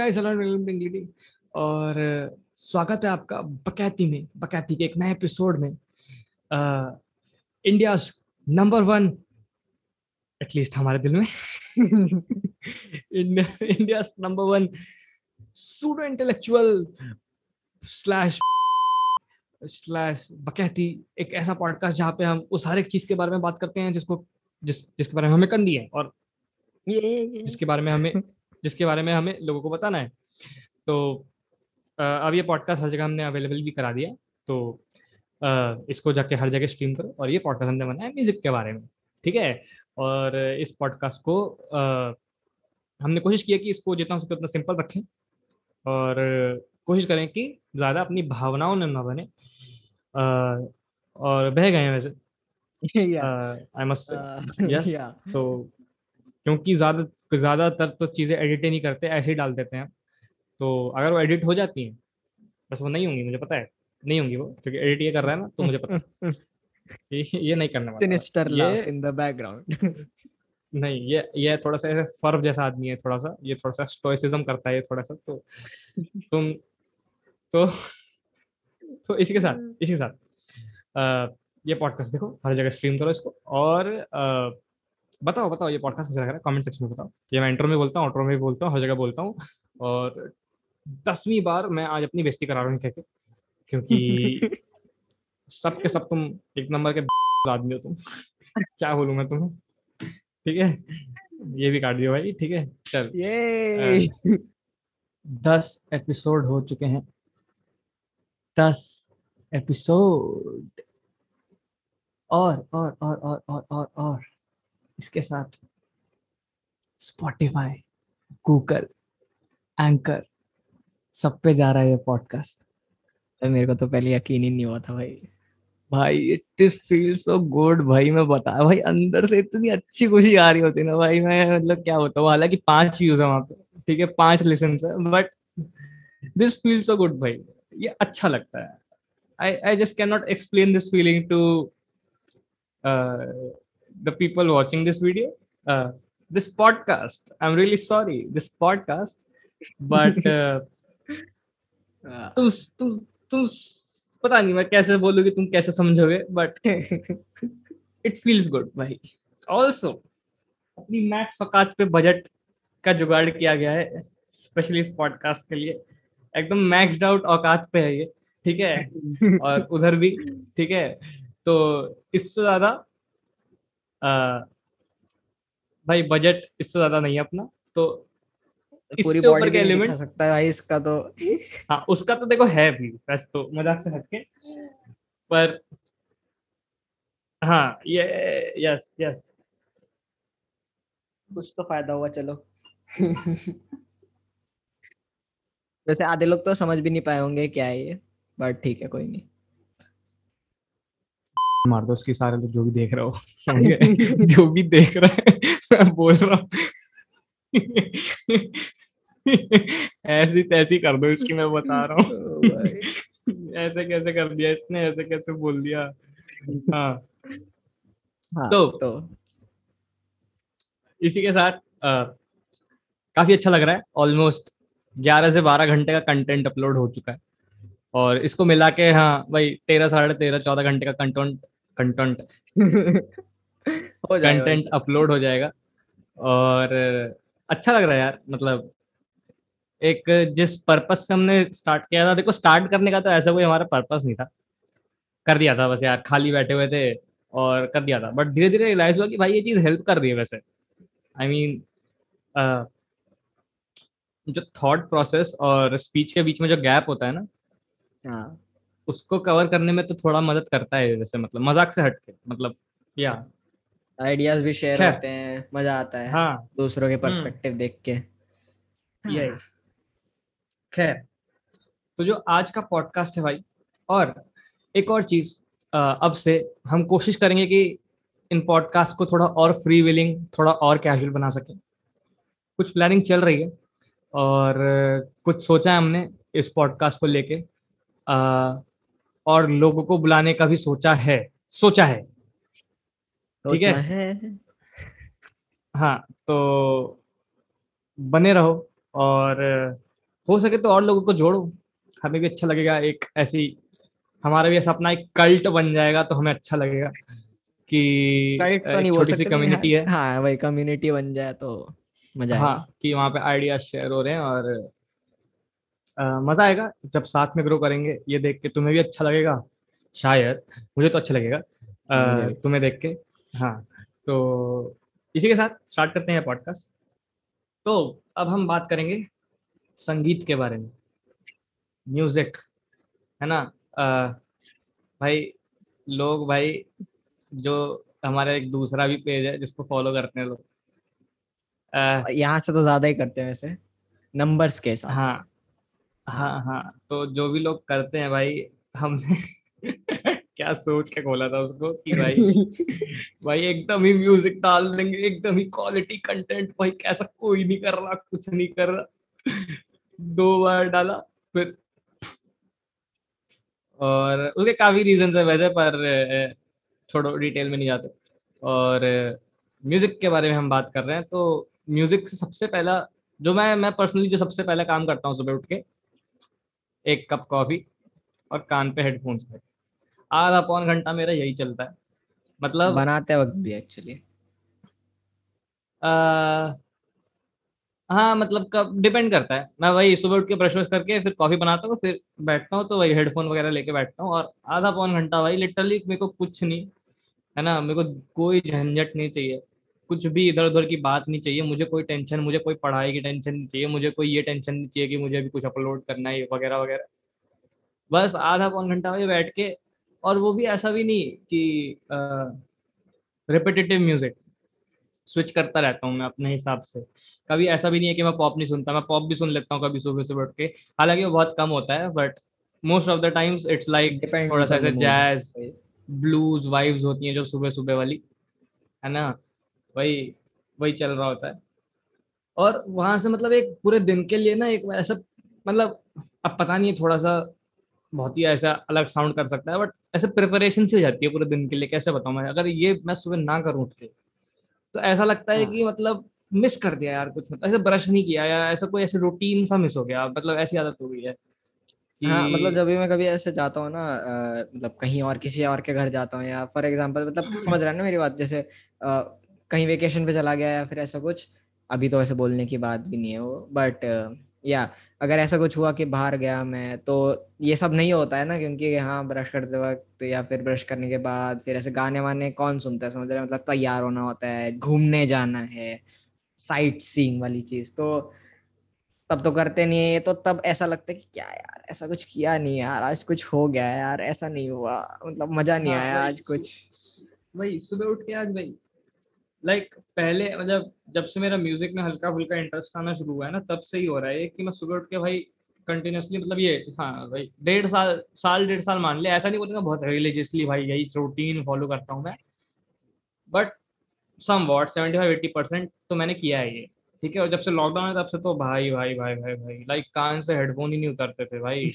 Guys और स्वागत है आपका बकैती में बकैती के एक नए एपिसोड में. इंडिया नंबर वन एटलीस्ट हमारे दिल में. India number one pseudo intellectual slash slash बकैती एक ऐसा पॉडकास्ट जहाँ पे हम उस हर एक चीज़ के बारे में बात करते हैं जिसको जिस जिसके बारे में हमें करनी है और जिसके बारे में हमें जिसके बारे में हमें लोगों को बताना है। तो अब ये पॉडकास्ट हर जगह हमने अवेलेबल भी करा दिया तो इसको जाके हर जगह स्ट्रीम करो और ये पॉडकास्ट हमने बनाया म्यूज़िक के बारे में ठीक है? और इस पॉडकास्ट को हमने कोशिश की है कि इसको जितना हो सके उतना सिंपल रखें और कोशिश करें कि ज़्यादा अपनी भावनाओं में ना बने। और बह गए हैं वैसे। आई मस्ट यस तो क्योंकि ज़्यादा ज़्यादातर तो चीज़ें एडिट ही नहीं करते ऐसे ही डाल देते हैं। तो अगर वो एडिट हो जाती हैं बस वो नहीं होंगी मुझे पता है। नहीं होंगी वो क्योंकि एडिट ये कर रहा है ना तो मुझे पता ये, ये नहीं करने वाला। ये इन द बैकग्राउंड नहीं ये ये थोड़ा सा ऐसे फर्व जैसा आदमी है थोड़ा सा ये थोड़ा सा स्टोइसिज्म करता है थोड़ा सा तो तुम तो तो इसी के साथ इसी के साथ। आ, ये पॉडकास्ट देखो हर जगह स्ट्रीम करो इसको। और आ, बताओ बताओ ये पॉडकास्ट कैसा लग रहा है? कमेंट सेक्शन में बताओ। ये मैं इंट्रो में बोलता हूँ आउट्रो में बोलता हूँ हर जगह बोलता हूँ और दसवीं बार मैं आज अपनी बेस्ती करा रहा हूँ कहके क्योंकि सब के सब तुम एक नंबर के आदमी हो तुम। क्या बोलूँ मैं तुम्हें? ठीक है? ये भी काट दियो भाई ठीक है? चल। ये दस एपिसोड हो चुके हैं। दस एपिसोड और और और और और और और। इसके साथ स्पॉटिफाई गूगल एंकर सब पे जा रहा है ये पॉडकास्ट मेरे को तो पहले यकीन ही नहीं हुआ था भाई। भाई it is feel so good भाई, मैं बता, भाई, अंदर से इतनी अच्छी खुशी आ रही होती ना भाई, मैं मतलब क्या होता हूँ हालाँकि पाँच व्यूज़ है वहाँ पे, ठीक है, पाँच लेसन है but this feel so good भाई, ये अच्छा लगता है। I I just can not explain this feeling to the people watching this video, uh, this podcast. I'm really sorry, this podcast, but uh, तू तू तू पता नहीं मैं कैसे बोलूँगी तुम कैसे समझोगे बट इट फील्स गुड भाई. ऑल्सो अपनी मैक्स औकात पे बजट का जुगाड़ किया गया है स्पेशली इस पॉडकास्ट के लिए. एकदम मैक्सड आउट औकात पे है ये ठीक है? और उधर भी ठीक है? तो इससे ज़्यादा भाई बजट इससे ज़्यादा नहीं है अपना तो पूरी ऊपर के एलिमेंट सकता है भाई इसका तो। हाँ उसका तो देखो है भी वैसे तो मज़ाक से हटके। पर हाँ ये यस यस कुछ तो फ़ायदा हुआ चलो। वैसे आधे लोग तो समझ भी नहीं पाए होंगे क्या है ये बट ठीक है कोई नहीं। मार दो उसकी सारे लोग जो भी देख रहे हो समझ गए? जो भी देख रहा है मैं बोल रहा हूँ। ऐसी तैसी कर दो इसकी मैं बता रहा हूँ। ऐसे कैसे कर दिया इसने ऐसे कैसे बोल दिया? हाँ, हाँ तो, तो इसी के साथ आ, काफ़ी अच्छा लग रहा है। ऑलमोस्ट ग्यारह से बारह घंटे का कंटेंट अपलोड हो चुका है। और इसको मिला के हाँ भाई तेरह साढ़े तेरह चौदह घंटे का कंटेंट कंटेंट कंटेंट अपलोड हो जाएगा। और अच्छा लग रहा है यार मतलब एक जिस पर्पस से हमने स्टार्ट किया था देखो स्टार्ट करने का तो ऐसा कोई हमारा पर्पस नहीं था। कर दिया था बस यार खाली बैठे हुए थे और कर दिया था। बट धीरे धीरे रियलाइज़ हुआ कि भाई ये चीज़ हेल्प कर रही है वैसे। I I mean mean, uh, जो थॉट प्रोसेस और स्पीच के बीच में जो गैप होता है ना हाँ। उसको कवर करने में तो थोड़ा मदद करता है वैसे मतलब मज़ाक से हटके मतलब या। आइडियाज़ भी शेयर होते हैं मज़ा आता है हाँ। दूसरों के पर्सपेक्टिव हम्म। देख के। यही। हाँ। खैर तो जो आज का पॉडकास्ट है भाई और एक और चीज़ अब से हम कोशिश करेंगे कि इन पॉडकास्ट को थोड़ा और फ्री विलिंग थोड़ा और कैजुअल बना सकें। कुछ प्लानिंग चल रही है और कुछ सोचा है हमने इस पॉडकास्ट को लेके। और लोगों को बुलाने का भी सोचा है सोचा है। ठीक है? है। हाँ तो बने रहो और हो सके तो और लोगों को जोड़ो। हमें भी अच्छा लगेगा एक ऐसी हमारा भी ऐसा अपना एक कल्ट बन जाएगा तो हमें अच्छा लगेगा कि तो छोटी सी कम्युनिटी है हाँ। वही कम्युनिटी बन जाए तो मज़ा हाँ कि वहाँ पे आइडिया शेयर हो रहे हैं और मज़ा आएगा जब साथ में ग्रो करेंगे। ये देख के तुम्हें भी अच्छा लगेगा शायद। मुझे तो अच्छा लगेगा आ, तुम्हें देख के। हाँ तो इसी के साथ स्टार्ट करते हैं पॉडकास्ट तो अब हम बात करेंगे संगीत के बारे में। म्यूज़िक है ना? आ, भाई लोग भाई जो हमारा एक दूसरा भी पेज है जिसको फॉलो करते हैं लोग। यहाँ से तो ज़्यादा ही करते हैं वैसे। नंबर्स के साथ हाँ हाँ हाँ। तो जो भी लोग करते हैं भाई हमने क्या सोच के खोला था उसको कि भाई भाई एकदम ही म्यूज़िक डाल देंगे एकदम ही क्वालिटी कंटेंट भाई कैसा कोई नहीं कर रहा कुछ नहीं कर रहा। दो बार डाला फिर और उसके काफ़ी रीजन है वैसे पर छोड़ो डिटेल में नहीं जाते। और म्यूज़िक के बारे में हम बात कर रहे हैं तो म्यूज़िक से सबसे पहला जो मैं मैं पर्सनली जो सबसे पहला काम करता हूँ सुबह उठ के एक कप कॉफ़ी और कान पे हेडफोन्स पे। आधा पौन घंटा मेरा यही चलता है। मतलब बनाते वक्त भी एक्चुअली हाँ मतलब कब डिपेंड करता है। मैं वही सुबह उठ के ब्रश वश करके फिर कॉफ़ी बनाता हूँ फिर बैठता हूँ तो वही हेडफोन वगैरह लेके बैठता हूँ और आधा पौन घंटा भाई लिटरली मेरे को कुछ नहीं है ना? मेरे को कोई झंझट नहीं चाहिए। कुछ भी इधर उधर की बात नहीं चाहिए। मुझे कोई टेंशन मुझे कोई पढ़ाई की टेंशन नहीं चाहिए। मुझे कोई ये टेंशन नहीं चाहिए कि मुझे अभी कुछ अपलोड करना है वगैरह वगैरह। बस आधा पौन घंटा मुझे बैठ के और वो भी ऐसा भी नहीं कि रिपीटेटिव म्यूज़िक स्विच करता रहता हूँ मैं अपने हिसाब से। कभी ऐसा भी नहीं है कि मैं पॉप नहीं सुनता। मैं पॉप भी सुन लेता हूँ कभी सुबह सुबह उठ के। हालाँकि वो बहुत कम होता है but most of the times it's like थोड़ा सा जैज ब्लूज वाइब्स होती हैं जो सुबह सुबह वाली है ना? वही वही चल रहा होता है। और वहाँ से मतलब एक पूरे दिन के लिए ना एक ऐसा मतलब अब पता नहीं है थोड़ा सा बहुत ही ऐसा अलग साउंड कर सकता है बट ऐसे प्रिपरेशन से हो जाती है पूरे दिन के लिए कैसे बताऊँ मैं? अगर ये मैं सुबह ना करूँ उठ के तो ऐसा लगता है हाँ। कि मतलब मिस कर दिया यार कुछ मतलब ऐसे ब्रश नहीं किया या ऐसा कोई ऐसे रूटीन सा मिस हो गया मतलब ऐसी आदत हो गई है हाँ मतलब जब भी मैं कभी ऐसे जाता हूँ ना मतलब कहीं और किसी और के घर जाता हूँ या फॉर एग्जांपल मतलब समझ रहा है ना मेरी बात जैसे कहीं वेकेशन पे चला गया या फिर ऐसा कुछ? अभी तो ऐसे बोलने की बात भी नहीं है वो बट या अगर ऐसा कुछ हुआ कि बाहर गया मैं तो ये सब नहीं होता है ना क्योंकि हाँ ब्रश करते वक्त या फिर ब्रश करने के बाद फिर ऐसे गाने वाने कौन सुनता है? समझ रहे मतलब तैयार होना होता है घूमने जाना है साइट सीइंग वाली चीज़ तो तब तो करते नहीं है ये तो तब ऐसा लगता है कि क्या यार ऐसा कुछ किया नहीं यार आज कुछ हो गया यार ऐसा नहीं हुआ मतलब मज़ा नहीं हाँ, आया आज कुछ। वही सुबह उठ के आज भाई लाइक like, पहले मतलब जब से मेरा म्यूज़िक में हल्का फुल्का इंटरेस्ट आना शुरू हुआ है ना तब से ही हो रहा है कि मैं सुबह उठ के भाई कंटिन्यूसली मतलब ये हाँ भाई डेढ़ साल साल डेढ़ साल मान ले ऐसा नहीं बोलूँगा बहुत रिलीजियसली भाई यही रूटीन फॉलो करता हूँ मैं। But somewhat seventy five eighty percent तो मैंने किया है ये ठीक है? और जब से लॉकडाउन है तब से तो भाई भाई भाई भाई भाई लाइक कान से हेडफोन ही नहीं उतरते थे भाई।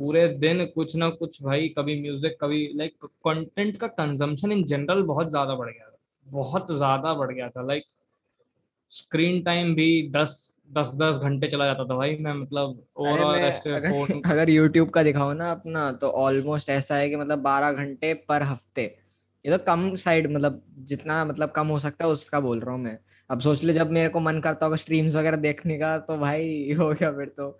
पूरे दिन कुछ ना कुछ भाई कभी म्यूज़िक कभी लाइक कंटेंट का कंजम्पशन इन जनरल बहुत ज़्यादा बढ़ गया। बहुत ज़्यादा बढ़ गया था। लाइक स्क्रीन टाइम भी दस दस दस घंटे चला जाता था भाई। मैं मतलब ओवरऑल अगर, अगर यूट्यूब का दिखाओ ना अपना तो ऑलमोस्ट ऐसा है कि मतलब बारह घंटे पर हफ़्ते। ये तो कम साइड मतलब जितना मतलब कम हो सकता है उसका बोल रहा हूँ मैं। अब सोच ले जब मेरे को मन करता होगा स्ट्रीम्स वगैरह देखने का तो भाई हो गया फिर तो।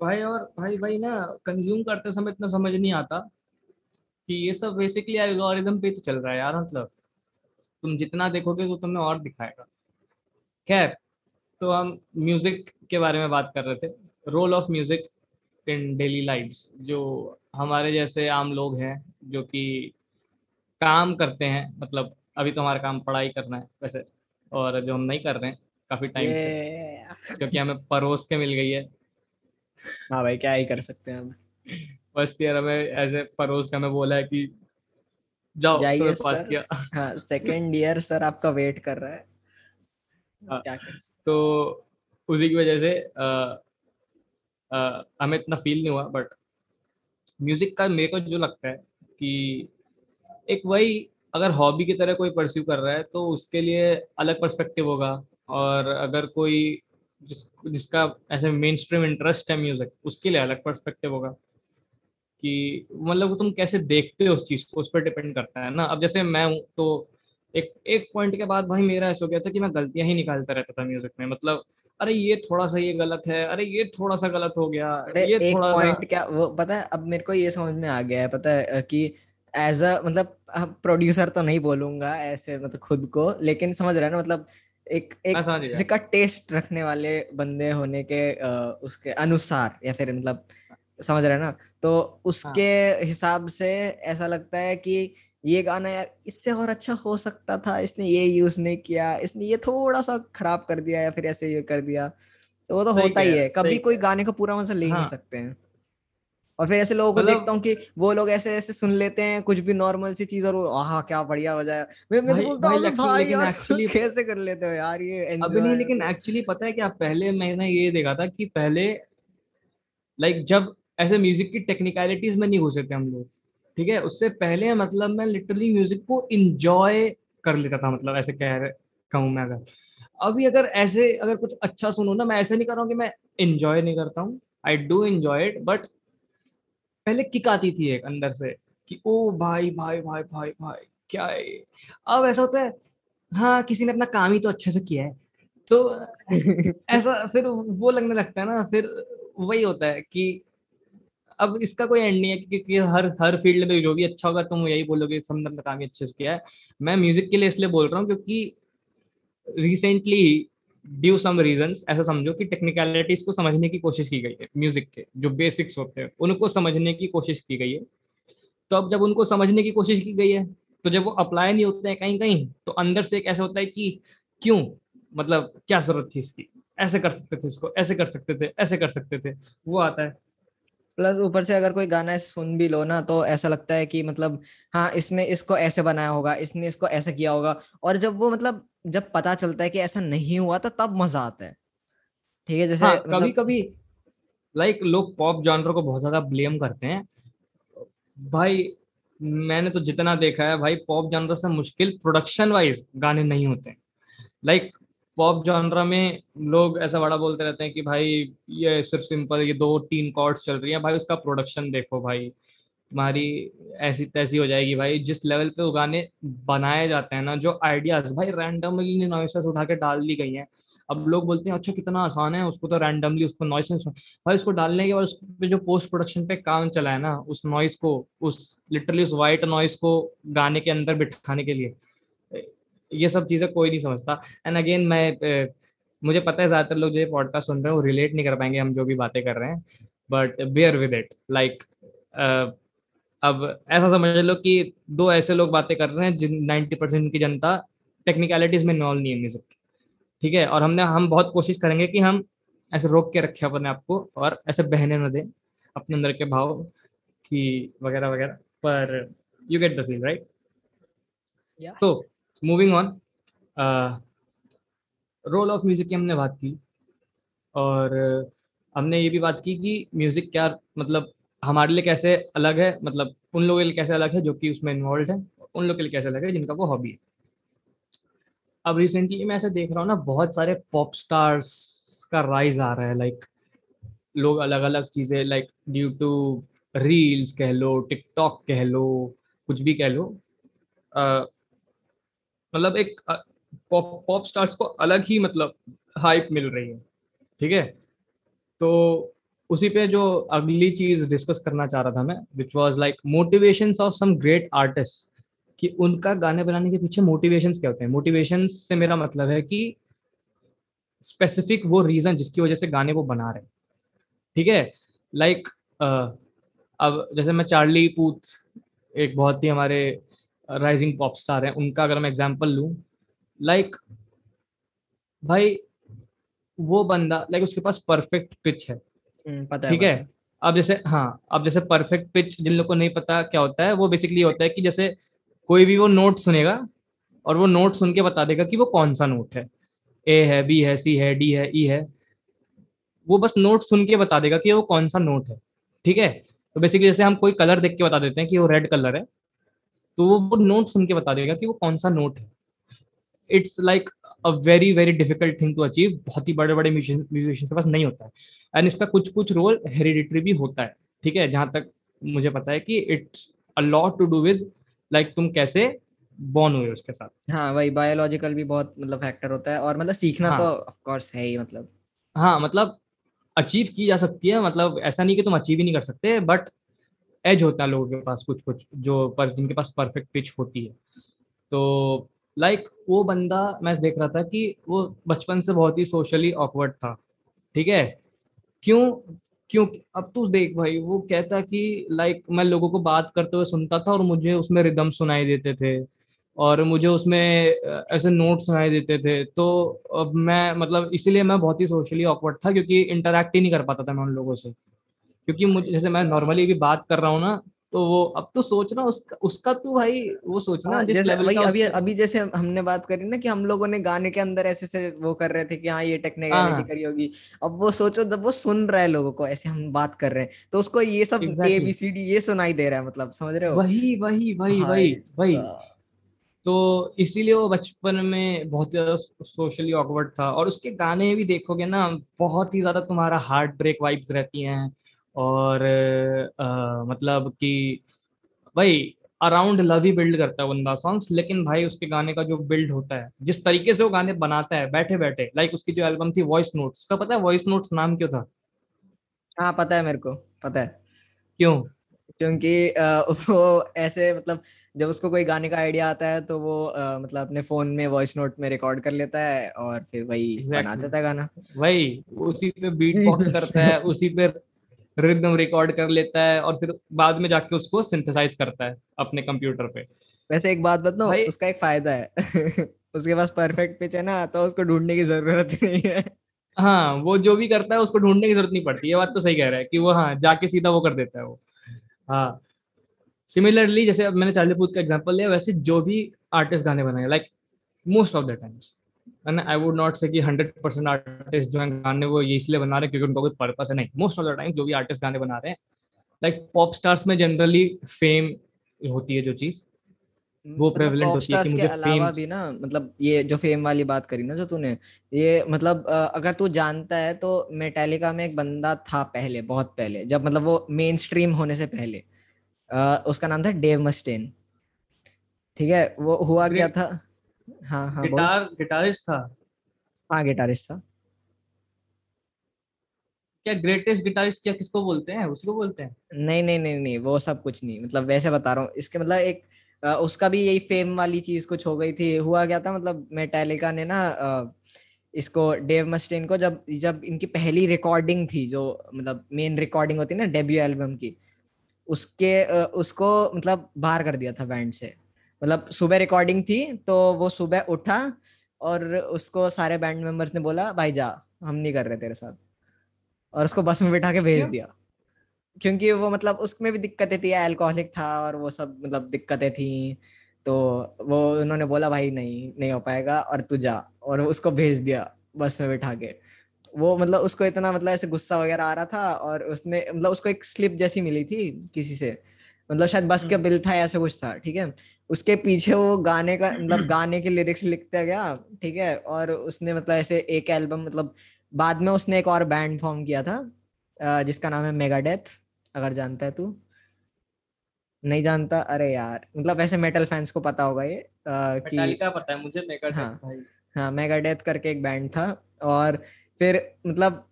भाई और भाई भाई ना कंज्यूम करते समय इतना समझ नहीं आता कि ये सब बेसिकली एल्गोरिदम पे तो चल रहा है यार मतलब। तुम जितना देखोगे तो तुम्हें और दिखाएगा। खैर तो हम म्यूज़िक के बारे में बात कर रहे थे। Role of music in daily lifes जो हमारे जैसे आम लोग हैं जो कि काम करते हैं मतलब अभी तो हमारा काम पढ़ाई करना है वैसे और जो हम नहीं कर रहे हैं काफ़ी टाइम से क्योंकि हमें परोस के मिल गई है। हाँ भाई क्या ही कर सकते हैं हम। फ़र्स्ट ईयर हमें ऐसे परोस के हमें बोला है कि जाओ जाइए पास किया। हाँ सेकंड ईयर सर आपका वेट कर रहा है। हाँ, तो उसी की वजह से हमें इतना फील नहीं हुआ बट म्यूज़िक का मेरे को जो लगता है कि एक वही अगर हॉबी की तरह कोई परस्यू कर रहा है तो उसके लिए अलग पर्सपेक्टिव होगा। और अगर कोई जिस जिसका ऐसे मेन स्ट्रीम इंटरेस्ट है म्यूज़िक उसके लिए अलग पर्सपेक्टिव होगा। कि मतलब तुम कैसे देखते हो उस चीज़ को? उस पर डिपेंड करता है ना। अब जैसे मैं हूँ तो एक एक पॉइंट के बाद भाई मेरा ऐसा हो गया था कि मैं गलतियाँ ही निकालता रहता था म्यूज़िक में। मतलब अरे ये थोड़ा सा ये गलत है अरे ये थोड़ा सा गलत हो गया अरे ये एक थोड़ा पॉइंट क्या वो पता है अब मेरे को ये समझ में आ गया है पता है कि एज अ मतलब प्रोड्यूसर तो नहीं बोलूँगा ऐसे मतलब खुद को लेकिन समझ रहे ना मतलब एक एक मैं समझ किसी गया। का टेस्ट रखने वाले बंदे होने के उसके अनुसार या फिर मतलब समझ रहे हैं ना? तो उसके हिसाब से ऐसा लगता है कि ये गाना यार इससे और अच्छा हो सकता था इसने ये यूज़ नहीं किया इसने ये थोड़ा सा खराब कर दिया या फिर ऐसे ये कर दिया। तो वो तो होता ही है कभी कोई गाने का पूरा मज़ा ले ही नहीं हाँ। सकते हैं। और फिर ऐसे लोगों को मतलब देखता हूँ कि वो लोग ऐसे ऐसे सुन लेते हैं कुछ भी नॉर्मल सी चीज़ और आहा क्या बढ़िया बजाया मैं मैं तो बोलता हूँ "अबे भाई यार एक्चुअली कैसे कर लेते हो यार ये अभी नहीं लेकिन एक्चुअली पता है क्या पहले मैंने ये देखा था कि पहले लाइक like, जब ऐसे म्यूज़िक की टेक्निकलिटीज में नहीं घुसे थे हम लोग ठीक है? उससे पहले मतलब मैं लिटरली म्यूज़िक को इंजॉय कर लेता था मतलब ऐसे कह रहे कहूँ मैं अगर। अभी अगर ऐसे अगर कुछ अच्छा सुनो ना मैं ऐसे नहीं कर रहा हूँ कि मैं इंजॉय नहीं करता हूँ I do enjoy it but पहले किक आती थी एक अंदर से कि ओ भाई भाई भाई भाई भाई क्या है अब ऐसा होता है हाँ किसी ने अपना काम ही तो अच्छे से किया है। तो ऐसा फिर वो लगने लगता है ना फिर वही होता है कि अब इसका कोई एंड नहीं है, क्योंकि हर हर फ़ील्ड में जो भी अच्छा होगा, तुम यही बोलोगे अपना काम अच्छे से किया है। मैं म्यूज़िक के लिए इसलिए बोल रहा हूँ, क्योंकि रिसेंटली ड्यू सम रीजन ऐसा समझो कि टेक्निकलिटीज को समझने की कोशिश की गई है म्यूज़िक के, जो बेसिक्स होते हैं, उनको समझने की कोशिश की गई है। तो अब जब उनको समझने की कोशिश की गई है तो जब वो अप्लाई नहीं होते हैं कहीं कहीं तो अंदर से एक ऐसा होता है कि क्यों? मतलब क्या ज़रूरत थी इसकी? ऐसे कर सकते थे इसको, ऐसे कर सकते थे, ऐसे कर सकते थे। वो आता है प्लस ऊपर से अगर कोई गाना सुन भी लो ना तो ऐसा लगता है कि मतलब हाँ इसने इसको ऐसे बनाया होगा इसने इसको ऐसे किया होगा। और जब वो मतलब जब पता चलता है कि ऐसा नहीं हुआ तो तब मज़ा आता है। ठीक है जैसे हाँ मतलब कभी कभी लाइक like, लोग पॉप जॉनर को बहुत ज़्यादा ब्लेम करते हैं। भाई मैंने तो जितना देखा है भाई पॉप जॉनर से मुश्किल प्रोडक्शन वाइज गाने नहीं होते। लाइक पॉप जॉनरा में लोग ऐसा बड़ा बोलते रहते हैं कि भाई, ये सिर्फ़ सिंपल ये दो तीन कॉर्ड्स चल रही हैं, भाई उसका प्रोडक्शन देखो भाई। तुम्हारी ऐसी, तैसी हो जाएगी भाई। जिस लेवल पे वो गाने बनाए जाते हैं ना, जो आइडियाज़ भाई रैंडमली नॉइसेस उठा के डाल दी गई हैं। अब लोग बोलते हैं अच्छा कितना आसान है, उसको तो रैंडमली उसको नॉइस भाई उसको डालने के बाद उस पर जो पोस्ट प्रोडक्शन पे काम चला है ना, उस नॉइस को, उस लिटरली उस वाइट नॉइस को गाने के अंदर बिठाने के लिए ये सब चीज़ें कोई नहीं समझता। एंड अगेन मैं मुझे पता है ज़्यादातर लोग जो ये पॉडकास्ट सुन रहे हैं वो रिलेट नहीं कर पाएँगे हम जो भी बातें कर रहे हैं। But bear with it like अब ऐसा समझ लो कि दो ऐसे लोग बातें कर रहे हैं जिन नाइन्टी परसेंट की जनता टेक्निकलिटीज में इन्वॉल्व नहीं है म्यूज़िक ठीक है? और हमने हम बहुत कोशिश करेंगे कि हम ऐसे रोक के रखे अपने आप को और ऐसे बहने न दें अपने अंदर के भाव की वगैरह वगैरह। पर you get the feel right so moving on role of music की हमने बात की और uh, हमने ये भी बात की कि म्यूज़िक क्या मतलब हमारे लिए कैसे अलग है मतलब उन लोगों के लिए कैसे अलग है जो कि उसमें इन्वॉल्व है उन लोगों के लिए कैसे अलग है जिनका वो हॉबी है। अब रिसेंटली मैं ऐसे देख रहा हूँ ना बहुत सारे पॉप स्टार्स का राइज आ रहा है लाइक लोग अलग अलग चीज़ें लाइक ड्यू टू रील्स कह लो टिकटॉक कह लो कुछ भी कह लो अ, मतलब एक पॉप स्टार्स को अलग ही मतलब हाइप मिल रही है ठीक है? तो उसी पे जो अगली चीज़ डिस्कस करना चाह रहा था मैं which was like motivation of some great artist कि उनका गाने बनाने के पीछे मोटिवेशंस क्या होते हैं? मोटिवेशंस से मेरा मतलब है कि स्पेसिफिक वो रीजन जिसकी वजह से गाने वो बना रहे ठीक है? लाइक like, uh, अब जैसे मैं चार्ली पूथ एक बहुत ही हमारे राइजिंग पॉप स्टार हैं उनका अगर मैं एग्जांपल लूँ लाइक भाई वो बंदा लाइक उसके पास परफेक्ट पिच है। हम्म, ठीक है? अब जैसे हाँ अब जैसे परफेक्ट पिच जिन लोग को नहीं पता क्या होता है वो बेसिकली होता है कि जैसे कोई भी वो नोट सुनेगा और वो नोट सुन के बता देगा कि वो कौन सा नोट है। ए है बी है सी है डी है ई e है। वो बस नोट सुन के बता देगा कि वो कौन सा नोट है। ठीक है? तो बेसिकली जैसे हम कोई कलर देख के बता देते हैं कि वो रेड कलर है। तो वो वो नोट सुन के बता देगा कि वो कौन सा नोट है। It's like a very very difficult thing to achieve बहुत ही बड़े बड़े म्यूजिशियन के पास नहीं होता है। एंड इसका कुछ कुछ रोल हेरिडिटरी भी होता है ठीक है? जहाँ तक मुझे पता है कि it's a lot to do with like तुम कैसे बॉर्न हुए उसके साथ। हाँ वही बायोलॉजिकल भी बहुत मतलब फैक्टर होता है। और मतलब सीखना हाँ. तो ऑफ़ कोर्स है ही मतलब। हाँ मतलब अचीव की जा सकती है। मतलब ऐसा नहीं कि तुम अचीव ही नहीं कर सकते बट एज होता है लोगों के पास कुछ कुछ जो पर जिनके पास परफेक्ट पिच होती है। तो लाइक like, वो बंदा मैं देख रहा था कि वो बचपन से बहुत ही सोशली ऑकवर्ड था ठीक है? क्यों क्यों अब तू देख भाई वो कहता कि लाइक मैं लोगों को बात करते हुए सुनता था और मुझे उसमें रिदम सुनाई देते थे और मुझे उसमें ऐसे नोट सुनाई देते थे। तो अब मैं मतलब इसीलिए मैं बहुत ही सोशली ऑकवर्ड था क्योंकि इंटरेक्ट ही नहीं कर पाता था मैं उन लोगों से। क्योंकि मुझे जैसे मैं नॉर्मली भी बात कर रहा हूँ ना तो वो अब तो सोचना उसका उसका तू भाई वो सोचना हाँ, जिस लेवल का अभी अभी जैसे हमने बात करी ना कि हम लोगों ने गाने के अंदर ऐसे से वो कर रहे थे कि हाँ ये टेक्निकलिटी हाँ। करी होगी। अब वो सोचो जब वो सुन रहा है लोगों को ऐसे हम बात कर रहे हैं तो उसको ये सब ए बी सी डी ये सुनाई दे रहा है मतलब समझ रहे हो? वही वही वही वही वही। तो इसीलिए वो बचपन में बहुत ज़्यादा सोशली ऑकवर्ड था। और उसके गाने भी देखोगे ना बहुत ही ज़्यादा तुम्हारा हार्ट ब्रेक वाइब्स रहती हैं। और अ, मतलब कि भाई अराउंड लव ही बिल्ड करता है बंदा सॉन्ग्स लेकिन भाई उसके गाने का जो बिल्ड होता है जिस तरीके से वो गाने बनाता है बैठे बैठे लाइक उसकी जो एल्बम थी वॉइस नोट्स उसका पता है वॉइस नोट्स नाम क्यों था? हाँ पता है मेरे को पता है। क्यों? क्योंकि वो ऐसे मतलब जब उसको कोई गाने का आइडिया आता है तो वो अ, मतलब अपने फ़ोन में वॉइस नोट में रिकॉर्ड कर लेता है और फिर वही बना देता है गाना। वही उसी पे बीट बॉक्स करता है उसी पे रिदम रिकॉर्ड कर लेता है और फिर बाद में जाके उसको सिंथेसाइज करता है अपने कंप्यूटर पे। वैसे एक बात बताओ उसका एक फ़ायदा है। उसके पास परफेक्ट पिच है ना तो उसको ढूँढने की ज़रूरत नहीं है। हाँ वो जो भी करता है उसको ढूँढने की ज़रूरत नहीं पड़ती। ये बात तो सही कह रहा है कि वो हाँ जाके सीधा वो कर देता है वो। हाँ। सिमिलरली जैसे अब मैंने चार्ली पूथ का एग्जांपल लिया वैसे जो भी आर्टिस्ट गाने बनाए like most of the times and I would not say कि हंड्रेड परसेंट आर्टिस्ट जो हैं गाने वो ये इसलिए बना रहे हैं क्योंकि उनका कोई पर्पस है नहीं। मोस्ट ऑफ़ द टाइम जो भी आर्टिस्ट गाने बना रहे हैं लाइक पॉप स्टार्स में जनरली फेम होती है जो चीज़। वो मतलब prevalent पॉप होती है कि मुझे अलावा fame- भी ना मतलब ये जो फेम वाली बात करी ना जो तूने ये मतलब अगर तू जानता है तो मेटालिका में एक बंदा था पहले बहुत पहले जब मतलब वो मेन स्ट्रीम होने से पहले। उसका नाम था डेव मस्टेन ठीक है? वो हुआ क्या था? हाँ हाँ गिटार गिटारिस्ट था। हाँ गिटारिस्ट था। क्या ग्रेटेस्ट गिटारिस्ट क्या किसको बोलते हैं? उसको बोलते हैं? नहीं नहीं नहीं नहीं वो सब कुछ नहीं। मतलब वैसे बता रहा हूँ इसके मतलब एक अ, उसका भी यही फेम वाली चीज़ कुछ हो गई थी। हुआ क्या था मतलब मेटालिका ने ना इसको डेव मस्टेन को जब जब इनकी पहली रिकॉर्डिंग थी जो मतलब मेन रिकॉर्डिंग होती है ना डेब्यू एल्बम की उसके उसको मतलब बाहर कर दिया था बैंड से। मतलब सुबह रिकॉर्डिंग थी तो वो सुबह उठा और उसको सारे बैंड मेंबर्स ने बोला भाई जा हम नहीं कर रहे तेरे साथ। और उसको बस में बिठा के भेज दिया। क्योंकि वो मतलब उसमें भी दिक्कतें थी अल्कोहलिक था और वो सब मतलब दिक्कतें थी तो वो उन्होंने बोला भाई नहीं नहीं हो पाएगा और तू जा। और उसको भेज दिया बस में बिठा के। वो मतलब उसको इतना मतलब ऐसे गुस्सा वगैरह आ रहा था और उसने मतलब उसको एक स्लिप जैसी मिली थी किसी से। मतलब शायद बस का हम्म। बिल था ऐसा कुछ था ठीक है उसके पीछे वो गाने का मतलब गाने के लिरिक्स लिखता गया ठीक है और उसने मतलब ऐसे एक एल्बम मतलब बाद में उसने एक और बैंड फॉर्म किया था जिसका नाम है मेगा डेथ अगर जानता है तू नहीं जानता अरे यार मतलब ऐसे मेटल फैंस को पता होगा ये अ, कि मेटालिका पता है मुझे मेगा हाँ। हाँ मेगाडेथ करके एक बैंड था और फिर मतलब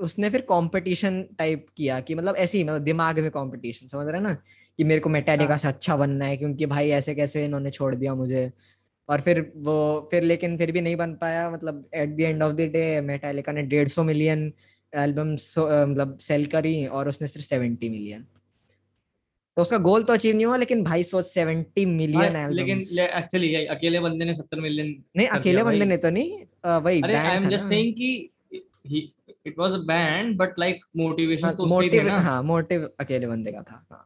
उसने फिर कंपटीशन टाइप किया कि मतलब ऐसे ही मतलब दिमाग में कंपटीशन समझ रहे ना? कि मेरे को मेटालिका हाँ। से अच्छा बनना है क्योंकि भाई ऐसे कैसे इन्होंने छोड़ दिया मुझे। और फिर वो फिर लेकिन फिर भी नहीं बन पाया मतलब at the end of the day Metallica ने डेढ़ सौ मिलियन एल्बम मतलब सेल करी और उसने सिर्फ़ सेवेंटी मिलियन तो उसका गोल तो अचीव नहीं हुआ लेकिन भाई सोच सेवेंटी मिलियन भाई, लेकिन एक्चुअली अकेले बंदे ने सत्तर मिलियन नहीं अकेले बंदे ने तो नहीं वही आई एम जस्ट सेइंग कि it was a band but like motivation तो उसके ही थे मोटिव ना। हाँ मोटिव अकेले बंदे का था हाँ।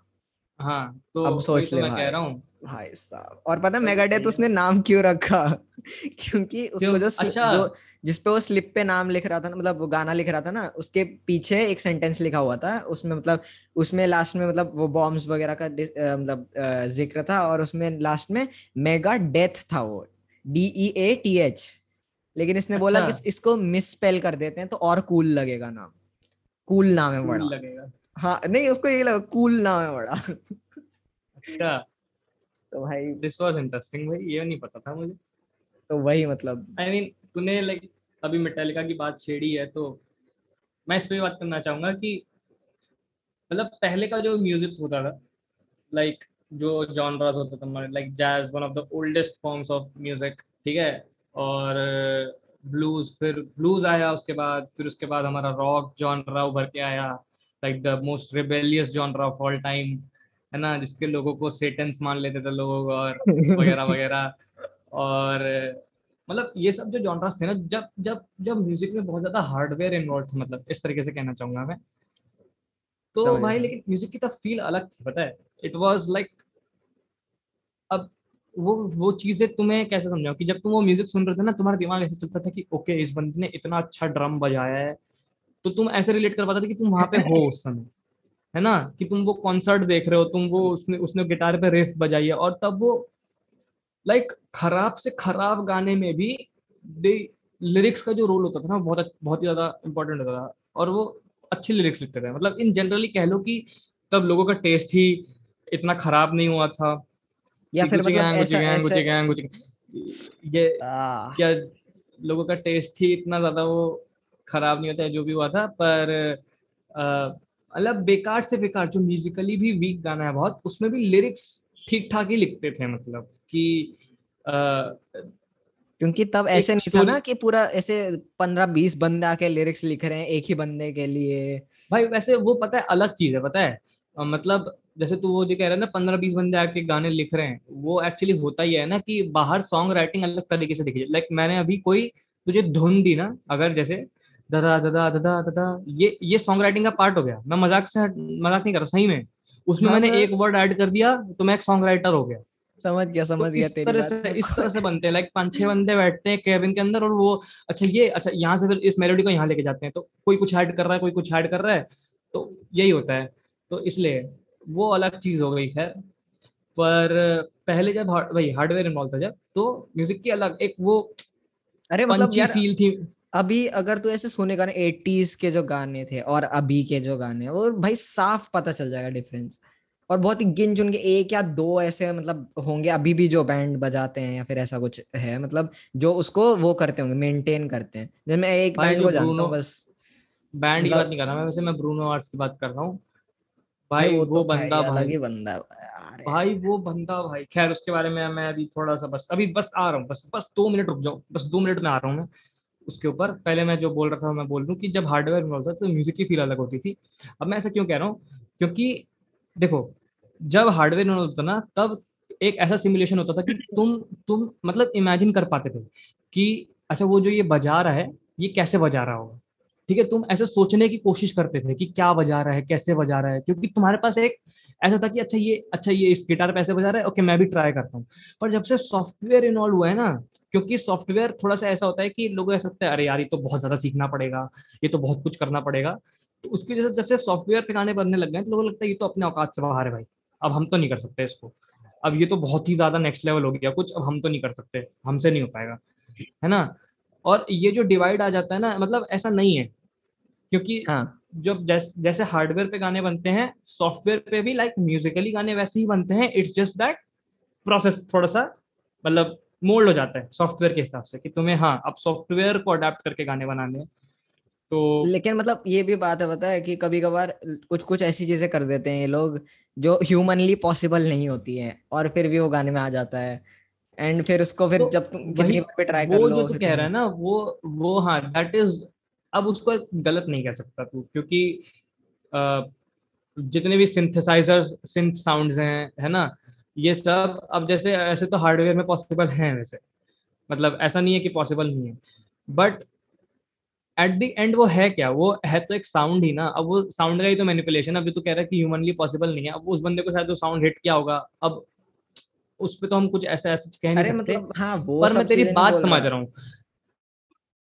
हाँ तो अब सोच तो ले मैं कह भाई रहा हूँ। भाई साहब और पता मेगाडेथ है। उसने नाम क्यों रखा? क्योंकि उसको जो अच्छा। जो जिस पे वो स्लिप पे नाम लिख रहा था ना मतलब वो गाना लिख रहा था ना उसके पीछे एक सेंटेंस लिखा हुआ था उसमें मतलब उसमें लास्ट में मतलब वो बॉम्ब्स वगैरह का मतलब ज़िक्र था और उसमें लास्ट में मेगा डेथ था वो D E A T H लेकिन इसने बोला कि अच्छा इसको मिस स्पेल कर देते हैं तो और कूल लगेगा नाम। कूल नाम है बड़ा। लगेगा। हाँ नहीं उसको ये लगा कूल नाम है बड़ा। अच्छा। तो भाई दिस वाज इंटरेस्टिंग भाई ये नहीं पता था मुझे। तो वही मतलब। आई मीन तूने लाइक अभी मेटालिका की बात छेड़ी है तो मैं इस पे बात करना चाहूँगा कि मतलब पहले का जो म्यूज़िक होता था लाइक जो जॉनरास होता था like jazz one of the oldest forms of music ठीक है? और ब्लूज फिर ब्लूज आया उसके बाद फिर उसके बाद हमारा रॉक जॉनरा उभर के आया like the most rebellious genre of all time है ना जिसके लोगों को सेटेंस मान लेते थे लोग और वगैरह वगैरह। और मतलब ये सब जो जॉनरास थे ना जब जब जब म्यूज़िक में बहुत ज़्यादा हार्डवेयर इन्वॉल्व था मतलब इस तरीके से कहना चाहूँगा मैं तो भाई लेकिन म्यूज़िक की तो फील अलग थी पता है? इट वाज लाइक वो वो चीज़ें तुम्हें कैसे समझाओ कि जब तुम वो म्यूज़िक सुन रहे थे ना, तुम्हारा दिमाग ऐसे चलता था कि, ओके, इस बंदे ने इतना अच्छा ड्रम बजाया है। तो तुम ऐसे रिलेट कर पाते थे कि तुम वहाँ पे हो उस समय, है ना? कि तुम वो कॉन्सर्ट देख रहे हो, तुम वो उसने उसने गिटार पे रिफ बजाई है और तब वो लाइक खराब से खराब गाने में भी दे लिरिक्स का जो रोल होता था ना बहुत बहुत ही ज़्यादा इंपॉर्टेंट होता था और वो अच्छी लिरिक्स लिखते थे। मतलब इन जनरली कह लो कि तब लोगों का टेस्ट ही इतना खराब नहीं हुआ था। या फिर मतलब गैंग, ऐसा ऐसे ये आ, क्या लोगों का टेस्ट ही इतना ज़्यादा वो खराब नहीं होता है जो भी हुआ था पर मतलब बेकार से बेकार जो म्यूजिकली भी वीक गाना है बहुत उसमें भी लिरिक्स ठीक ठाक ही लिखते थे मतलब कि क्योंकि तब ऐसे नहीं था ना कि पूरा ऐसे पंद्रह बीस बंदे आके लिरिक्स लिख रहे हैं एक ही बंदे के लिए। भाई वैसे वो पता है अलग चीज़ है पता है? मतलब जैसे तू वो जो कह रहा है ना पंद्रह बीस बंदे आके गाने लिख रहे हैं वो एक्चुअली होता ही है ना कि बाहर सॉन्ग राइटिंग अलग तरीके से दिखी लाइक मैंने अभी कोई तुझे धुन दी ना अगर जैसे ददा ददा ददा ददा ये ये सॉन्ग राइटिंग का पार्ट हो गया। मैं मज़ाक से मज़ाक नहीं कर रहा सही में। उसमें मैंने हाँ। एक वर्ड ऐड कर दिया तो मैं एक सॉन्ग राइटर हो गया। समझ गया तो समझ गया इस तेरी तरह से इस तरह से बनते हैं। लाइक पाँच छह बंदे बैठते हैं केबिन के अंदर और वो अच्छा ये अच्छा यहाँ से फिर इस मेलोडी को यहाँ लेके जाते हैं। तो कोई कुछ ऐड कर रहा है कोई कुछ ऐड कर रहा है तो यही होता है। तो इसलिए वो अलग चीज़ हो गई खैर पर पहले जब हार्ड वही हार्डवेयर इन्वॉल्व था जब तो म्यूज़िक की अलग एक वो अरे मतलब यार फील थी। अभी अगर तू ऐसे सुने गाने एटीज के जो गाने थे और अभी के जो गाने वो भाई साफ़ पता चल जाएगा डिफरेंस और बहुत ही गिन चुन के एक या दो ऐसे मतलब होंगे अभी भी जो बैंड बजाते हैं या फिर ऐसा कुछ है मतलब जो उसको वो करते होंगे मेंटेन करते हैं। जैसे मैं एक बैंड को जानता हूँ बस बैंड की मतलब बात नहीं कर रहा मैं वैसे मैं ब्रूनो मार्स की बात कर रहा हूँ। भाई वो वो तो बंदा भाई ही बंदा है। भाई वो बंदा भाई। खैर उसके बारे में मैं अभी थोड़ा सा बस अभी बस आ रहा हूँ बस बस दो मिनट रुक जाओ बस दो मिनट में आ रहा हूँ मैं उसके ऊपर। पहले मैं जो बोल रहा था मैं बोल दूँ कि जब हार्डवेयर में होता तो म्यूज़िक की फील अलग होती थी। अब मैं ऐसा क्यों कह रहा हूँ? क्योंकि देखो जब हार्डवेयर में होता ना तब एक ऐसा सिमुलेशन होता था कि तुम तुम मतलब इमेजिन कर पाते थे कि अच्छा वो जो ये बजा रहा है ये कैसे बजा रहा होगा? ठीक है, तुम ऐसे सोचने की कोशिश करते थे कि क्या बजा रहा है, कैसे बजा रहा है, क्योंकि तुम्हारे पास एक ऐसा था कि अच्छा ये अच्छा ये इस गिटार पे ऐसे बजा रहा है, ओके, मैं भी ट्राई करता हूँ। पर जब से सॉफ्टवेयर इन्वॉल्व हुआ है ना, क्योंकि सॉफ्टवेयर थोड़ा सा ऐसा होता है कि लोग ऐसा लगता है, अरे यार, ये तो बहुत ज़्यादा सीखना पड़ेगा, ये तो बहुत कुछ करना पड़ेगा। तो उसकी वजह से जब से सॉफ्टवेयर पे गाने बनने लग गए तो लोगों को लगता है ये तो अपने औकात से बाहर है भाई, अब हम तो नहीं कर सकते इसको। अब ये तो बहुत ही ज़्यादा नेक्स्ट लेवल हो गया, कुछ अब हम तो नहीं कर सकते, हमसे नहीं हो पाएगा, है ना? और ये जो डिवाइड आ जाता है ना मतलब ऐसा नहीं है क्योंकि हाँ। जब जैस, जैसे हार्डवेयर पे गाने बनते हैं सॉफ्टवेयर पे भी लाइक like, म्यूजिकली गाने वैसे ही बनते हैं इट्स जस्ट दैट प्रोसेस थोड़ा सा मतलब मोल्ड हो जाता है सॉफ्टवेयर के हिसाब से कि तुम्हें हाँ अब सॉफ्टवेयर को अडेप्ट करके गाने बनाने हैं। तो लेकिन मतलब ये भी बात है पता है कि कभी कभार कुछ कुछ ऐसी चीज़ें कर देते हैं ये लोग जो ह्यूमनली पॉसिबल नहीं होती है और फिर भी वो गाने में आ जाता है। एंड फिर उसको फिर तो जब तुम कितनी बार ट्राई कर वो लो जो तू कह रहा है ना वो वो हाँ दैट इज़ अब उसको गलत नहीं कह सकता तू क्योंकि जितने भी सिंथेसाइजर सिंथ साउंड्स हैं है ना ये सब अब जैसे ऐसे तो हार्डवेयर में पॉसिबल हैं वैसे। मतलब ऐसा नहीं है कि पॉसिबल नहीं है। बट एट द एंड वो है क्या? वो है तो एक साउंड ही ना। अब वो साउंड का ही तो मैनिपुलेशन अब जो तू कह रहा है कि ह्यूमनली पॉसिबल नहीं है अब उस बंदे को शायद वो साउंड हिट किया होगा। अब उस पे तो हम कुछ ऐसा ऐसा कह नहीं सकते। मतलब हाँ वो पर मैं तेरी बात समझ रहा हूँ।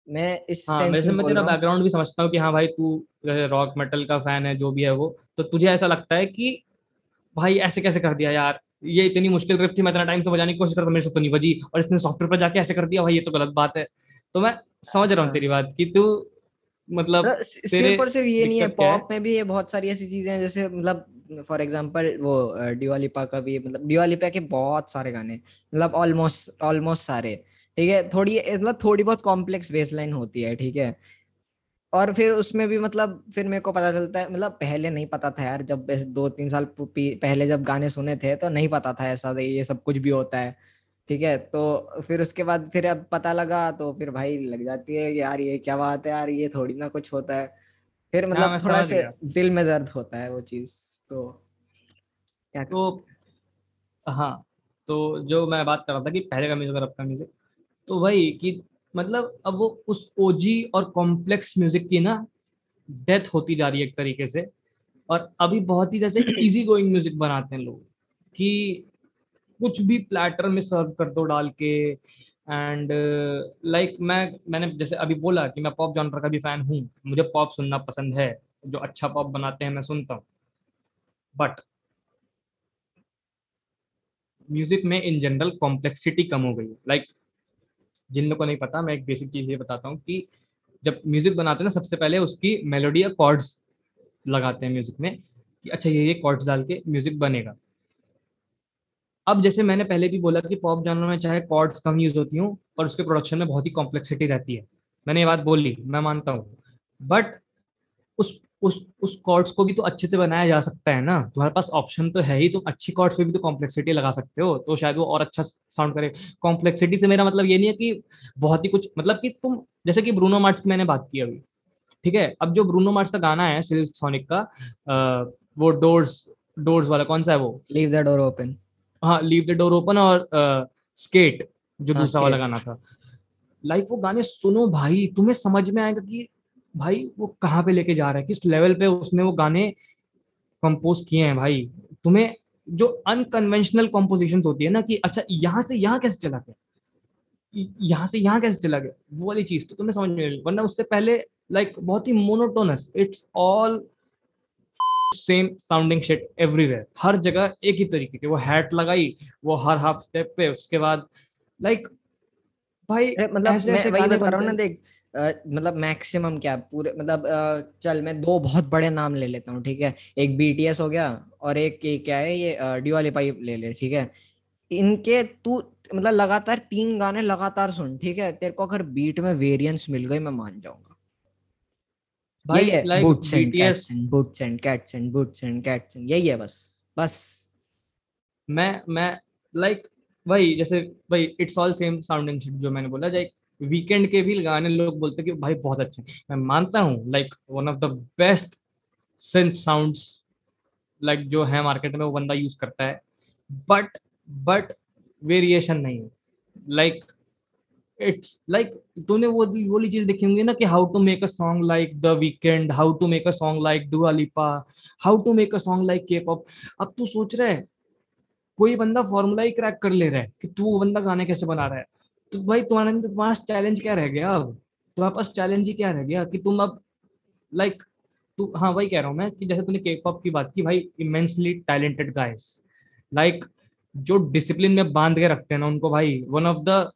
मैं इस हाँ में मैं तेरा बैकग्राउंड भी समझता हूँ कि हाँ भाई तू रॉक मेटल का फ़ैन है जो भी है वो तो तुझे ऐसा लगता है कि भाई ऐसे कैसे कर दिया यार ये इतनी मुश्किल ग्रिप थी मैं इतना टाइम से बजाने की कोशिश करता मेरे से तो नहीं बजी और इसने सॉफ्टवेयर पर जाके ऐसे कर दिया भाई ये तो गलत बात है तो मैं समझ रहा हूँ हाँ। तेरी बात कि तू मतलब तेरे सिर्फ़ और सिर्फ़ ये नहीं है है? पॉप में भी ये बहुत सारी ऐसी चीज़ें हैं जैसे मतलब फॉर एग्ज़ाम्पल वो डिवालिपा का भी मतलब डिवालिपा के बहुत सारे गाने मतलब ऑलमोस्ट ऑलमोस्ट सारे ठीक है? थोड़ी मतलब थोड़ी बहुत कॉम्प्लेक्स बेसलाइन होती है ठीक है? और फिर उसमें भी मतलब फिर मेरे को पता चलता है मतलब पहले नहीं पता था यार जब दो तीन साल पहले जब गाने सुने थे तो नहीं पता था ऐसा ये सब कुछ भी होता है ठीक है? तो फिर उसके बाद फिर अब पता लगा तो फिर भाई लग जाती है यार ये क्या बात है यार ये थोड़ी ना कुछ होता है। फिर हाँ मतलब थोड़ा से दिल में दर्द होता है वो चीज़ तो क्या तो हाँ? तो जो मैं बात कर रहा था कि पहले का म्यूज़िक और अब का म्यूज़िक तो वही कि मतलब अब वो उस ओजी और कॉम्प्लेक्स म्यूज़िक की ना डेथ होती जा रही है एक तरीके से। और अभी बहुत ही जैसे इजी गोइंग म्यूज़िक बनाते हैं लोग कि कुछ भी प्लेटर में सर्व कर दो डाल के एंड लाइक like, मैं मैंने जैसे अभी बोला कि मैं पॉप जॉनर का भी फ़ैन हूँ मुझे पॉप सुनना पसंद है जो अच्छा पॉप बनाते हैं मैं सुनता हूँ। बट म्यूज़िक में इन जनरल कॉम्प्लेक्सिटी कम हो गई है। लाइक जिन लोगों को नहीं पता, मैं एक बेसिक चीज़ ये बताता हूँ कि जब म्यूज़िक बनाते हैं ना, सबसे पहले उसकी मेलोडी या कॉर्ड्स लगाते हैं म्यूज़िक में कि अच्छा ये ये कॉर्ड्स डाल के म्यूज़िक बनेगा। अब जैसे मैंने पहले भी बोला कि पॉप जानवर में चाहे कॉर्ड्स कम यूज़ होती हूँ और उसके प्रोडक्शन में बहुत ही कॉम्प्लेक्सिटी रहती है। मैंने ये बात बोली मैं मानता हूँ। बट उस उस उस कॉर्ड्स को भी तो अच्छे से बनाया जा सकता है ना? तुम्हारे पास ऑप्शन तो है ही तुम अच्छी कॉर्ड्स पे भी तो कॉम्प्लेक्सिटी लगा सकते हो तो शायद वो और अच्छा साउंड करे। कॉम्प्लेक्सिटी से मेरा मतलब ये नहीं है कि बहुत ही कुछ मतलब कि तुम जैसे कि ब्रूनो मार्स की मैंने बात की अभी ठीक है? अब जो ब्रूनो मार्स का गाना है सिल्क सोनिक का आ, वो डोर्स डोर्स वाला कौन सा है वो? लीव द डोर ओपन हाँ लीव द डोर ओपन और स्केट जो हाँ, दूसरा वाला गाना था। लाइक वो गाने सुनो भाई तुम्हें समझ में आएगा कि भाई वो कहाँ पे लेके जा रहा है? किस लेवल पे उसने वो गाने कंपोज किए हैं भाई? तुम्हें जो अनकन्वेंशनल कॉम्पोजिशन होती है ना कि अच्छा यहाँ से यहाँ कैसे चला गया? यहाँ से यहाँ कैसे चला गया? वो वाली चीज़ तो तुम्हें समझ में वरना उससे पहले लाइक like, बहुत ही monotonous it's all same sounding shit everywhere हर जगह एक ही तरीके के। वो हैट लगाई वो हर हाफ़ स्टेप पे उसके बाद लाइक like, भाई मतलब ऐसे मैं ऐसे वही गाने बता रहा हूँ ना देख मतलब मैक्सिमम क्या पूरे मतलब अ, चल मैं दो बहुत बड़े नाम ले लेता हूँ ठीक है? एक बीटीएस हो गया और एक ये क्या है ये डिवालिपा ले ले ठीक है? इनके तू मतलब लगातार तीन गाने लगातार सुन ठीक है? तेरे को अगर बीट में वेरिएंस मिल गई मैं मान जाऊँगा। भाई यही है like boots and BTS cats and boots and cats and boots and cats and यही है बस बस। मैं मैं लाइक वही जैसे भाई it's all same sounding shit जो मैंने बोला लाइक वीकेंड के भी गाने लोग बोलते कि भाई बहुत अच्छे मैं मानता हूँ like one of the best synth sounds like जो है मार्केट में वो बंदा यूज़ करता है। बट बट वेरिएशन नहीं है। लाइक इट्स लाइक तूने वो वाली चीज़ देखी होंगी ना कि how to make a song like the Weeknd how to make a song like Dua Lipa how to make a song like K pop अब तू सोच रहा है, कोई बंदा फॉर्मूला ही क्रैक कर ले रहा है कि तू वो बंदा गाने कैसे बना रहा है। तो भाई तुम्हारे अंदर तुम्हारा चैलेंज क्या रह गया? अब तुम्हारे पास चैलेंज ही क्या रह गया कि तुम अब लाइक तू हाँ वही कह रहा हूँ मैं कि जैसे तूने के पॉप की बात की भाई इमेंसली टैलेंटेड गाइस लाइक जो डिसिप्लिन में बाँध के रखते हैं ना उनको भाई one of the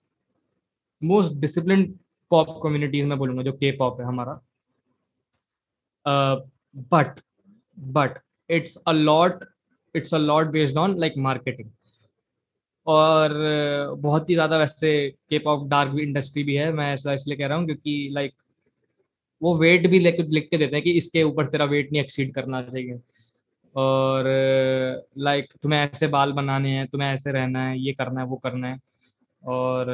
most discipline pop communities में बोलूँगा जो के पॉप है हमारा। But but it's a lot it's a lot based on like marketing और बहुत ही ज़्यादा वैसे के पॉप डार्क भी इंडस्ट्री भी है, मैं ऐसा इसलिए कह रहा हूँ क्योंकि लाइक वो वेट भी लिख लिख के देते हैं कि इसके ऊपर तेरा वेट नहीं एक्सीड करना चाहिए। और लाइक तुम्हें ऐसे बाल बनाने हैं, तुम्हें ऐसे रहना है, ये करना है, वो करना है। और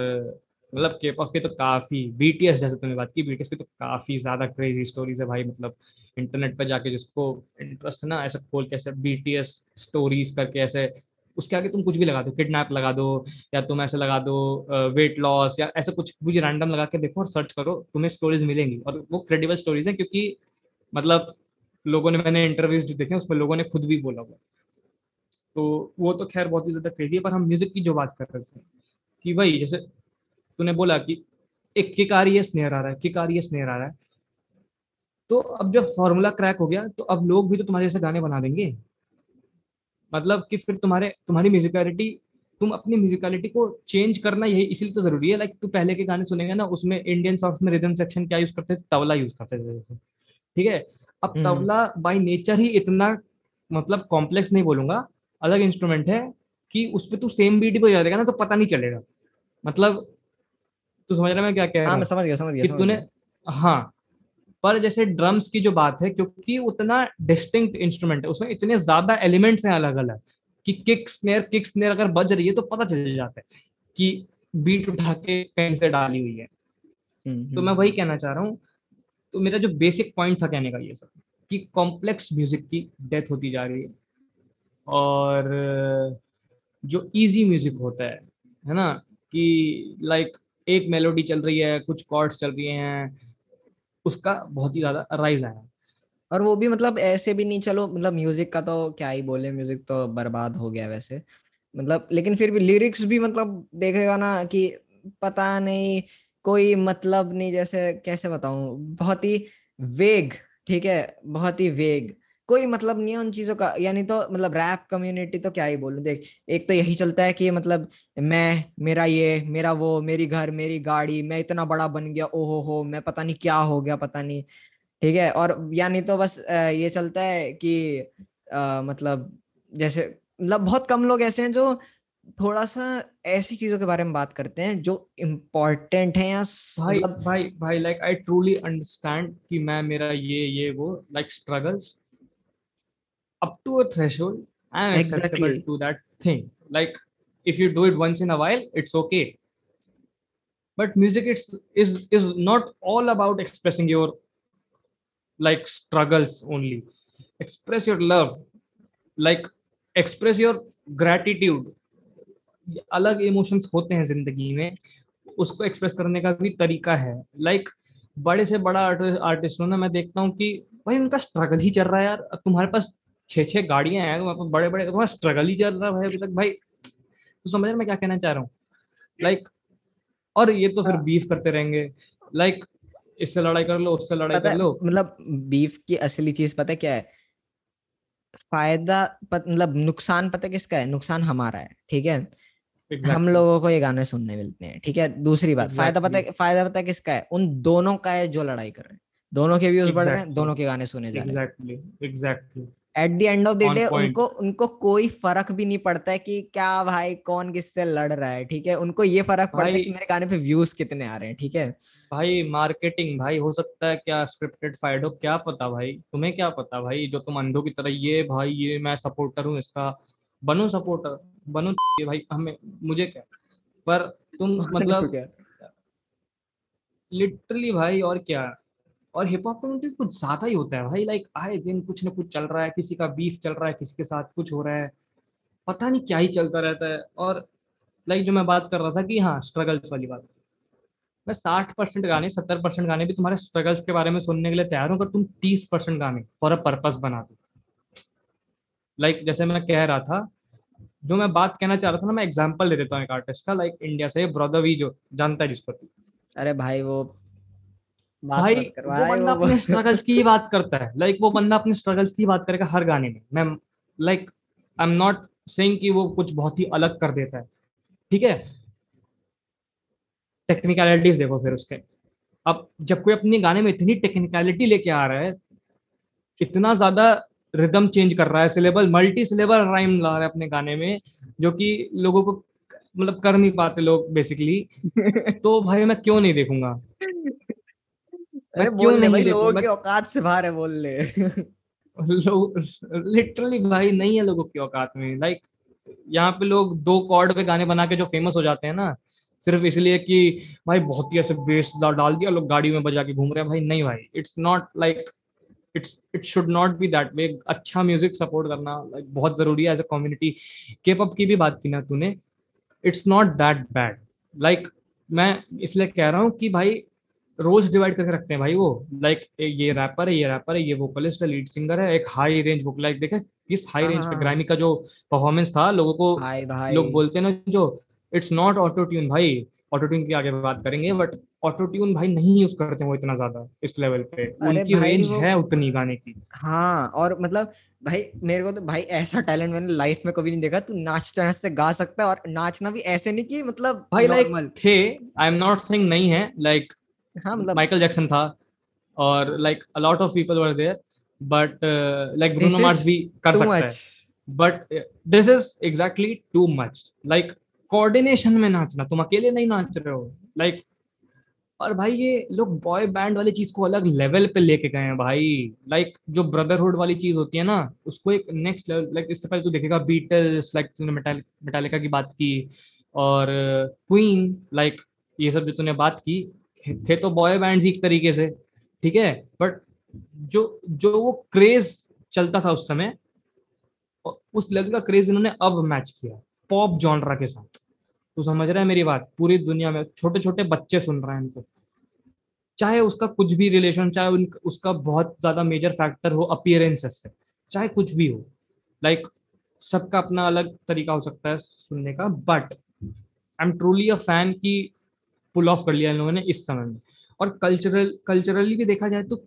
मतलब के पॉप की तो काफ़ी बीटीएस जैसे तुमने बात की बीटीएस की तो काफ़ी ज़्यादा क्रेजी स्टोरीज है भाई मतलब इंटरनेट पर जाके जिसको इंटरेस्ट है ना, ऐसा खोल के ऐसे बीटीएस स्टोरीज करके ऐसे उसके आगे तुम कुछ भी लगा दो किडनैप लगा दो, या तुम ऐसे लगा दो वेट लॉस या ऐसा कुछ भी रैंडम लगा के देखो और सर्च करो, तुम्हें स्टोरीज मिलेंगी। और वो क्रेडिबल स्टोरीज है क्योंकि मतलब लोगों ने मैंने इंटरव्यूज़ जो देखे उसमें लोगों ने खुद भी बोला हुआ तो वो तो खैर बहुत ही ज़्यादा क्रेजी है, पर हम म्यूज़िक की जो बात कर रहे थे, कि भाई जैसे तूने बोला कि एक किक आ रही है आ रहा है किक आ रही है आ रहा है। तो अब जब फॉर्मूला क्रैक हो गया तो अब लोग भी तो तुम्हारे जैसे गाने बना देंगे। मतलब कि फिर तुम्हारे तुम्हारी म्यूजिकलिटी तुम अपनी म्यूजिकलिटी को चेंज करना यही इसलिए तो ज़रूरी है। लाइक तू पहले के गाने सुनेंगे ना उसमें इंडियन सॉन्ग्स में रिदम सेक्शन क्या यूज़ करते थे? तबला यूज़ करते थे जैसे। ठीक है? अब हम्म। तबला बाय नेचर ही इतना मतलब कॉम्प्लेक्स नहीं बोलूँगा। अलग इंस्ट्रूमेंट है कि उस पर तू सेम बीट पे जाएगा ना तो पता नहीं चलेगा। मतलब तू समझ रहा मैं क्या कह रहा हाँ? हूँ मैं समझ गया समझ गया तूने हाँ पर जैसे ड्रम्स की जो बात है क्योंकि उतना डिस्टिंक्ट इंस्ट्रूमेंट है उसमें इतने ज़्यादा एलिमेंट्स हैं अलग अलग कि किक स्नेयर किक स्नेयर अगर बज रही है तो पता चल जाता है कि बीट उठा के कहीं से डाली हुई है। हम्म, तो मैं हम्म, वही कहना चाह रहा हूँ तो मेरा जो बेसिक पॉइंट था कहने का ये सब कि कॉम्प्लेक्स म्यूज़िक की डेथ होती जा रही है और जो इजी म्यूज़िक होता है है ना? कि लाइक एक मेलोडी चल रही है कुछ कॉर्ड्स चल रही हैं उसका बहुत ही ज़्यादा राइज आया। और वो भी मतलब ऐसे भी नहीं, चलो मतलब म्यूज़िक का तो क्या ही बोले म्यूज़िक तो बर्बाद हो गया वैसे। मतलब लेकिन फिर भी लिरिक्स भी मतलब देखेगा ना कि पता नहीं, कोई मतलब नहीं, जैसे कैसे बताऊँ, बहुत ही वेग ठीक है, बहुत ही वेग कोई मतलब नहीं है उन चीज़ों का यानी तो मतलब रैप कम्युनिटी तो क्या ही बोलूँ। देख एक तो यही चलता है कि मतलब मैं मेरा ये मेरा वो मेरी घर मेरी गाड़ी मैं इतना बड़ा बन गया ओहो हो मैं पता नहीं क्या हो गया पता नहीं। ठीक है और यानी तो बस ये चलता है कि अ, मतलब जैसे मतलब बहुत कम लोग ऐसे हैं जो थोड़ा सा ऐसी चीज़ों के बारे में बात करते हैं जो इम्पोर्टेंट है या भाई मतलब भाई भाई लाइक आई ट्रूली अंडरस्टैंड कि मैं मेरा ये ये वो like struggles up to a threshold i am acceptable Exactly. to that thing like if you do it once in a while it's okay but music it's, is is not all about expressing your like struggles only express your love like express your gratitude अलग emotions होते हैं ज़िंदगी में उसको express करने का भी तरीका है लाइक like, बड़े से बड़ा आर्टिस्ट ना मैं देखता हूँ कि भाई उनका स्ट्रगल ही चल रहा है यार तुम्हारे पास छह छह गाड़ियाँ हैं तुम्हारे पास बड़े बड़े तुम्हारा स्ट्रगल ही चल रहा है भाई अभी तक। भाई तो समझ रहे मैं क्या कहना चाह रहा हूँ? लाइक और ये तो फिर बीफ करते रहेंगे। लाइक इससे लड़ाई कर लो उससे लड़ाई कर लो। मतलब बीफ की असली चीज़ पता है क्या है? फ़ायदा मतलब नुकसान पता है किसका है? नुकसान हमारा है ठीक है? exactly. हम लोगों को ये गाने सुनने मिलते हैं ठीक है? दूसरी बात exactly. फ़ायदा पता है फ़ायदा पता है किसका है? उन दोनों का है जो लड़ाई कर रहे हैं। दोनों के व्यूज़ exactly. बढ़ रहे हैं दोनों के गाने सुने जा रहे हैं। Exactly exactly at the end of the day उनको उनको कोई फ़र्क भी नहीं पड़ता है कि क्या भाई कौन किससे लड़ रहा है ठीक है? उनको ये फ़र्क पड़ता है कि मेरे गाने पे व्यूज़ कितने आ रहे हैं ठीक है? भाई मार्केटिंग भाई हो सकता है क्या स्क्रिप्टेड फाइड हो क्या पता भाई? तुम्हें क्या पता भाई जो तुम अंधों की तरह ये भाई ये मैं सपोर्टर हूँ इसका। बनो सपोर्टर बनो भाई हमें मुझे क्या? पर तुम मतलब लिटरली भाई और क्या? और हिप हॉप कम्युनिटी कुछ ज़्यादा ही होता है भाई लाइक आए दिन कुछ ना कुछ चल रहा है, किसी का बीफ चल रहा है, किसी के साथ कुछ हो रहा है, पता नहीं क्या ही चलता रहता है। और लाइक जो मैं बात कर रहा था कि हाँ स्ट्रगल्स वाली बात। मैं साठ परसेंट गाने, सत्तर परसेंट गाने भी तुम्हारे स्ट्रगल्स के बारे में सुनने के लिए तैयार हूँ, अगर तुम तीस परसेंट गाने फॉर अ पर्पस बना दो। लाइक जैसे मैं कह रहा था, जो मैं बात कहना चाह रहा था ना, मैं एग्ज़ाम्पल दे देता हूँ एक आर्टिस्ट का लाइक इंडिया से ब्रदर वी जो, जानता है जिसको। अरे भाई, वो भाई वो बंदा अपने स्ट्रगल्स की ही बात करता है। लाइक वो बंदा अपने स्ट्रगल्स की बात करेगा हर गाने में। मैं like I am not saying कि वो कुछ बहुत ही अलग कर देता है। ठीक है? टेक्निकलिटीज देखो फिर उसके। अब जब कोई अपने गाने में इतनी टेक्निकलिटी लेके आ रहा है इतना ज़्यादा रिदम चेंज कर रहा है सिलेबल मल्टी सिलेबल राइम ला रहा है अपने गाने में जो कि लोगों को मतलब कर नहीं पाते लोग बेसिकली तो भाई मैं क्यों नहीं देखूँगा? अरे क्यों नहीं लोगों की औकात से बाहर है बोल ले लिटरली भाई नहीं है लोगों की औकात में। लाइक यहाँ पे लोग दो कॉर्ड पे गाने बना के जो फ़ेमस हो जाते हैं ना सिर्फ़ इसलिए कि भाई बहुत ही ऐसे बेस डाल दिया लोग गाड़ी में बजा के घूम रहे हैं। भाई नहीं भाई it's not like it's it should not be that way अच्छा म्यूज़िक सपोर्ट करना लाइक बहुत ज़रूरी है एज अ कम्युनिटी के पॉप की भी बात की ना तूने। It's not that bad like मैं इसलिए कह रहा हूँ कि भाई रोल्स डिवाइड करके रखते हैं भाई वो। लाइक ये रैपर है ये रैपर है ये वोकलिस्ट है लीड सिंगर है एक हाई रेंज वोकलाइज देखा किस हाई हाँ, रेंज पे हाँ। ग्रामी का जो परफॉर्मेंस था लोगों को भाई भाई। लोग बोलते हैं ना जो इट्स नॉट ऑटो ट्यून भाई। ऑटो ट्यून की आगे बात करेंगे बट ऑटो ट्यून भाई नहीं यूज़ करते वो इतना ज़्यादा इस लेवल पे। उनकी रेंज है उतनी गाने की। हाँ और मतलब भाई मेरे को तो भाई ऐसा टैलेंट मैंने लाइफ में कभी नहीं देखा तू नाचते नाचते गा सकता है और नाचना भी ऐसे नहीं कि मतलब भाई लाइक थे आई एम नॉट सेइंग नहीं है लाइक हाँ मतलब माइकल जैक्सन था और like a lot of people were there but like Bruno Mars भी कर सकता है। But this is exactly too much like coordination में नाचना तुम अकेले नहीं नाच रहे हो। लाइक like, और भाई ये लोग बॉय बैंड वाली चीज़ को अलग लेवल पे लेके गए हैं भाई। लाइक like, जो ब्रदरहुड वाली चीज़ होती है ना उसको एक नेक्स्ट लेवल लाइक इससे पहले तू देखेगा बीटल्स लाइक तूने मेटालिका की बात की और क्वीन लाइक like, ये सब जो तूने बात की थे तो बॉय बैंड्स ही एक तरीके से ठीक है? बट जो जो वो क्रेज चलता था उस समय उस लेवल का क्रेज इन्होंने अब मैच किया पॉप जॉनरा के साथ। तू समझ रहा है मेरी बात? पूरी दुनिया में छोटे छोटे बच्चे सुन रहे हैं इनको। चाहे उसका कुछ भी रिलेशन चाहे उसका बहुत ज़्यादा मेजर फैक्टर हो अपियरेंसेस से चाहे कुछ भी हो लाइक like, सबका अपना अलग तरीका हो सकता है सुनने का but I am truly a fan की पुल ऑफ़ कर लिया इन लोगों ने इस समय में। और कल्चरल कल्चरली भी देखा जाए तो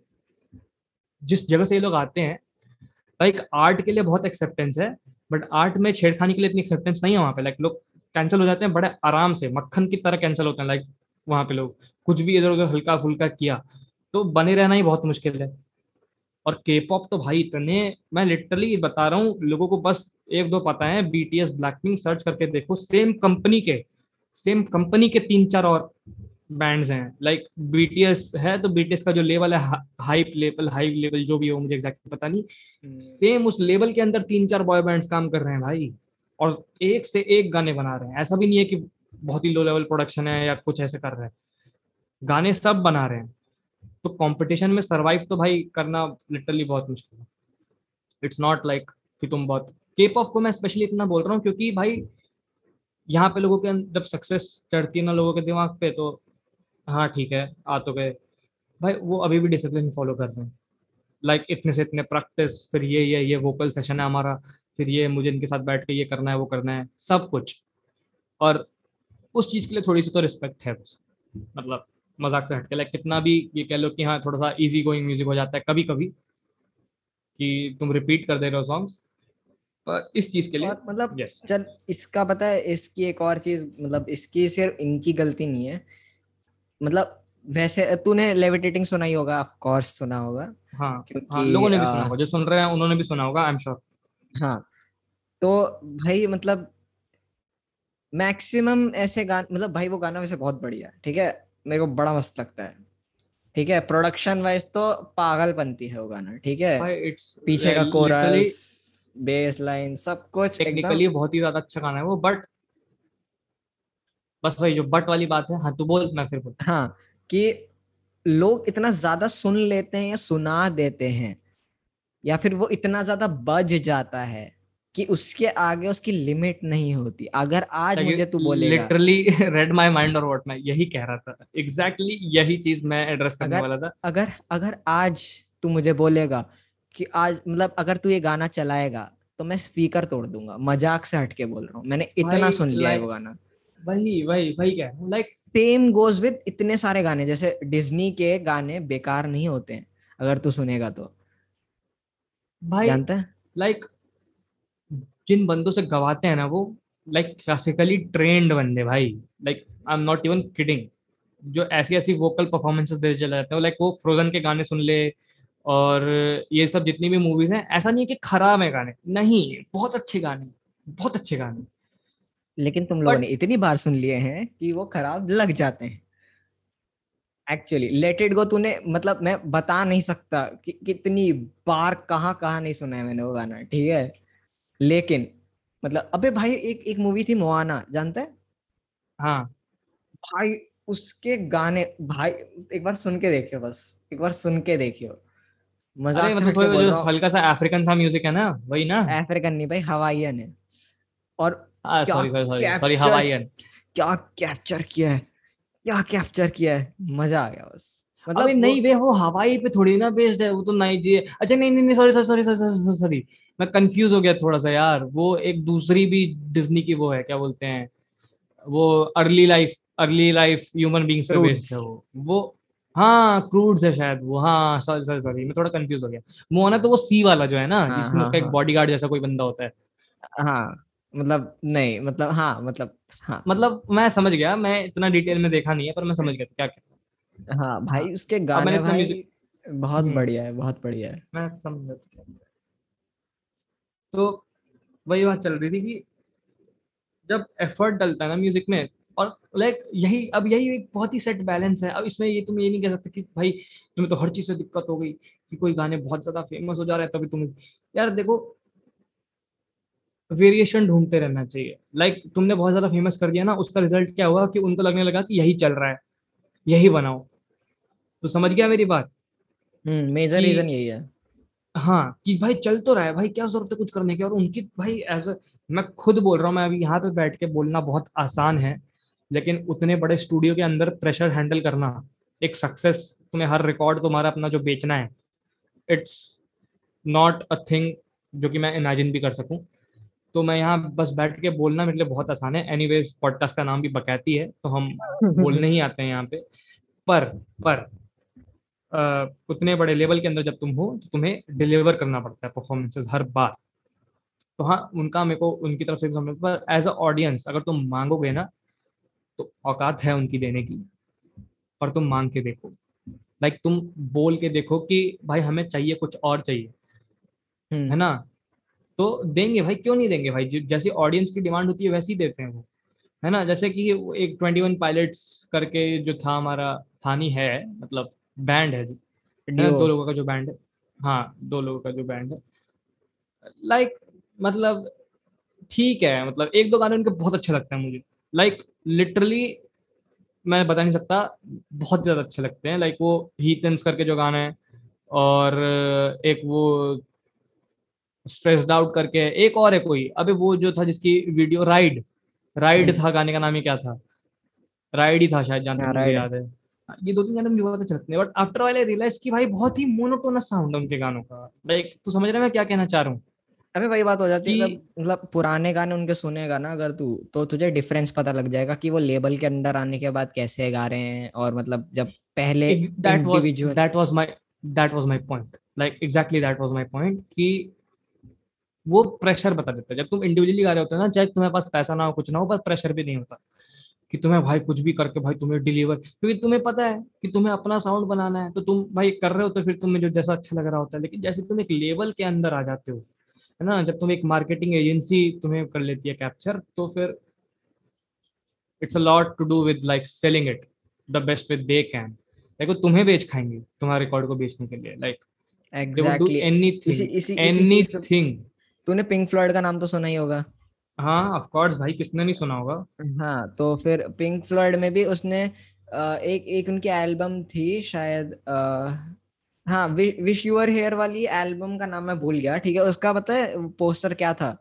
जिस जगह से ये लोग आते हैं लाइक आर्ट के लिए बहुत एक्सेप्टेंस है बट आर्ट में छेड़खानी के लिए इतनी एक्सेप्टेंस नहीं है वहाँ पे। लाइक लोग कैंसिल हो जाते हैं बड़े आराम से, मक्खन की तरह कैंसिल होते हैं लाइक वहाँ पे लोग। कुछ भी इधर उधर हल्का फुल्का किया तो बने रहना ही बहुत मुश्किल है। और के पॉप तो भाई इतने, मैं लिटरली बता रहा हूँ, लोगों को बस एक दो पता है बीटीएस ब्लैकपिंक सर्च करके देखो सेम कंपनी के सेम कंपनी के तीन चार और बैंड्स हैं। लाइक बीटीएस है तो बीटीएस का जो लेवल है हाई लेवल हाई लेवल जो भी हो मुझे एग्जैक्टली पता नहीं। सेम उस लेवल के अंदर तीन चार बॉय बैंड्स काम कर रहे हैं भाई। और एक से एक गाने बना रहे हैं। ऐसा भी नहीं है कि बहुत ही लो लेवल प्रोडक्शन है या कुछ ऐसे कर रहे हैं। गाने सब बना रहे हैं। तो कंपटीशन में सरवाइव तो भाई करना लिटरली बहुत मुश्किल है। इट्स नॉट लाइक कि तुम बहुत के पॉप को मैं स्पेशली इतना बोल रहा हूँ क्योंकि भाई यहाँ पे लोगों के जब सक्सेस चढ़ती है ना लोगों के दिमाग पे तो हाँ ठीक है आ तो गए भाई वो अभी भी डिसिप्लिन फॉलो कर रहे हैं। लाइक like, इतने से इतने प्रैक्टिस फिर ये ये ये वोकल सेशन है हमारा फिर ये मुझे इनके साथ बैठ के ये करना है वो करना है सब कुछ। और उस चीज़ के लिए थोड़ी सी तो रिस्पेक्ट है बस। मतलब मज़ाक से हटके लाइक कितना भी ये कह लो कि हाँ थोड़ा सा इजी गोइंग म्यूज़िक हो जाता है कभी कभी कि तुम रिपीट कर दे रहे हो सॉन्ग्स इस चीज़ के लिए मतलब yes. चल इसका पता है इसकी एक और चीज़ मतलब इसकी सिर्फ़ इनकी गलती नहीं है। मतलब वैसे तूने लेविटेटिंग सुना ही होगा ऑफ़ कोर्स सुना होगा। हाँ क्योंकि हाँ लोगों ने भी सुना होगा जो सुन रहे हैं उन्होंने भी सुना होगा आई एम श्योर हाँ तो भाई मतलब मैक्सिमम ऐसे गाने मतलब भाई वो गाना वैसे बहुत बढ़िया है ठीक है? मेरे को बड़ा मस्त लगता है ठीक है? प्रोडक्शन वाइज तो पागलपंती है वो गाना ठीक है? भाई पीछे का कोरस। बेस लाइन सब कुछ टेक्निकली बहुत ही ज़्यादा अच्छा गाना है वो बट बस वही जो बट वाली बात है हाँ तू बोल मैं फिर बोल हाँ। कि लोग इतना ज़्यादा सुन लेते हैं या सुना देते हैं या फिर वो इतना ज़्यादा बज जाता है कि उसके आगे उसकी लिमिट नहीं होती। अगर आज मुझे तू बोलेगा लिटरली रेड माय माइंड और व्हाट मैं यही कह रहा था। एग्जैक्टली exactly यही चीज़ मैं एड्रेस करने अगर, वाला था। अगर अगर आज तू मुझे बोलेगा कि आज मतलब अगर तू ये गाना चलाएगा तो मैं स्पीकर तोड़ दूँगा। मज़ाक से हटके बोल रहा हूँ। मैंने इतना सुन लिया है वो गाना। वही वही वही क्या लाइक सेम गोज विद इतने सारे गाने जैसे डिज्नी के गाने बेकार नहीं होते हैं अगर तू सुनेगा तो। भाई जानता है? लाइक like, जिन बंदों से गवाते हैं ना वो लाइक क्लासिकली ट्रेंड बंदे भाई। Like I am not even kidding जो ऐसी ऐसी वोकल परफॉर्मेंसेस दे चले जाते हैं लाइक वो फ्रोजन के गाने सुन ले और ये सब जितनी भी मूवीज़ हैं ऐसा नहीं है कि खराब है गाने। नहीं बहुत अच्छे गाने बहुत अच्छे गाने लेकिन तुम लोगों ने इतनी बार सुन लिए हैं कि वो खराब लग जाते हैं। एक्चुअली लेट इट गो तूने मतलब मैं बता नहीं सकता कि कितनी बार कहाँ कहाँ नहीं सुना है मैंने वो गाना ठीक है? लेकिन मतलब अबे भाई एक एक मूवी थी मोआना जानते है? हाँ। भाई उसके गाने भाई एक बार सुन के देखियो बस एक बार सुन के देखियो। मज़ा मतलब जो हल्का सा अफ्रीकन सा म्यूज़िक है ना वही ना? अफ्रीकन नहीं भाई हवाईयन है। और सॉरी सॉरी सॉरी हवाईयन क्या कैप्चर किया है? क्या कैप्चर किया है? मज़ा आ गया बस। मतलब अबे नहीं वे वो हवाई पे थोड़ी ना बेस्ड है वो तो नाइजीरिया अच्छा नहीं नहीं सॉरी सॉरी सॉरी सॉरी मैं कंफ्यूज हो गया थोड़ा सा यार। वो एक दूसरी भी डिज्नी की वो है क्या बोलते हैं? वो early life early life human beings पे बेस्ड है वो। वो हाँ क्रूड्स है शायद वो। हाँ सॉरी सॉरी सॉरी मैं थोड़ा कंफ्यूज हो गया। मोना तो वो सी वाला जो है ना हाँ, जिसमें हाँ, उसका हाँ. एक बॉडीगार्ड जैसा कोई बंदा होता है। हाँ मतलब नहीं मतलब हाँ मतलब हाँ। मतलब मैं समझ गया मैं इतना डिटेल में देखा नहीं है पर मैं समझ गया क्या क्या हाँ भाई हाँ, उसके गाने भाई बहुत हम्म। बढ़िया है बहुत बढ़िया है। मैं समझ तो वही बात चल रही थी कि जब एफर्ट डलता है ना म्यूज़िक में और लाइक यही अब यही एक बहुत ही सेट बैलेंस है। अब इसमें ये तुम ये नहीं कह सकते कि भाई तुम्हें तो हर चीज़ से दिक्कत हो गई कि कोई गाने बहुत ज़्यादा फ़ेमस हो जा रहे हैं तभी तुम यार देखो वेरिएशन ढूंढते रहना चाहिए। लाइक like, तुमने बहुत ज़्यादा फ़ेमस कर दिया ना उसका रिज़ल्ट क्या हुआ कि उनको लगने लगा कि यही चल रहा है यही बनाओ। तो समझ गया मेरी बात? मेजर हम्म, रीजन यही है। हाँ कि भाई चल तो रहा है भाई क्या ज़रूरत है कुछ करने की? और उनकी भाई एज मैं खुद बोल रहा हूँ मैं अभी यहाँ पे बैठ के बोलना बहुत आसान है। लेकिन उतने बड़े स्टूडियो के अंदर प्रेशर हैंडल करना एक सक्सेस तुम्हें हर रिकॉर्ड तुम्हारा अपना जो बेचना है इट्स नॉट अ थिंग जो कि मैं इमेजिन भी कर सकूँ। तो मैं यहाँ बस बैठ के बोलना मेरे लिए बहुत आसान है। एनी वेज पॉडकास्ट का नाम भी बकैती है तो हम बोलने ही आते हैं यहाँ पे। पर पर आ, उतने बड़े लेवल के अंदर जब तुम हो तो तुम्हें डिलीवर करना पड़ता है परफॉर्मेंसेज हर बार। तो हाँ उनका मेरे को उनकी तरफ़ से भी समझ पर एज अ ऑडियंस अगर तुम मांगोगे ना तो औकात है उनकी देने की पर तुम मांग के देखो। लाइक तुम बोल के देखो कि भाई हमें चाहिए कुछ और चाहिए। हम्म। है ना? तो देंगे भाई क्यों नहीं देंगे भाई? जैसे ऑडियंस की डिमांड होती है वैसे ही देते हैं वो। है ना? जैसे कि एक ट्वेंटी वन पायलट्स करके जो था हमारा थानी है मतलब बैंड है दो लोगों का जो बैंड है। हाँ दो लोगों का जो बैंड है। लाइक like, मतलब ठीक है मतलब एक दो गाने उनके बहुत अच्छे लगते हैं मुझे। लाइक like, लिटरली मैं बता नहीं सकता बहुत ज़्यादा अच्छे लगते हैं। लाइक वो हीथन्स करके जो गाना है और एक वो स्ट्रेस्ड आउट करके एक और है कोई। अबे वो जो था जिसकी वीडियो राइड राइड। था गाने का नाम ही क्या था? राइड ही था शायद जानते हाँ, याद है। ये दो तीन गाने मुझे बहुत अच्छे लगते हैं। बट आफ्टर वाले रियलाइज़ की भाई बहुत ही मोनोटोनस साउंड है उनके गानों का। लाइक तू समझ रहा है मैं क्या कहना चाह रहा हूँ? अबे वही बात हो जाती है मतलब पुराने गाने उनके सुनेगा ना अगर तू तो तुझे डिफरेंस पता लग जाएगा कि वो लेबल के अंदर आने के बाद कैसे गा रहे हैं और मतलब जब पहले that was that was my that was my point like exactly that was my point कि वो प्रेशर बता देता है। जब तुम इंडिविजुअली गा रहे होते हो ना चाहे तुम्हारे पास पैसा ना हो कुछ ना हो पर प्रेशर भी नहीं होता कि तुम्हें भाई कुछ भी करके भाई तुम्हें डिलीवर क्योंकि तुम्हें पता है कि तुम्हें अपना साउंड बनाना है तो तुम भाई कर रहे हो तो फिर तुम्हें जो जैसा अच्छा लग रहा होता है लेकिन जैसे तुम एक लेवल के अंदर आ जाते हो है ना? जब तुम एक मार्केटिंग एजेंसी तुम्हें कर लेती है कैप्चर तो फिर it's a lot to do with like selling it the best with they can देखो तुम्हें बेच खाएँगे तुम्हारे रिकॉर्ड को बेचने के लिए लाइक एनीथिंग तूने पिंक फ्लॉयड का नाम तो सुना ही होगा। हाँ ऑफ़ कोर्स भाई किसने नहीं सुना होगा? हाँ तो फिर पिंक फ्लॉयड में भी उसने एक एक उनकी एल्बम थी शायद हाँ विश यूर हेयर वाली एल्बम का नाम मैं भूल गया ठीक है? उसका पता है पोस्टर क्या था?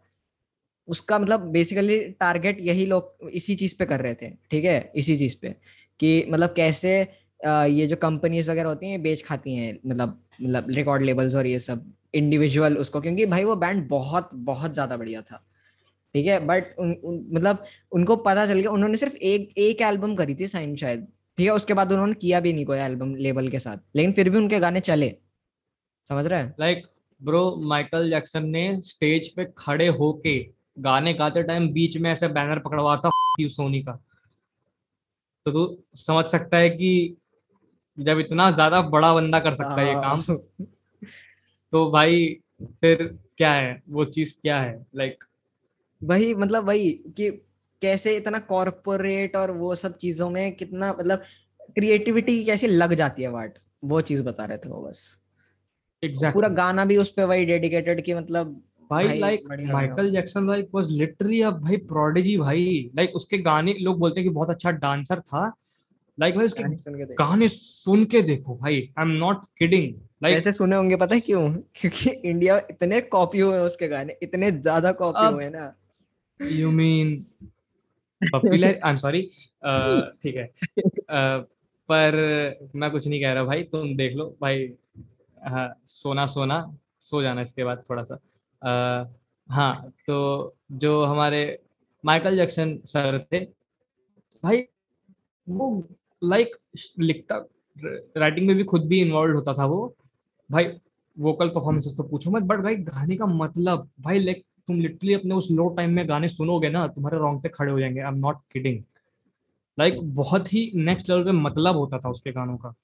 उसका मतलब बेसिकली टारगेट यही लोग इसी चीज़ पे कर रहे थे ठीक है? इसी चीज़ पे कि मतलब कैसे ये जो कंपनीज़ वगैरह होती हैं बेच खाती हैं मतलब मतलब रिकॉर्ड लेबल्स और ये सब इंडिविजुअल उसको क्योंकि भाई वो बैंड बहुत बहुत ज़्यादा बढ़िया था ठीक है? बट उन, मतलब उनको पता चल गया उन्होंने सिर्फ़ एक एक एल्बम करी थी साइन शायद ठीक है उसके बाद उन्होंने किया भी नहीं कोई एल्बम लेबल के साथ। लेकिन फिर भी उनके गाने चले। समझ रहे हैं? लाइक ब्रो माइकल जैक्सन ने स्टेज पे खड़े होके गाने गाते टाइम बीच में ऐसे बैनर पकड़वा था सोनी का। तो तू समझ सकता है कि जब इतना ज़्यादा बड़ा बंदा कर सकता है ये काम हाँ। तो भाई फिर क्या है? वो चीज़ क्या है? लाइक like, वही मतलब वही कि कैसे इतना कॉरपोरेट और वो सब चीज़ों में कितना मतलब क्रिएटिविटी कैसे लग जाती है वाट वो चीज़ बता रहे थे वो बस। Exactly. पूरा गाना भी उस पे वही डेडिकेटेड कि मतलब भाई like Michael Jackson like was literally a भाई प्रोडिजी भाई। लाइक उसके गाने लोग बोलते हैं कि बहुत अच्छा डांसर था। लाइक भाई उसके गाने सुन के देखो। भाई। I am not kidding like ऐसे सुने होंगे पता है क्यों? क्योंकि इंडिया इतने कॉपी हुए उसके गाने इतने ज़्यादा कॉपी हुए ना। You mean popular I am sorry ठीक है। uh, पर मैं कुछ नहीं कह रहा भाई तुम देख लो भाई हाँ सोना सोना सो जाना इसके बाद थोड़ा सा uh, हाँ तो जो हमारे माइकल जैक्सन सर थे भाई वो लाइक लिखता राइटिंग में भी खुद भी इन्वॉल्व होता था वो। भाई वोकल परफॉर्मेंसेस तो पूछो मत बट भाई गाने का मतलब भाई लाइक तुम लिटरली अपने उस लो टाइम में गाने सुनोगे ना, तुम्हारे रोंगटे खड़े हो जाएँगे। I am not kidding like बहुत ही नेक्स्ट लेवल पे मतलब होता था उसके गानों का,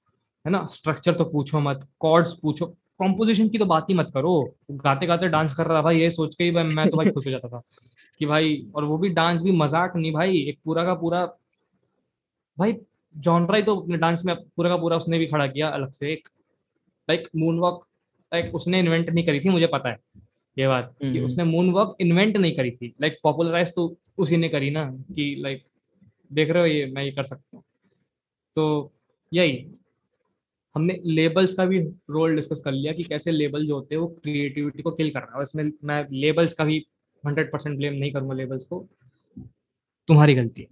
है ना? स्ट्रक्चर तो पूछो मत कॉर्ड्स पूछो कॉम्पोजिशन की तो बात ही मत करो। गाते गाते डांस कर रहा भाई ये सोच के ही भाई मैं तो भाई खुश हो जाता था कि भाई, और वो भी डांस भी मज़ाक नहीं भाई, एक पूरा का पूरा, भाई जॉनरा ही तो अपने डांस में पूरा का पूरा उसने भी खड़ा किया अलग से एक लाइक मून वॉक लाइक उसने इन्वेंट नहीं करी थी, मुझे पता है। ये बात कि हम्म। उसने मून वॉक इन्वेंट नहीं करी थी। लाइक पॉपुलराइज तो उसी ने करी ना कि लाइक देख रहे हो ये मैं ये कर सकता हूँ। तो यही। हमने लेबल्स का भी रोल डिस्कस कर लिया कि कैसे लेबल जो होते हैं वो क्रिएटिविटी को किल कर रहा है। इसमें मैं लेबल्स का भी हंड्रेड परसेंट ब्लेम नहीं करूँगा लेबल्स को। तुम्हारी गलती है।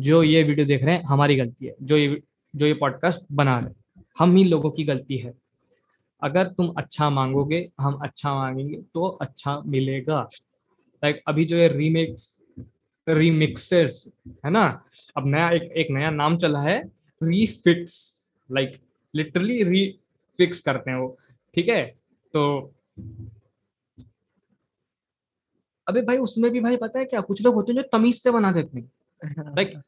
जो ये वीडियो देख रहे हैं हमारी गलती है। जो ये जो ये पॉडकास्ट बना रहे हैं। हम ही लोगों की गलती है। अगर तुम अच्छा मांगोगे हम अच्छा मांगेंगे तो अच्छा मिलेगा। लाइक like अभी जो ये रीमेक्स रीमिक्सेस है ना? अब नया एक एक नया नाम चला है रीफिक्स लाइक लिटरली रीफिक्स करते हैं वो ठीक है? तो अबे भाई उसमें भी भाई पता है क्या? कुछ लोग होते हैं जो तमीज से बना देते हैं लाइक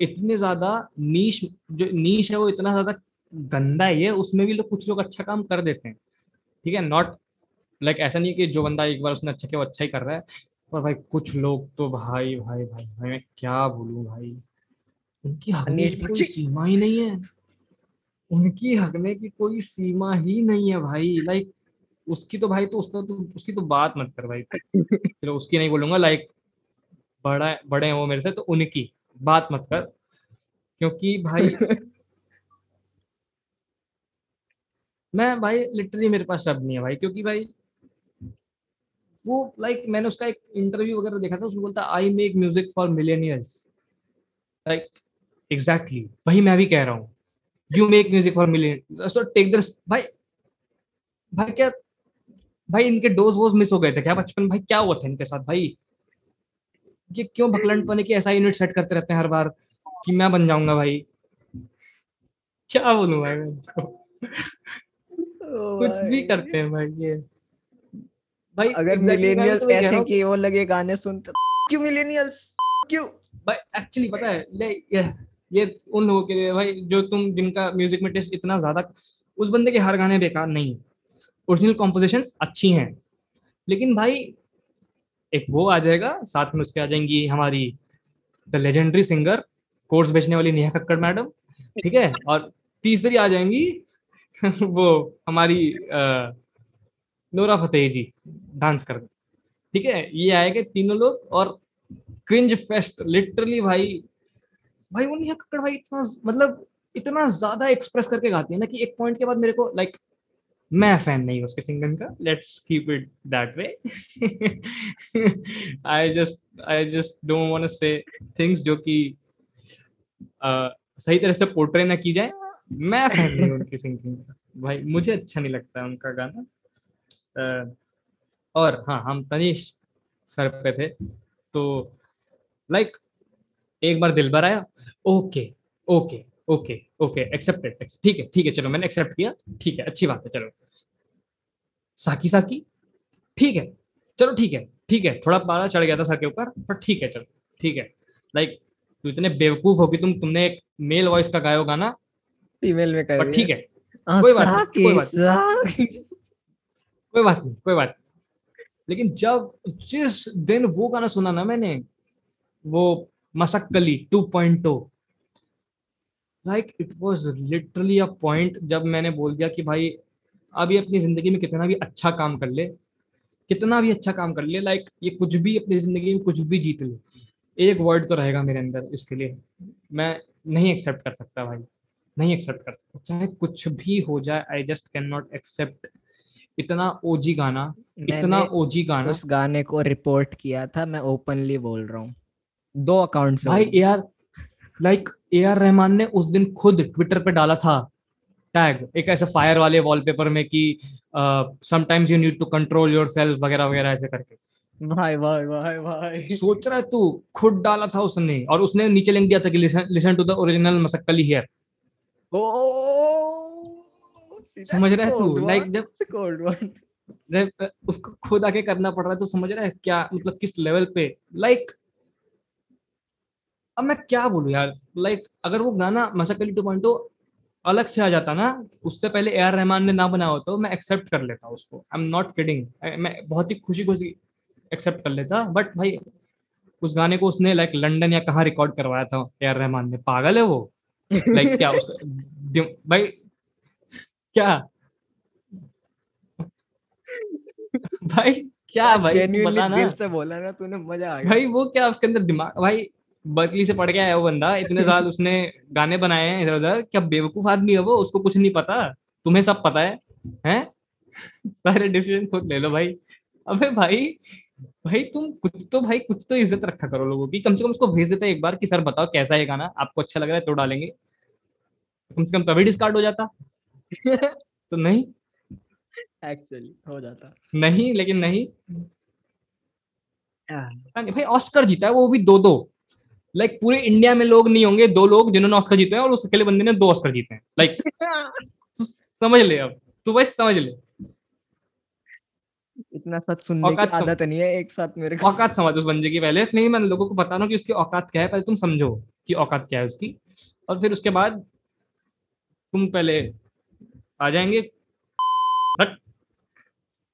इतने ज़्यादा नीश जो नीश है वो इतना ज़्यादा गंदा ही है उसमें भी लोग कुछ लोग अच्छा काम कर देते हैं। ठीक है नॉट लाइक ऐसा नहीं कि जो बंदा एक बार उसने अच्छा किया वो अच्छा ही कर रहा है पर भाई कुछ लोग तो भाई भाई भाई भाई मैं क्या बोलूँ भाई? उनकी हक में की कोई सीमा ही नहीं है। उनकी हक में की कोई सीमा ही नहीं है भाई। लाइक उसकी तो भाई तो उसका तो उसकी तो बात मत कर भाई। चलो उसकी नहीं बोलूँगा लाइक बड़ा बड़े हैं वो मेरे से तो उनकी। बात मत कर क्योंकि भाई मैं भाई लिटरली मेरे पास शब्द नहीं है भाई क्योंकि भाई वो लाइक like, मैंने उसका एक इंटरव्यू वगैरह देखा था उसमें बोलता I make music for millennials like exactly वही मैं भी कह रहा हूँ। You make music for millennials so take this भाई भाई क्या भाई इनके डोज वोज मिस हो गए थे क्या बचपन? भाई क्या हुआ था इनके साथ भाई? ये क्यों भकलंड पने की ऐसा यूनिट सेट करते रहते हैं हर बार कि मैं बन जाऊँगा भाई? क्या बोलूँ भाई कुछ भी करते हैं भाई ये। भाई अगर मिलेनियल्स तो ऐसे कि वो लगे गाने सुनते क्यों मिलेनियल्स क्यों भाई एक्चुअली पता है ले ये ये उन लोगों के लिए भाई जो तुम जिनका म्यूज़िक में टेस्ट इतना ज़्यादा उस बंदे के हर गाने बेकार नहीं है। ओरिजिनल कॉम्पोजिशंस अच्छी हैं। लेकिन भाई एक वो आ जाएगा साथ में उसके आ जाएँगी हमारी द लेजेंडरी सिंगर कोर्स बेचने वाली नेहा कक्कड़ मैडम ठीक है? और तीसरी आ जाएँगी वो हमारी नोरा फतेह जी डांस कर ठीक है ये आएँगे तीनों लोग और क्रिंज फेस्ट लिटरली भाई भाई वो नेहा कक्कड़ भाई इतना मतलब इतना ज़्यादा एक्सप्रेस करके गाती है ना कि एक पॉइंट के बाद मेरे को लाइक like, मैं फ़ैन नहीं उसके सिंगिंग का। Let's keep it that way I just I just don't want to say things जो कि uh, सही तरह से पोर्ट्रे ना की जाए। मैं फ़ैन नहीं उनकी सिंगिंग। का भाई मुझे अच्छा नहीं लगता उनका गाना। और हाँ हम तनिष सर पे थे तो लाइक एक बार दिल भर आया okay okay okay okay accepted ठीक है ठीक है चलो मैंने एक्सेप्ट किया ठीक है अच्छी बात है चलो। साकी साकी ठीक है चलो ठीक है ठीक है थोड़ा पारा चढ़ गया था सर के ऊपर पर ठीक है चलो ठीक है। लाइक तू इतने बेवकूफ़ हो कि तुम तुमने एक मेल वॉइस का गायो गाना फीमेल में कर ठीक है कोई बात कोई बात कोई बात नहीं कोई बात लेकिन जब जिस दिन वो गाना सुना ना मैंने वो Masakali 2.0 like it was literally a point जब मैंने बोल दिया कि भाई अभी अपनी ज़िंदगी में कितना भी अच्छा काम कर ले कितना भी अच्छा काम कर ले लाइक like, ये कुछ भी अपनी ज़िंदगी में कुछ भी जीत ले एक वर्ड तो रहेगा मेरे अंदर इसके लिए। मैं नहीं एक्सेप्ट कर सकता भाई। नहीं एक्सेप्ट कर सकता चाहे कुछ भी हो जाए I just can not accept इतना ओजी गाना इतना ओजी गाना। उस गाने को रिपोर्ट किया था मैं ओपनली बोल रहा हूँ। दो अकाउंट भाई यार लाइक ए आर रहमान ने उस दिन खुद ट्विटर पे डाला था टैग एक ऐसे फायर वाले वॉलपेपर में कि sometimes you need to control yourself वगैरह वगैरह ऐसे करके। भाई भाई भाई भाई। सोच रहा है तू खुद डाला था उसने और उसने नीचे लिंक दिया था कि listen to the original Masakali here समझ रहा है तू? लाइक जब कोल्ड वन जब उसको खुद आके करना पड़ रहा है तो समझ रहा है क्या मतलब किस लेवल पे? लाइक अब मैं क्या बोलूँ यार? लाइक अगर वो गाना मसक्कली टू पॉइंट अलग से आ जाता ना उससे पहले ए आर रहमान ने ना बनाया होता तो मैं एक्सेप्ट कर लेता उसको। आई एम नॉट किडिंग मैं बहुत ही खुशी खुशी एक्सेप्ट कर लेता बट भाई उस गाने को उसने लाइक लंदन या कहाँ रिकॉर्ड करवाया था ए आर रहमान ने? पागल है वो। लाइक क्या उसका भाई क्या भाई क्या भाई बता ना दिल से बोला ना तूने मज़ा आ गया भाई वो क्या उसके अंदर दिमाग भाई बर्कली से पढ़ के आया वो बंदा इतने साल उसने गाने बनाए हैं इधर उधर क्या बेवकूफ़ आदमी है वो उसको कुछ नहीं पता तुम्हें सब पता है हैं सारे डिसीज़न खुद ले लो भाई अबे भाई भाई तुम कुछ तो भाई कुछ तो इज़्ज़त रखा करो लोगों की। कम से कम उसको भेज देता एक बार कि सर बताओ कैसा है गाना? आपको अच्छा लग रहा है तो डालेंगे। कम से कम तभी डिस्कार्ड हो जाता। तो नहीं। एक्चुअली हो जाता। नहीं लेकिन नहीं। भाई ऑस्कर जीता है वो भी दो दो लाइक like, पूरे इंडिया में लोग नहीं होंगे दो लोग जिन्होंने ऑस्कर जीते हैं और उस अकेले बंदे ने दो ऑस्कर जीते हैं। लाइक like, समझ ले अब। तू बस समझ ले। इतना सच सुनने की आदत नहीं है एक साथ मेरे को। औकात समझ उस बंदे की पहले। नहीं मैं लोगों को बता रहा हूँ कि उसकी औकात क्या है पहले तुम समझो कि औकात क्या है उसकी। और फिर उसके बाद तुम पहले आ जाएँगे।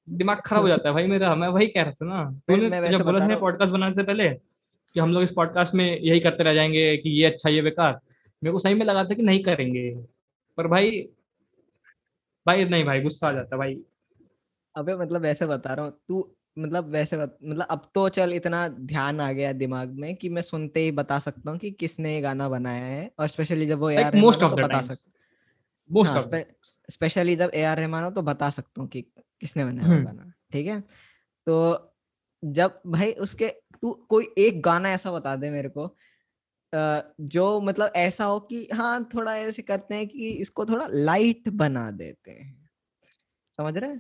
दिमाग खराब हो जाता है भाई मेरा मैं वही कह रहा था ना। तूने जब बोला था पॉडकास्ट बनाने से पहले कि हम लोग इस पॉडकास्ट में यही करते रह जाएँगे कि ये अच्छा ये बेकार। मेरे को सही में लगा था कि नहीं करेंगे। पर भाई भाई नहीं भाई गुस्सा आ जाता भाई। अबे मतलब वैसे बता रहा हूँ तू मतलब वैसे बत, मतलब अब तो चल इतना ध्यान आ गया दिमाग में कि मैं सुनते ही बता सकता हूँ कि किसने ये गाना बनाया है और स्पेशली जब वो ए आर मोस्ट ऑफ़ बता सकता मोस्ट स्पेशली जब ए आर रहमान हो तो बता सकता हूँ कि किसने बनाया हम्म। गाना ठीक है? तो जब भाई उसके तू कोई एक गाना ऐसा बता दे मेरे को जो मतलब ऐसा हो कि हाँ थोड़ा ऐसे करते हैं कि इसको थोड़ा लाइट बना देते हैं। समझ रहे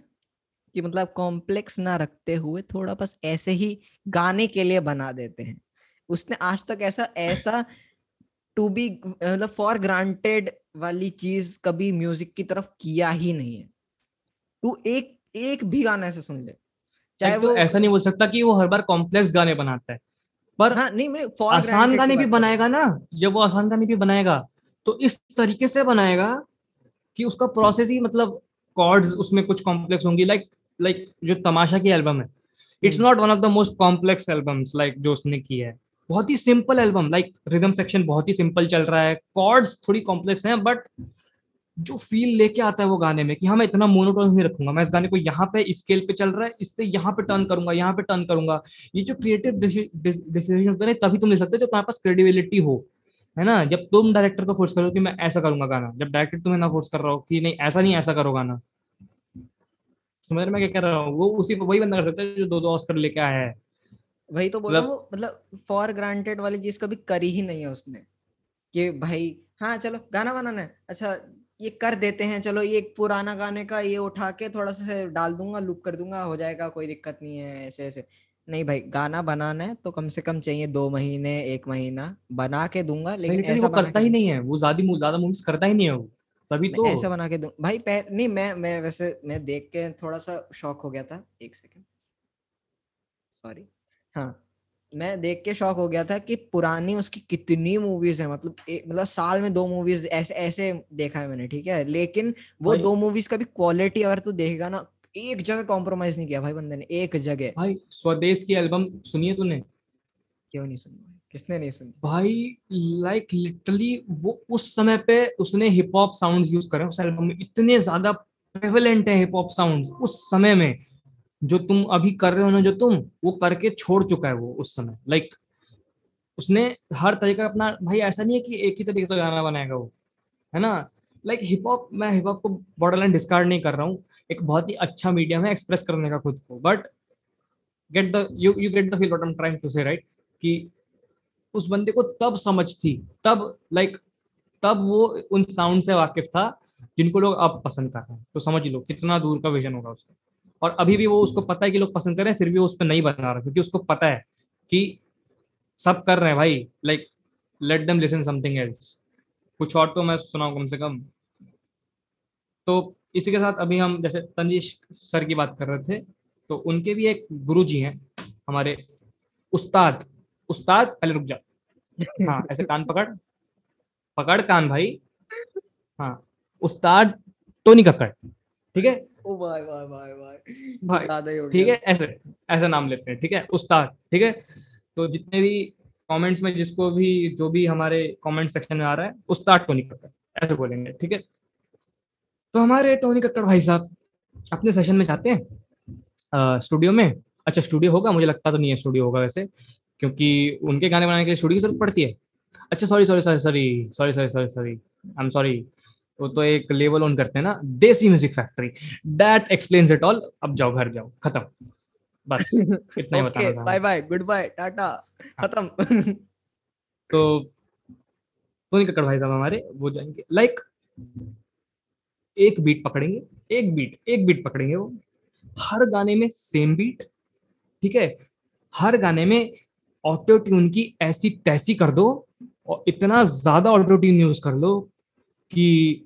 कि मतलब कॉम्प्लेक्स ना रखते हुए थोड़ा बस ऐसे ही गाने के लिए बना देते हैं। उसने आज तक ऐसा ऐसा टू बी मतलब फॉर ग्रांटेड वाली चीज़ कभी म्यूज़िक की तरफ़ किया ही नहीं है। तू एक एक भी गाना ऐसे सुन ले। चाहे तो वो ऐसा नहीं बोल सकता कि वो हर बार कॉम्प्लेक्स गाने बनाता है। पर हाँ, नहीं मैं आसान गाने भी बनाएगा ना जब वो आसान गाने भी बनाएगा तो इस तरीके से बनाएगा कि उसका प्रोसेस ही मतलब कॉर्ड्स उसमें कुछ कॉम्प्लेक्स होंगी लाइक लाइक जो तमाशा की एल्बम है। It's not one of the most complex albums like जो उसने की है। बहुत ही simple album like rhythm section बहुत ही सिंपल चल रहा है। कॉर्ड्स थोड़ी कॉम्प्लेक्स हैं बट जो फील लेके आता है वो गाने में कि हाँ मैं इतना मोनोटोन नहीं रखूँगा। मैं इस गाने को यहाँ पे स्केल पे चल रहा है इससे यहाँ पे टर्न करूँगा यहाँ पे टर्न करूँगा। ये जो क्रिएटिव डिसीज़न होते हैं तभी तुम ले सकते हो जब तुम्हारे पास क्रेडिबिलिटी हो है ना? जब तुम डायरेक्टर को फोर्स करो कि मैं ऐसा करूँगा गाना। जब डायरेक्टर तुम्हें ना फोर्स कर रहा हो कि नहीं ऐसा नहीं ऐसा करो गाना। समझ मैं क्या कह रहा हूँ? वो उसी वही बंदा कर सकता है जो दो दो ऑस्कर लेके आया है। वही तो बोला मतलब, मतलब फॉर ग्रांटेड वाली चीज़ कभी करी ही नहीं है उसने। कि भाई हाँ चलो गाना बनाना है। अच्छा ये कर देते हैं चलो ये पुराना गाने का ये उठा के थोड़ा सा डाल दूँगा लुक कर दूँगा हो जाएगा कोई दिक्कत नहीं है ऐसे ऐसे। नहीं भाई गाना बनाना है तो कम से कम चाहिए दो महीने एक महीना बना के दूँगा लेकिन ऐसा वो करता ही नहीं। है वो ज़्यादा ज़्यादा मूवीज़ करता ही नहीं है वो। तभी तो। ऐसे बना के दूँ। भाई पैर नहीं मैं मैं वैसे मैं देख के थोड़ा सा शॉक हो गया था एक सेकंड सॉरी हाँ मैं देख के शॉक हो गया था कि पुरानी उसकी कितनी मूवीज़ है मतलब मतलब साल में दो मूवीज़ ऐसे ऐसे देखा है मैंने ठीक है? लेकिन वो दो मूवीज़ का भी क्वालिटी अगर तू देखेगा ना एक जगह कॉम्प्रोमाइज नहीं किया भाई बंदे ने एक जगह। भाई स्वदेश की एल्बम सुनिए तूने? क्यों नहीं सुनी? किसने नहीं सुनी? भाई लाइक like, लिटरली वो उस समय पे उसने हिप हॉप साउंड्स यूज़ करे उस एल्बम में इतने ज़्यादा प्रेवलेंट है हिप हॉप साउंड्स उस समय में जो तुम अभी कर रहे हो ना जो तुम वो करके छोड़ चुका है वो उस समय। लाइक like, उसने हर तरीके का अपना भाई ऐसा नहीं है कि एक ही तरीके से गाना बनाएगा वो है ना? लाइक हिप हॉप मैं हिप हॉप को बॉर्डर लाइन डिस्कार्ड नहीं कर रहा हूँ। एक बहुत ही अच्छा मीडियम है एक्सप्रेस करने का खुद को। But get the you you get the feel I am trying to say right कि उस बंदे को तब समझ थी तब लाइक like, तब वो उन साउंड से वाकिफ था जिनको लोग अब पसंद कर रहे हैं। तो समझ लो कितना दूर का विजन होगा उसका। और अभी भी वो उसको पता है कि लोग पसंद करें फिर भी वो उस पर नहीं बना रहा क्योंकि उसको पता है कि सब कर रहे हैं भाई like let them listen something else कुछ और तो मैं सुनाऊं कम से कम। तो इसी के साथ अभी हम जैसे तंजीश सर की बात कर रहे थे तो उनके भी एक गुरु जी हैं हमारे उस्ताद। उस्ताद पहले रुक जा हाँ ऐसे कान पकड़। पकड़ कान भाई। हाँ उस्ताद टोनी कक्कड़ ठीक है? ओ भाई भाई भाई भाई। भाई ज़्यादा ठीक है? ऐसे ऐसा नाम लेते हैं ठीक है? उस्ताद ठीक है? तो जितने भी कमेंट्स में जिसको भी जो भी हमारे कमेंट सेक्शन में आ रहा है उस्ताद टोनी कक्कड़ ऐसे बोलेंगे ठीक है? तो हमारे टोनी कक्कड़ भाई साहब अपने सेशन में जाते हैं? स्टूडियो में? अच्छा स्टूडियो होगा? मुझे लगता तो नहीं है स्टूडियो होगा वैसे। क्योंकि उनके गाने बनाने के लिए स्टूडियो की ज़रूरत पड़ती है। अच्छा sorry sorry sorry sorry sorry sorry sorry sorry I am sorry वो तो एक लेवल ऑन करते हैं ना Desi Music Factory that explains it all अब जाओ घर जाओ. खत्म. बस. इतना ही बताना था। Bye bye good bye Tata खत्म. तो टोनी कक्कड़ भाई साहब हमारे वो जाएँगे। लाइक एक बीट पकड़ेंगे। एक बीट एक बीट पकड़ेंगे वो। हर गाने में सेम बीट ठीक है? हर गाने में ऑटो ट्यून की ऐसी तैसी कर दो और इतना ज़्यादा ऑटो ट्यून यूज़ कर लो कि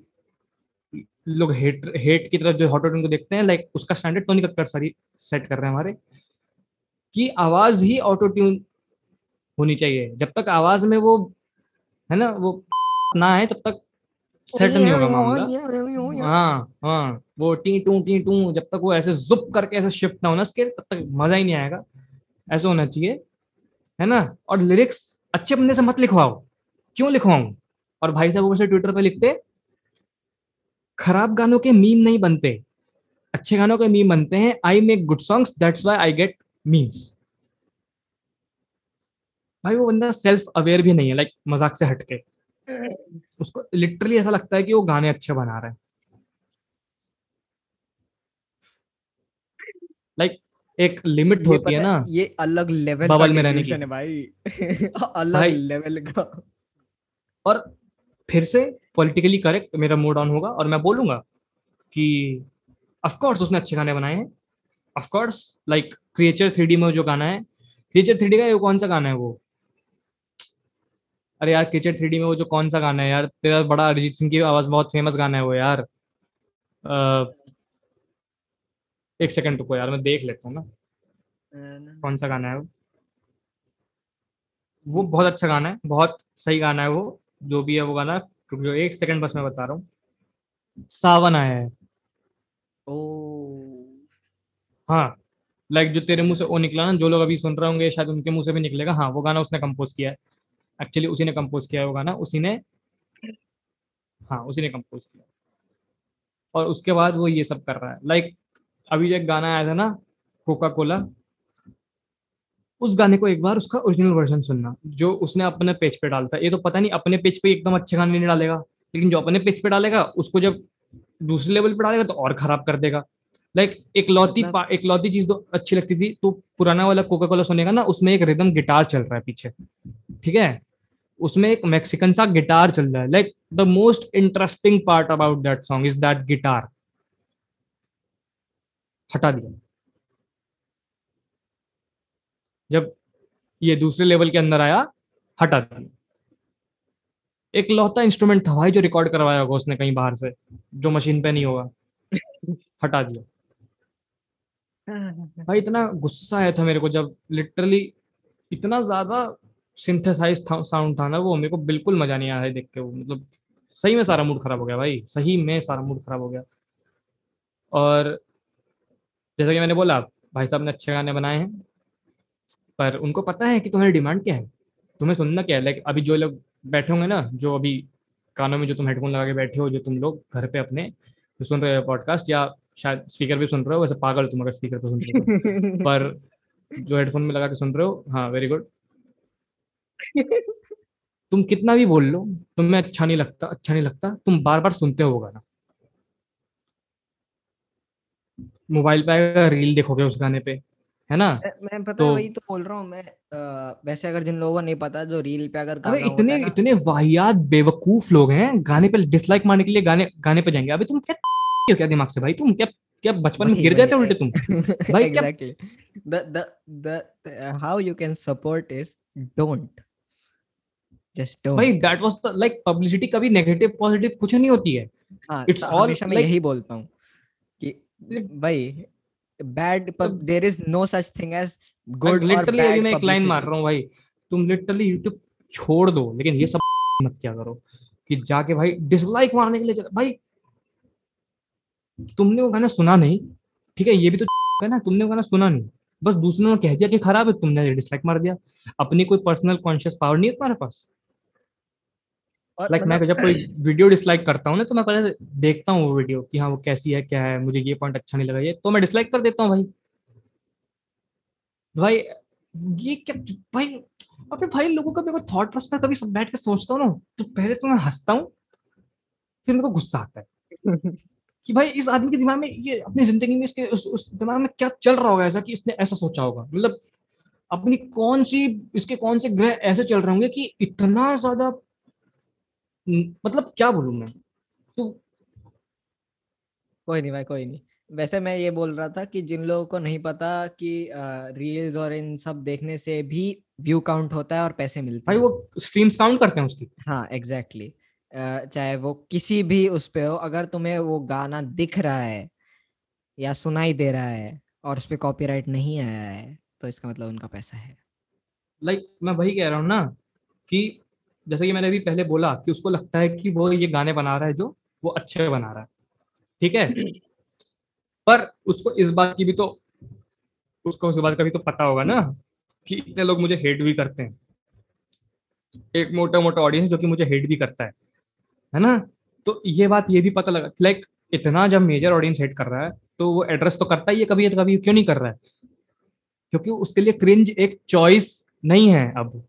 लोग हेट हेट की तरफ़ जो ऑटो ट्यून को देखते हैं लाइक उसका स्टैंडर्ड टोनी कक्कड़ सारी सेट कर रहे हैं हमारे, कि आवाज़ ही ऑटो ट्यून होनी चाहिए। जब तक आवाज़ में वो, है ना, वो ना है तब तक सेट नहीं होगा हाँ हाँ वो टी, टू टी, टू, जब तक वो ऐसे जुप करके ऐसे शिफ्ट ना होना स्केल तब तक मज़ा ही नहीं आएगा। ऐसा होना चाहिए। है ना? और लिरिक्स अच्छे बंदे से मत लिखवाओ। क्यों लिखवाऊं? और भाई साहब ऊपर ट्विटर पे लिखते, खराब गानों के मीम नहीं बनते। अच्छे गानों के मीम बनते हैं। I make good songs that's why I get memes भाई वो बंदा सेल्फ अवेयर भी नहीं है लाइक मज़ाक से हटके। उसको लिटरली ऐसा लगता है कि वो गाने अच्छे बना रहे हैं लाइक एक लिमिट होती है ना। ये अलग लेवल बबल में रहने की। है भाई। अलग भाई- लेवल का। और फिर से पॉलिटिकली करेक्ट मेरा मूड ऑन होगा और मैं बोलूँगा कि ऑफ़ कोर्स उसने अच्छे गाने बनाए हैं। Of course like Creature three में जो गाना है क्रिएचर थ्री का ये कौन सा गाना है वो? अरे यार क्रिएचर थ्री में वो जो कौन सा गाना है यार? तेरा बड़ा अरिजीत सिंह की आवाज़ बहुत फ़ेमस गाना है वो यार। अ, एक सेकंड रुको यार मैं देख लेता हूँ ना। कौन सा गाना है वो? वो बहुत अच्छा गाना है बहुत सही गाना है वो जो भी है वो गाना। रुक जाओ एक सेकंड बस मैं बता रहा हूँ। सावन आया है। ओ। हाँ लाइक जो तेरे मुँह से ओ निकला ना जो लोग अभी सुन रहे होंगे शायद उनके मुँह से भी निकलेगा। हाँ वो गाना उसने कंपोज किया है। एक्चुअली उसी ने कंपोज किया है वो गाना उसी ने हाँ उसी ने कंपोज किया और उसके बाद वो ये सब कर रहा है। लाइक अभी जो एक गाना आया था ना कोका कोला उस गाने को एक बार उसका ओरिजिनल वर्जन सुनना जो उसने अपने पेज पे डालता है ये तो पता नहीं अपने पेज पे एकदम अच्छे गाने नहीं डालेगा लेकिन जो अपने पेज पे डालेगा उसको जब दूसरे लेवल पे डालेगा तो और खराब कर देगा। लाइक एक लौती मतलब- एक लौती चीज़ तो अच्छी लगती थी तो पुराना वाला कोका कोला सुनेगा ना उसमें एक रिदम गिटार चल रहा है पीछे ठीक है? उसमें एक मैक्सिकन सा गिटार चल रहा है। Like the most interesting part about that song is that guitar हटा दिया। जब ये दूसरे लेवल के अंदर आया, हटा दिया। एक लौता इंस्ट्रूमेंट था भाई जो रिकॉर्ड करवाया होगा उसने कहीं बाहर से, जो मशीन पे नहीं होगा। हटा दिया। भाई इतना गुस्सा आया था मेरे को जब लिटरली इतना ज़्यादा सिंथेसाइज साउंड था ना वो, मेरे को बिल्कुल मज़ा नहीं आया देख के वो मतलब सही में सारा मूड खराब हो गया भाई, सही में सारा मूड खराब हो गया। और जैसा कि मैंने बोला भाई साहब ने अच्छे गाने बनाए हैं पर उनको पता है कि तुम्हारी डिमांड क्या है? तुम्हें सुनना क्या है? लाइक अभी जो लोग बैठे होंगे ना जो अभी कानों में जो तुम हेडफोन लगा के बैठे हो जो तुम लोग घर पे अपने जो सुन रहे हो पॉडकास्ट या शायद स्पीकर भी सुन रहे हो वैसे पागल तुम अगर स्पीकर पे सुन रहे हो। पर जो हेडफोन में लगा के सुन रहे हो हाँ वेरी गुड तुम कितना भी बोल लो तुम्हें अच्छा नहीं लगता अच्छा नहीं लगता तुम बार बार सुनते हो गाना। मोबाइल पे आएगा रील देखोगे उस गाने पे है ना? मैं पता तो- है वही तो बोल रहा हूँ मैं अ, वैसे अगर जिन लोगों को नहीं पता जो रील पे अगर अरे इतने है इतने वाहियात बेवकूफ़ लोग हैं गाने पे डिसलाइक मारने के लिए गाने गाने पे जाएँगे। अभी तुम क्या हो क्या दिमाग से भाई? तुम क्या क्या बचपन में गिर गए थे उल्टे तुम? भाई the the the uh, how you can support is don't. Just don't. भाई that was the like publicity कभी नेगेटिव पॉजिटिव कुछ नहीं होती है। हाँ it's all हमेशा मैं यही बोलता हूँ। भाई bad there is no such thing as good literally अभी मैं एक लाइन मार रहा हूँ भाई। तुम लिटरली यूट्यूब छोड़ दो लेकिन ये सब मत क्या करो कि जाके भाई डिसलाइक मारने के लिए भाई तुमने वो गाना सुना नहीं ठीक है? ये भी तो है ना तुमने वो गाना सुना नहीं। बस दूसरे ने कह दिया कि खराब है तुमने डिसलाइक मार दिया। अपनी कोई पर्सनल कॉन्शियस पावर नहीं है तुम्हारे पास। लाइक मैं मतलब- जब कोई वीडियो डिसलाइक करता हूँ ना तो मैं पहले देखता हूँ वो वीडियो कि हाँ वो कैसी है क्या है मुझे ये पॉइंट अच्छा नहीं लगा ये तो मैं डिसलाइक कर देता हूँ भाई। भाई ये क्या भाई अबे भाई लोगों का मेरे को थॉट प्रोसेस में कभी सब बैठ के सोचता हूँ ना तो पहले तो मैं हंसता हूँ फिर मेरे को गुस्सा आता है। कि भाई इस आदमी के दिमाग में ये अपनी ज़िंदगी में इसके उस, उस दिमाग में क्या चल रहा होगा ऐसा कि इसने ऐसा सोचा होगा? मतलब अपनी कौन सी इसके कौन से ग्रह ऐसे चल रहे होंगे कि इतना ज़्यादा मतलब क्या बोलूँ मैं? तो कोई नहीं भाई कोई नहीं। वैसे मैं ये बोल रहा था कि जिन लोगों को नहीं पता कि रील्स और इन सब देखने से भी व्यू काउंट होता है और पैसे मिलते भाई हैं। वो स्ट्रीम्स काउंट करते हैं उसकी। हाँ एग्जैक्टली exactly. चाहे वो किसी भी उस पे हो अगर तुम्हें वो गाना दिख रहा है या सुनाई दे रहा है और उस पर कॉपीराइट नहीं आया है तो इसका मतलब उनका पैसा है। लाइक like, मैं वही कह रहा हूँ ना कि जैसे कि मैंने अभी पहले बोला कि उसको लगता है कि वो ये गाने बना रहा है जो वो अच्छे बना रहा है। ठीक है? पर उसको इस बात की भी तो उसको इस बात का भी तो पता होगा ना कि इतने लोग मुझे हेट भी करते हैं। एक मोटा मोटा ऑडियंस जो कि मुझे हेट भी करता है। है ना? तो ये बात ये भी पता लगा लाइक इतना जब मेजर ऑडियंस हेट कर रहा है तो वो एड्रेस तो करता ही है कभी कभी क्यों नहीं कर रहा है? क्योंकि उसके लिए क्रिंज एक चॉइस नहीं है अब।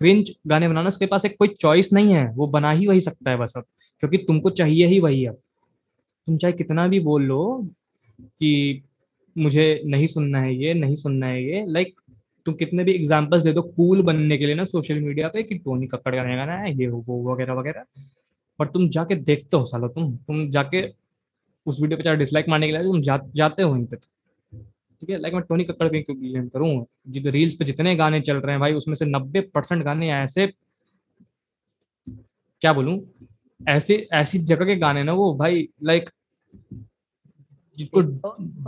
क्रिंज गाने बनाना उसके पास एक कोई चॉइस नहीं है वो बना ही वही सकता है बस अब क्योंकि तुमको चाहिए ही वही अब। तुम चाहे कितना भी बोल लो कि मुझे नहीं सुनना है ये नहीं सुनना है ये लाइक तुम कितने भी एग्जाम्पल्स दे दो कूल बनने के लिए ना सोशल मीडिया पे कि टोनी कक्कड़ का गाना है ये वो वगैरह वगैरह। पर तुम जाके देखते हो सालो तुम तुम जाके उस वीडियो पे चाहे डिसलाइक मारने के लिए तुम जा, जाते हो वहीं पे ठीक है? लाइक मैं टोनी कक्कड़ पे क्यों करूँ? जित रील्स पे जितने गाने चल रहे हैं भाई उसमें से नब्बे परसेंट गाने ऐसे क्या बोलूँ? ऐसे ऐसी जगह के गाने ना वो भाई लाइक जिनको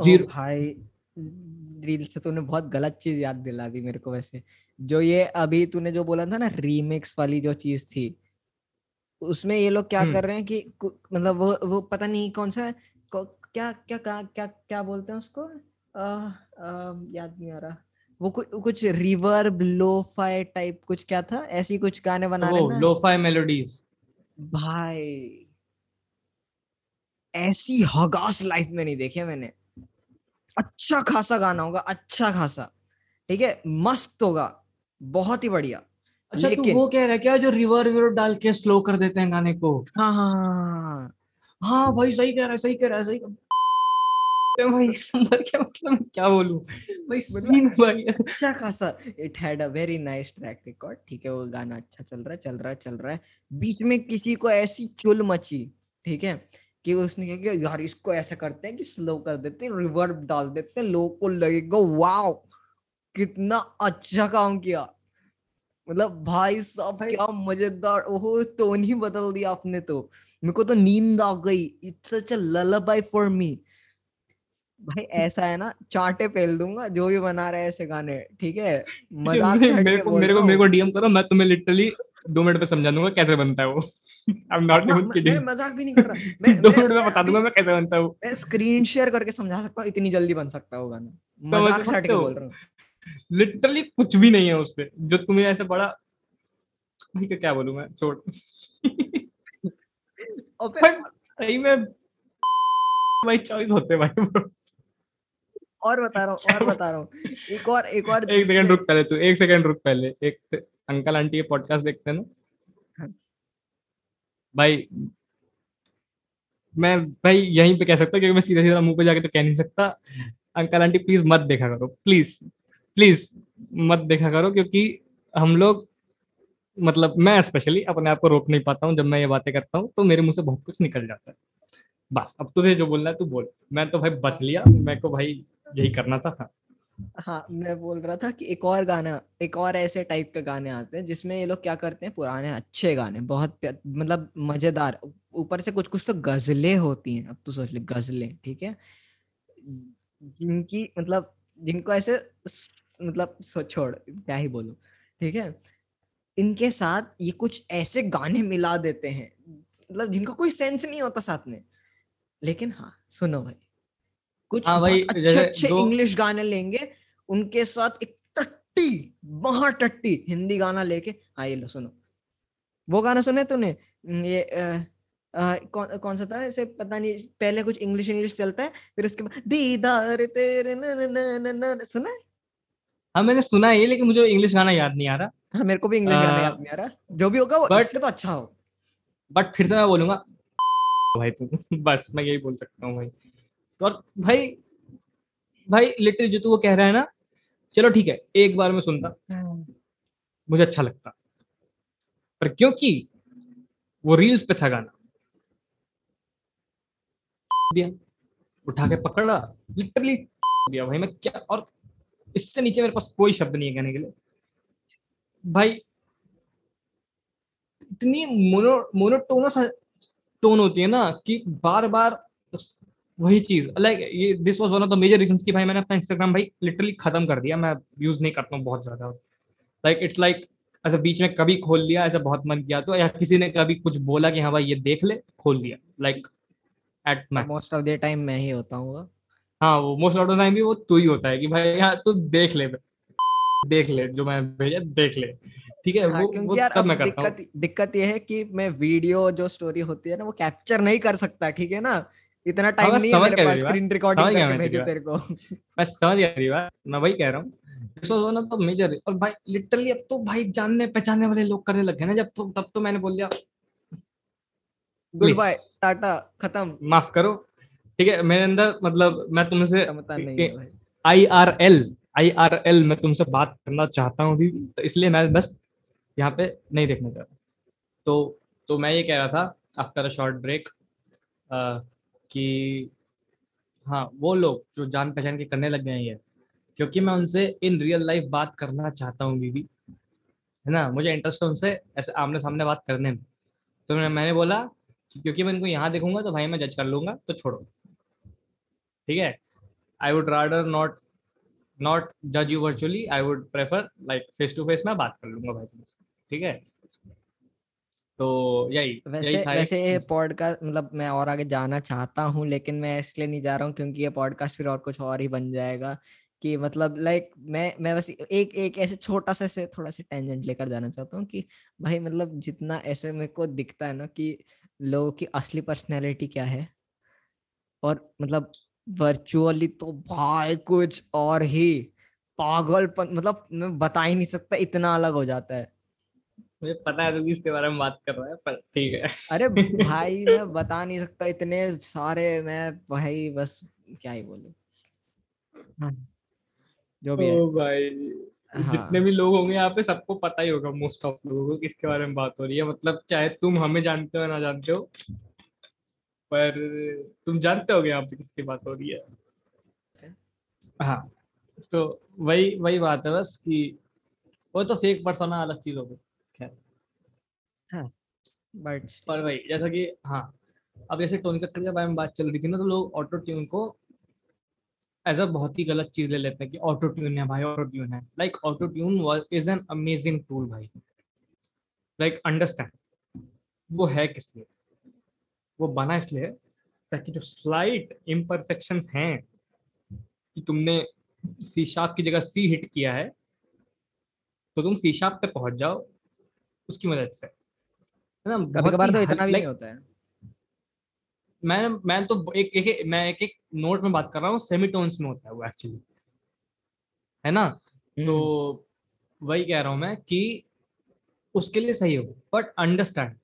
ज़ीरो भाई रील से तूने बहुत गलत चीज़ याद दिला दी मेरे को वैसे। जो ये अभी तूने जो बोला था ना रीमिक्स वाली जो चीज़ थी उसमें ये लोग क्या कर रहे हैं कि मतलब वो वो पता नहीं कौन सा क्या क्या क्या क्या क्या बोलते हैं उसको? याद नहीं आ रहा। वो कुछ कुछ रिवर्ब लोफाई टाइप कुछ क्या था? ऐसी कुछ गाने बना रहे हैं लोफाई मेलोडीज। भाई। ऐसी हगास लाइफ में नहीं देखे मैंने। अच्छा खासा गाना होगा अच्छा खासा। ठीक है? मस्त होगा। बहुत ही बढ़िया। अच्छा तू वो कह रहा है क्या? जो रिवर विवर डाल के स्लो कर देते हैं गाने को। हाँ हाँ हाँ हाँ भाई सही कह रहा है सही कह रहा है सही भाई नंबर क्या मतलब क्या बोलूँ? भाई सीन भाई अच्छा खासा it had a very nice track record ठीक है वो गाना अच्छा चल रहा है चल रहा है चल रहा है। बीच में किसी को ऐसी चुल मची ठीक है कि उसने क्या किया यार इसको ऐसा करते हैं कि स्लो कर देते हैं रिवर्ब डाल देते हैं लोगों को लगेगा वाओ कितना अच्छा काम किया। मतलब भाई साहब क्या मज़ेदार ओहो टोन ही बदल दिया आपने तो। मेरे को तो नींद आ गई it's such a ललाबाई for me भाई ऐसा है ना चांटे पेल दूँगा जो भी बना रहे ऐसे गाने ठीक है? मज़ाक मेरे को मेरे को मेरे को डीएम करो मैं तुम्हें लिटरली दो मिनट में समझा दूँगा कैसे बनता है वो। I am not even kidding मैं मज़ाक भी नहीं कर रहा। मैं दो मिनट में बता दूँगा मैं कैसे बनता है वो। मैं स्क्रीन शेयर करके समझा सकता हूँ इतनी जल्दी बन सकता है वो गाना। मज़ाक से हट के बोल रहा हूँ। लिटरली कुछ भी नहीं है उस पे जो तुम्हें ऐसे बड़ा ठीक है क्या बोलूँ मैं छोड़। सही में भाई चॉइस होते भाई और बता रहा हूँ और बता रहा हूँ। एक और एक और एक सेकंड रुक पहले तू एक सेकंड रुक पहले। एक अंकल आंटी के पॉडकास्ट देखते हैं ना? हाँ। भाई मैं भाई यहीं पे कह सकता क्योंकि मैं सीधा सीधा मुँह पे जाके तो कह नहीं सकता। अंकल आंटी प्लीज़ मत देखा करो प्लीज़ प्लीज़ मत देखा करो क्योंकि हम लोग मतलब मैं स्पेशली अपने आप को रोक नहीं पाता हूँ जब मैं ये बातें करता हूँ तो मेरे मुँह से बहुत कुछ निकल जाता है। बस अब तुझे जो बोलना है तू बोल। मैं तो भाई बच लिया मेरे को भाई यही करना था। हाँ मैं बोल रहा था कि एक और गाना, एक और ऐसे टाइप के गाने आते हैं, जिसमें ये लोग क्या करते हैं, पुराने अच्छे गाने, बहुत मतलब मज़ेदार, ऊपर से कुछ कुछ तो गजलें होती हैं, अब तो सोच ले, गजलें, ठीक है? जिनकी मतलब जिनको ऐसे मतलब छोड़, क्या ही बोलूँ, ठीक है? इनके साथ ये कुछ ऐसे गाने मिला देते हैं मतलब जिनका कोई सेंस नहीं होता साथ में। लेकिन हाँ सुनो भाई कुछ हाँ भाई अच्छे अच्छे इंग्लिश गाने लेंगे उनके साथ एक टट्टी महा टट्टी हिंदी गाना लेके हाँ ये लो सुनो। वो गाना सुने तूने? ये आ, आ, कौन कौन सा था ऐसे पता नहीं पहले कुछ इंग्लिश इंग्लिश चलता है फिर उसके बाद दीदार तेरे न न न न न सुना है? हाँ मैंने सुना है लेकिन मुझे इंग्लिश गाना याद नहीं आ रहा। हाँ मेरे को भी इंग्लिश गाना याद नहीं आ रहा। जो भी होगा वो बट, तो अच्छा हो। बट फिर से मैं बोलूँगा भाई तू बस मैं यही बोल सकता हूँ भाई। तो और भाई भाई लिटिल जो तू वो कह रहा है ना चलो ठीक है एक बार में सुनता। मुझे अच्छा लगता। पर क्योंकि वो रील्स पे था गाना। दिया उठा के पकड़ा लिटरली दिया भाई मैं क्या और इससे नीचे मेरे पास कोई शब्द नहीं है कहने के लिए। भाई इतनी मोनो मोनोटोनस टोन होती है ना कि बार बार वही चीज़। लाइक ये this was one of the major reasons कि भाई मैंने अपना इंस्टाग्राम भाई लिटरली खत्म कर दिया। मैं यूज़ नहीं करता हूँ बहुत ज़्यादा। लाइक इट्स लाइक ऐसा बीच में कभी खोल लिया ऐसा बहुत मन किया तो या किसी ने कभी कुछ बोला कि हाँ भाई ये देख ले खोल लिया। Like at most of the time मैं ही होता हूँ हाँ वो मोस्ट ऑफ़ द टाइम भी वो तू ही होता है कि भाई यहाँ तू देख ले। देख ले जो मैं भेजा देख ले। ठीक है हाँ, वो, तब मैं करता दिक्कत दिक्कत ये है कि मैं वीडियो जो स्टोरी होती है ना वो कैप्चर नहीं कर सकता ठीक है ना? इतना टाइम हाँ, नहीं है मेरे पास स्क्रीन रिकॉर्डिंग करके भेजो तेरे को। मैं समझ गया बात मैं वही कह रहा हूँ ना तो मेजर और भाई लिटरली अब तो भाई जानने पहचानने वाले लोग करने लग गए ना जब तो तब तो मैंने बोल दिया गुड बाय टाटा खत्म। माफ़ करो। ठीक है मेरे अंदर मतलब मैं तुमसे I R L I R L मैं तुमसे बात करना चाहता हूँ अभी तो इसलिए मैं बस यहाँ पे नहीं देखना चाहता तो तो मैं ये कह रहा था आफ्टर अ शॉर्ट ब्रेक कि हाँ वो लोग जो जान पहचान के करने लग गए हैं क्योंकि मैं उनसे इन रियल लाइफ बात करना चाहता हूँ बीबी है ना? मुझे इंटरेस्ट है उनसे ऐसे आमने सामने बात करने में। तो मैंने बोला क्योंकि मैं इनको यहाँ देखूँगा तो भाई मैं जज कर लूँगा तो छोड़ो। ठीक है? I would rather not not जज you virtually I would prefer like face to face मैं बात कर लूँगा भाई तुमसे। ठीक है? तो यही वैसे यही वैसे ये पॉडकास्ट मतलब मैं और आगे जाना चाहता हूँ लेकिन मैं इसलिए नहीं जा रहा हूँ क्योंकि ये पॉडकास्ट फिर और कुछ और ही बन जाएगा कि मतलब लाइक मैं मैं बस एक एक ऐसे छोटा सा से थोड़ा सा टेंजेंट लेकर जाना चाहता हूँ कि भाई मतलब जितना ऐसे मेरे को दिखता है ना कि लोगों की असली पर्सनैलिटी क्या है और मतलब वर्चुअली तो भाई कुछ और ही पागलपन मतलब मैं बता ही नहीं सकता इतना अलग हो जाता है। मुझे पता है तो इसके बारे में बात कर रहा है पर ठीक है। अरे भाई मैं बता नहीं सकता इतने सारे मैं भाई बस क्या ही बोलूँ। हाँ, जो भी है। भाई हाँ. जितने भी लोग होंगे यहाँ पे सबको पता ही होगा मोस्ट ऑफ़ लोगों को किसके बारे में बात हो रही है। मतलब चाहे तुम हमें जानते हो ना जानते हो पर तुम जानते हो यहाँ पे किसकी बात हो रही है। हाँ तो वही वही बात है बस कि वो तो फेक पर्सोना अलग चीज़ हो गई। हाँ बट पर भाई जैसा कि हाँ। अब जैसे टोनी कक्कर के बारे में बात चल रही थी ना तो लोग ऑटो ट्यून को एज अ बहुत ही गलत चीज़ ले लेते हैं कि ऑटो ट्यून है भाई ऑटो ट्यून है। Like auto tune is an amazing tool भाई। लाइक अंडरस्टैंड वो है किस लिए? वो बना इसलिए ताकि जो स्लाइट इम्परफेक्शन हैं, कि तुमने सी शार्प की जगह सी हिट किया है तो तुम सी शार्प पे पहुँच जाओ, उसकी मदद से। है ना? कभी कभार तो इतना भी नहीं होता है। मैं मैं तो एक एक मैं एक एक नोट में बात कर रहा हूँ सेमीटोन्स में होता है वो एक्चुअली है ना? तो हम्म। वही कह रहा हूँ मैं कि उसके लिए सही हो बट अंडरस्टैंड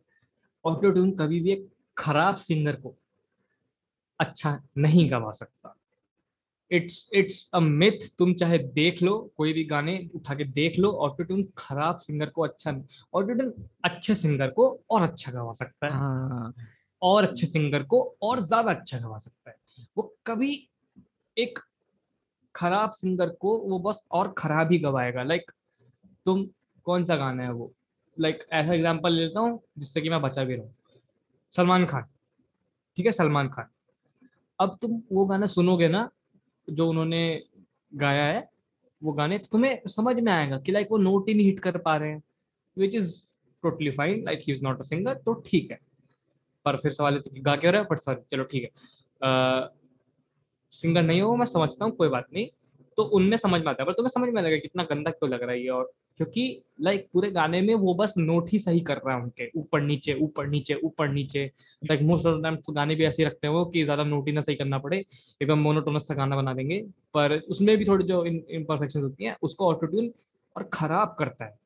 ऑटो ट्यून कभी भी एक खराब सिंगर को अच्छा नहीं गवा सकता। इट्स इट्स अ मिथ तुम चाहे देख लो कोई भी गाने उठा के देख लो ऑटो ट्यून खराब सिंगर को अच्छा ऑटो ट्यून अच्छे सिंगर को और अच्छा गवा सकता है। हाँ। और अच्छे सिंगर को और ज़्यादा अच्छा गवा सकता है। वो कभी एक खराब सिंगर को वो बस और खराब ही गवाएगा। लाइक तुम कौन सा गाना है वो? लाइक ऐसा एग्ज़ाम्पल लेता हूँ जिससे कि मैं बचा भी रहूँ। सलमान खान। ठीक है सलमान खान। अब तुम वो गाना सुनोगे ना जो उन्होंने गाया है, वो गाने तो तुम्हें समझ में आएगा कि लाइक वो नोट ही नहीं हिट कर पा रहे हैं which is totally fine like he is not a singer तो ठीक है। पर फिर सवाल है तो गा क्यों रहा है? बट सर चलो ठीक है। सिंगर नहीं हो, मैं समझता हूँ, कोई बात नहीं। तो उनमें समझ में आता है। पर तुम्हें समझ में आएगा कितना गंदा क्यों लग रहा है और क्योंकि लाइक पूरे गाने में वो बस नोट ही सही कर रहा है उनके। ऊपर नीचे ऊपर नीचे ऊपर नीचे। Like most of the time तो गाने भी ऐसे रखते हैं वो कि ज़्यादा नोट ही ना सही करना पड़े, एकदम मोनोटोनस सा गाना बना देंगे। पर उसमें भी थोड़ी जो इम्परफेक्शन होती है, उसको ऑटोट्यून और खराब करता है।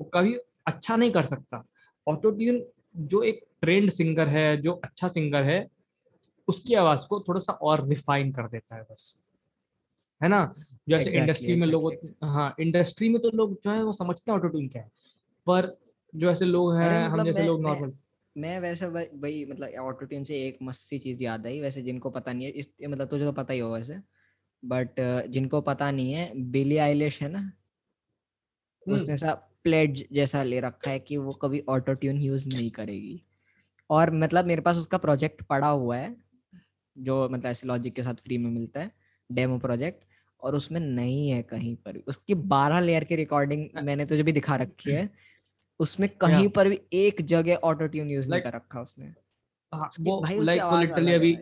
वो कभी अच्छा नहीं कर सकता। ऑटोट्यून जो एक ट्रेंड सिंगर है, जो अच्छा सिंगर है, उसकी आवाज़ को थोड़ा सा और रिफाइन कर देता है बस। है ना? जैसे exactly, इंडस्ट्री में लोग हाँ इंडस्ट्री में तो लोग जो है वो समझते हैं ऑटो ट्यून क्या है पर जो ऐसे लोग हैं हम मतलब जैसे लोग नॉर्मल मैं वैसे भाई मतलब ऑटो ट्यून से एक मस्त चीज़ याद आई वैसे जिनको पता नहीं है इस मतलब तुझे तो पता ही होगा वैसे बट जिनको पता नहीं है बिली आइलिश है ना? हम्म। उसने सा प्लेज जैसा ले रखा है कि वो कभी ऑटो ट्यून यूज़ नहीं करेगी। और मतलब मेरे पास उसका प्रोजेक्ट पड़ा हुआ है जो मतलब ऐसे लॉजिक के साथ फ्री में मिलता है डेमो प्रोजेक्ट और उसमें नहीं है कहीं पर भी। उसकी बारह लेयर की रिकॉर्डिंग मैंने तुझे भी दिखा रखी है उसमें कहीं पर भी एक जगह ऑटो ट्यून यूज़ नहीं कर रखा उसने। हाँ, वो लाइक वो लिटरली अभी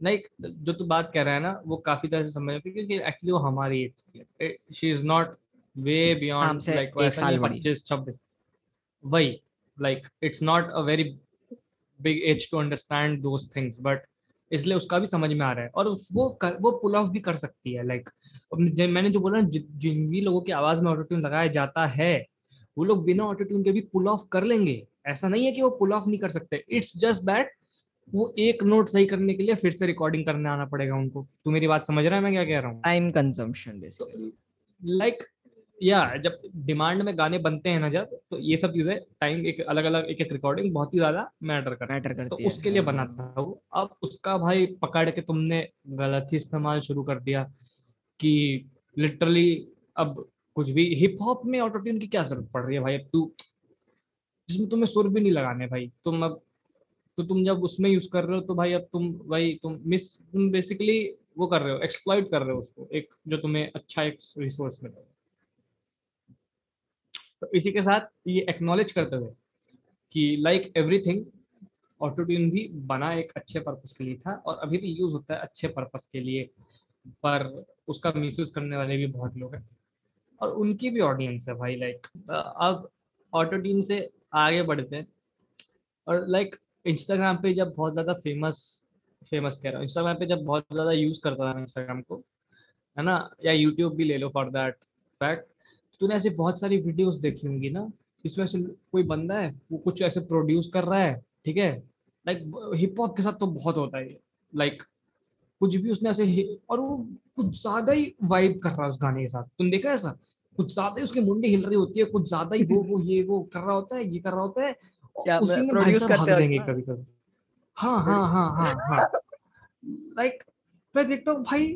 लाइक जो तू बात कर रहा है ना वो काफ़ी तरह से समझ में क्योंकि एक्चुअली वो हमारी एज की है। She is not way beyond like एक साल पच्चीस छब्बीस। वही like it's not a very big age to understand those things but इसलिए उसका भी समझ में आ रहा है। और वो कर, वो पुल ऑफ़ भी कर सकती है लाइक मैंने जो बोला जिन भी लोगों की आवाज़ में ऑटोट्यून लगाया जाता है वो लोग बिना ऑटोट्यून के भी पुल ऑफ़ कर लेंगे। ऐसा नहीं है कि वो पुल ऑफ़ नहीं कर सकते। इट्स जस्ट दैट वो एक नोट सही करने के लिए फिर से रिकॉर्डिंग करने आना पड़ेगा उनको। तू मेरी बात समझ रहा है मैं क्या कह रहा हूँ? टाइम कंजम्पशन लाइक या जब डिमांड में गाने बनते हैं ना जब तो ये सब चीज़ें टाइम एक अलग अलग एक एक रिकॉर्डिंग बहुत ही ज़्यादा मैटर कर मैटर करती तो उसके लिए हाँ, बना हाँ। था वो अब उसका भाई पकड़ के तुमने गलत ही इस्तेमाल शुरू कर दिया कि लिटरली अब कुछ भी हिप हॉप में ऑटोट्यून की क्या ज़रूरत पड़ रही है भाई? अब तू जिसमें तुम्हें सुर भी नहीं लगाने भाई तुम अब तो तुम जब उसमें यूज़ कर रहे हो तो भाई अब तुम भाई तुम मिस तुम बेसिकली वो कर रहे हो एक्सप्लॉइट कर रहे हो उसको एक जो तुम्हें अच्छा एक रिसोर्स मिलेगा तो इसी के साथ ये एक्नॉलेज करते हुए कि लाइक एवरीथिंग ऑटोट्यून भी बना एक अच्छे पर्पस के लिए था और अभी भी यूज़ होता है अच्छे पर्पस के लिए, पर उसका मिसयूज करने वाले भी बहुत लोग हैं और उनकी भी ऑडियंस है भाई लाइक अब ऑटोट्यून से आगे बढ़ते हैं और लाइक इंस्टाग्राम पे जब बहुत ज़्यादा फ़ेमस फ़ेमस कह रहा हूँ इंस्टाग्राम पे जब बहुत ज़्यादा यूज़ करता था इंस्टाग्राम को, है ना, या यूट्यूब भी ले लो फॉर दैट फैक्ट तूने ऐसे बहुत सारी वीडियोस देखी होंगी ना इसमें से कोई बंदा है वो कुछ ऐसे प्रोड्यूस कर रहा है ठीक है? लाइक हिप हॉप के साथ तो बहुत होता है लाइक कुछ भी उसने ऐसे और वो कुछ ज़्यादा ही वाइब कर रहा है उस गाने के साथ। तुम देखा ऐसा? कुछ ज़्यादा ही उसकी मुंडी हिल रही होती है कुछ ज़्यादा ही वो वो ये वो कर रहा होता है ये कर रहा होता है उसी में प्रोड्यूस करते देंगे कभी कभी हाँ हाँ हाँ हाँ हाँ। लाइक मैं देखता हूँ भाई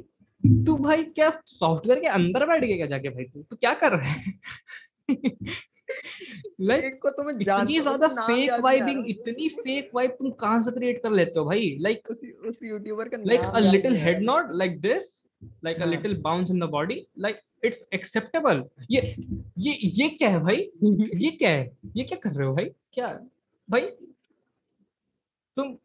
तू भाई क्या सॉफ्टवेयर के अंदर बैठ गया जाके भाई तू? तू क्या कर रहा है? लाइक को तुम्हें इतनी ज़्यादा फेक वाइबिंग इतनी फेक वाइब तुम कहाँ से क्रिएट कर लेते हो भाई? लाइक उस उस यूट्यूबर का like a little head not like this like a little bounce in the body like it's acceptable ये ये ये क्या है भाई? ये क्या है? ये क्या कर रहे हो भाई? क्या भाई तुम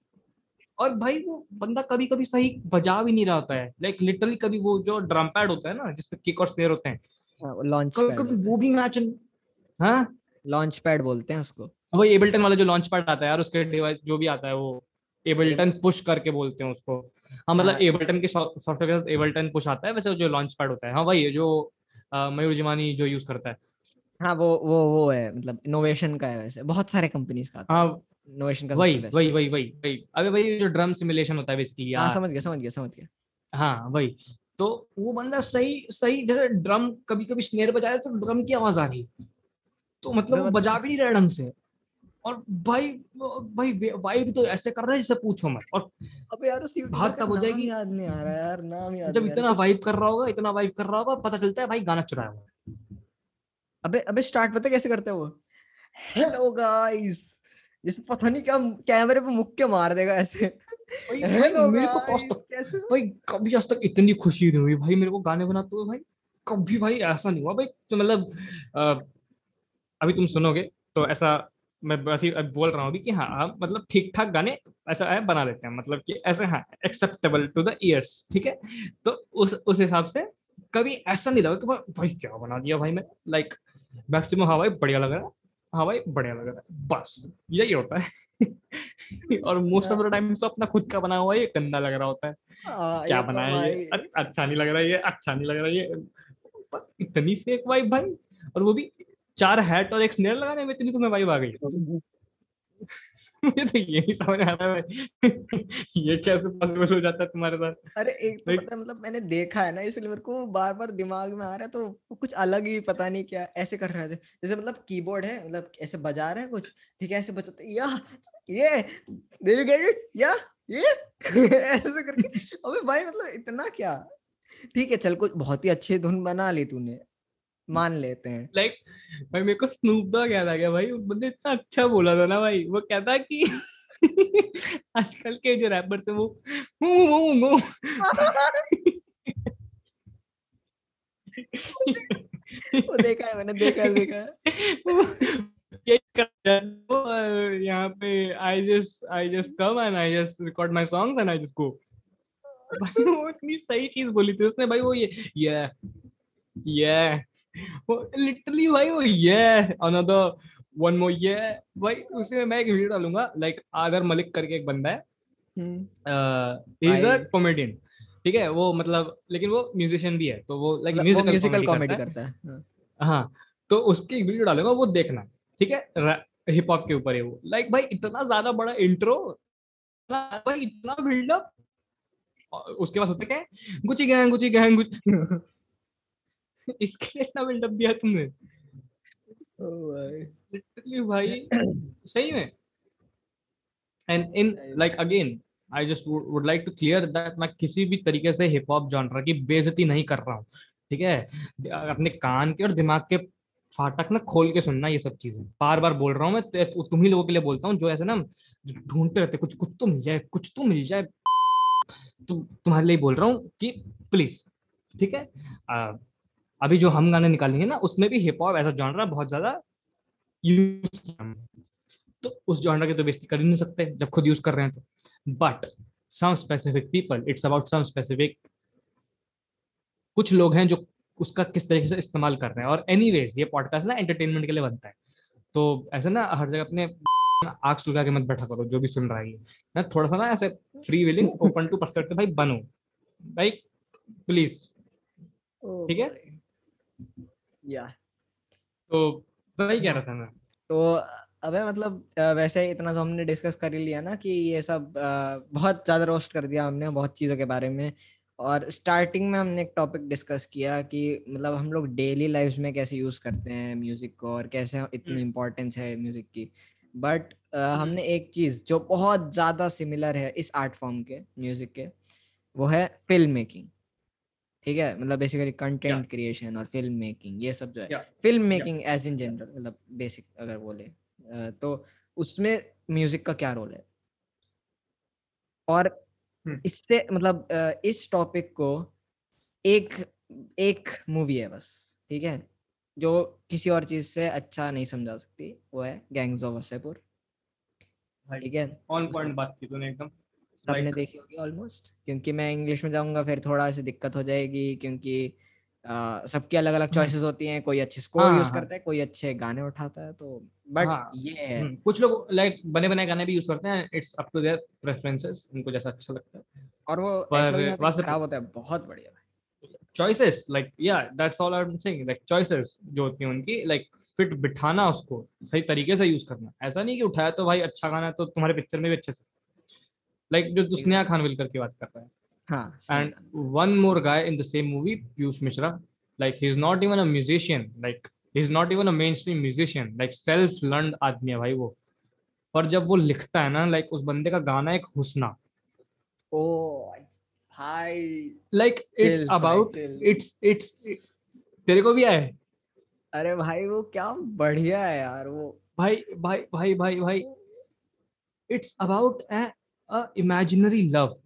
और भाई वो बंदा कभी कभी सही बजा भी नहीं रहा होता है। लाइक like, लिटरली कभी वो जो ड्रम पैड होता है ना जिसपे किक और स्नेयर होते हैं। लॉन्च हाँ, कभी कभी वो भी मैच हाँ? लॉन्च पैड बोलते हैं उसको। वो एबल्टन वाला जो लॉन्च पैड आता है यार उसके डिवाइस जो भी आता है वो एबल्टन पुश करके बोलते हैं उसको। हाँ मतलब एबल्टन हाँ। के सॉफ्टवेयर के साथ एबल्टन पुश आता है वैसे जो लॉन्च पैड होता है। हाँ वही जो मयूर जिमानी जो यूज़ करता है। हाँ वो वो वो है मतलब इनोवेशन का है वैसे। बहुत सारे कंपनीज़ का हाँ इनोवेशन का वही वही वही वही वही। अबे भाई जो ड्रम सिमुलेशन होता है बेसिकली हाँ समझ गया समझ गया समझ गया। हाँ वही। तो वो बंदा सही सही जैसे ड्रम कभी कभी स्नेर बजा रहा तो ड्रम की आवाज़ आ रही तो मतलब वो बजा भी नहीं रहा ढंग से। और भाई भाई वाइब तो ऐसे कर रहा है जैसे पूछो मत। और अबे यार उस बात तब हो जाएगी। याद नहीं आ रहा यार नाम याद जब इतना वाइब कर रहा होगा इतना वाइब कर रहा होगा पता चलता है भाई गाना चुराया हुआ अबे अबे स्टार्ट पता कैसे करते हैं वो? हेलो गाइस जैसे पता नहीं क्या कैमरे पे मुक्के मार देगा ऐसे। हेलो मेरे को आज तक भाई कभी आज तक इतनी खुशी नहीं हुई। भाई मेरे को गाने बनाते हुए भाई कभी भाई ऐसा नहीं हुआ। भाई तो मतलब अभी तुम सुनोगे तो ऐसा मैं बस ही बोल रहा हूँ कि हाँ हम मतलब ठीक ठाक गाने ऐसा है बना लेते हैं। मतलब कि ऐसे हाँ एक्सेप्टेबल टू द ईयर्स ठीक है? तो उस उस हिसाब से कभी ऐसा नहीं लगा कि भाई भाई क्या बना दिया भाई मैं लाइक मैक्सिमम हाँ भाई बढ़िया लग रहा है। हाँ भाई बढ़िया लग रहा है। बस यही होता है। और मोस्ट ऑफ़ द टाइम तो अपना खुद का बना हुआ ये गंदा लग रहा होता है। आ, हाँ, क्या तो बनाया ये? अच्छा नहीं लग रहा है ये अच्छा नहीं लग रहा है ये इतनी फेक वाइब भाई और वो भी चार हैट और एक स्नेल लगाने में इतनी तुम्हें वाइब आ गई। मुझे तो यही समझ आ रहा है ये कैसे पॉसिबल हो जाता है तुम्हारे साथ? अरे एक तो पता मतलब मैंने देखा है ना इसलिए मेरे को बार बार दिमाग में आ रहा है तो कुछ अलग ही पता नहीं क्या ऐसे कर रहे थे। जैसे मतलब कीबोर्ड है मतलब ऐसे बजा रहे हैं कुछ ठीक है ऐसे बजाते या ये did you get it या। ये ऐसे करके। अबे भाई मतलब इतना क्या? ठीक है चल कुछ बहुत ही अच्छी धुन बना ली तूने। मान लेते हैं। लाइक like, भाई मेरे को स्नूप डॉग याद आ गया भाई। उस बंदे इतना अच्छा बोला था ना भाई। वो कहता कि आजकल के जो रैपर से वो मु मु मु वो देखा है मैंने देखा है देखा है। यहाँ पे I just I just come and I just record my songs and I just go भाई वो इतनी सही चीज़ बोली थी उसने। भाई वो ये ये ये लिटरली भाई वो ये अनदर वन मोर ये भाई उसमें मैं एक वीडियो डालूँगा लाइक आगर मलिक करके एक बंदा है। इज़ अ कॉमेडियन ठीक है? वो मतलब लेकिन वो म्यूजिशियन भी है तो वो लाइक म्यूजिकल म्यूजिकल कॉमेडी करता है। हाँ, हाँ। तो उसकी एक वीडियो डालूँगा वो देखना ठीक है? हिप हॉप के ऊपर है वो। लाइक भाई इतना ज़्यादा बड़ा इंट्रो भाई इतना बिल्डअप उसके बाद होता क्या है? Gucci gang Gucci gang Gucci इसके लिए इतना बिल्डअप दिया तुमने। लिटरली भाई सही में। And in like again I just would like to clear that मैं किसी भी तरीके से हिप हॉप जॉनर की बेइज्जती नहीं कर रहा हूँ ठीक है? अपने कान के और दिमाग के फाटक ना खोल के सुनना ये सब चीज़ें। बार बार बोल रहा हूँ मैं तुम्ही लोगों के लिए बोलता हूँ जो ऐसे ना ढूंढते रहते कुछ कुछ तो मिल जाए कुछ तो मिल जाए। तो तुम्हारे लिए बोल रहा हूँ कि प्लीज़ ठीक है? अभी जो हम गाने निकालेंगे ना उसमें भी हिप हॉप ऐसा जॉनरा बहुत ज़्यादा यूज़ किया तो उस जॉनरा की तो बेइज्जती कर ही नहीं सकते जब खुद यूज़ कर रहे हैं तो। But some specific people it's about some specific कुछ लोग हैं जो उसका किस तरीके से इस्तेमाल कर रहे हैं। और एनी ये पॉडकास्ट ना एंटरटेनमेंट के लिए बनता है। तो ऐसे ना हर जगह अपने आग सुलगा के मत बैठा करो जो भी सुन रहा है ना थोड़ा सा ना ऐसे free willing open to perspective भाई बनो। भाई प्लीज़ ठीक है? या तो भाई कह रहा था मैं। तो अबे मतलब वैसे इतना तो हमने डिस्कस कर ही लिया ना कि ये सब बहुत ज़्यादा रोस्ट कर दिया हमने बहुत चीज़ों के बारे में। और स्टार्टिंग में हमने एक टॉपिक डिस्कस किया कि मतलब हम लोग डेली लाइफ में कैसे यूज़ करते हैं म्यूज़िक को और कैसे इतनी इम्पोर्टेंस हम्म। है म्यूज़िक की। बट हम्म। हमने एक चीज़ जो बहुत ज़्यादा सिमिलर है इस आर्ट फॉर्म के म्यूज़िक के वो है फ़िल्म मेकिंग। ठीक है? मतलब बेसिकली कंटेंट क्रिएशन और फ़िल्म मेकिंग ये सब जो है। Film making as in general मतलब बेसिक अगर बोले। तो उसमें म्यूज़िक का क्या रोल है? और हम्म। इससे मतलब इस टॉपिक को एक एक मूवी है बस ठीक है? जो किसी और चीज़ से अच्छा नहीं समझा सकती वो है गैंग्स ऑफ़ वसेपुर ठीक है? ऑन पॉइंट बात की तूने एकदम। सबने like... देखी होगी ऑलमोस्ट क्योंकि मैं इंग्लिश में जाऊँगा फिर थोड़ा सी दिक्कत हो जाएगी क्योंकि सबकी अलग अलग चॉइसेस होती हैं। कोई अच्छे स्कोर हाँ, यूज़ हाँ, करता है कोई अच्छे गाने उठाता है तो बट हाँ, ये है। हम्म, कुछ लोग लाइक बने बने गाने भी यूज़ करते हैं it's up to their preferences उनको जैसा अच्छा लगता है। और वो पर खराब होता है बहुत बढ़िया चॉइसेस लाइक या that's all I am saying like choices जो होती हैं उनकी लाइक फिट बिठाना उसको सही तरीके से यूज़ करना। ऐसा नहीं कि उठाया तो भाई अच्छा गाना है तो तुम्हारे पिक्चर में भी अच्छे से। लाइक जो स्नेहा खानविल करके बात कर रहा है। And one more guy in the same movie Piyush Mishra like he is not even a musician like he is not even a mainstream musician like self learn आदमी है भाई वो। पर जब वो लिखता है ना लाइक उस बंदे का गाना एक हुसना। तेरे को भी आया अरे भाई वो क्या बढ़िया है यार वो। भाई भाई भाई भाई भाई। It's about a imaginary love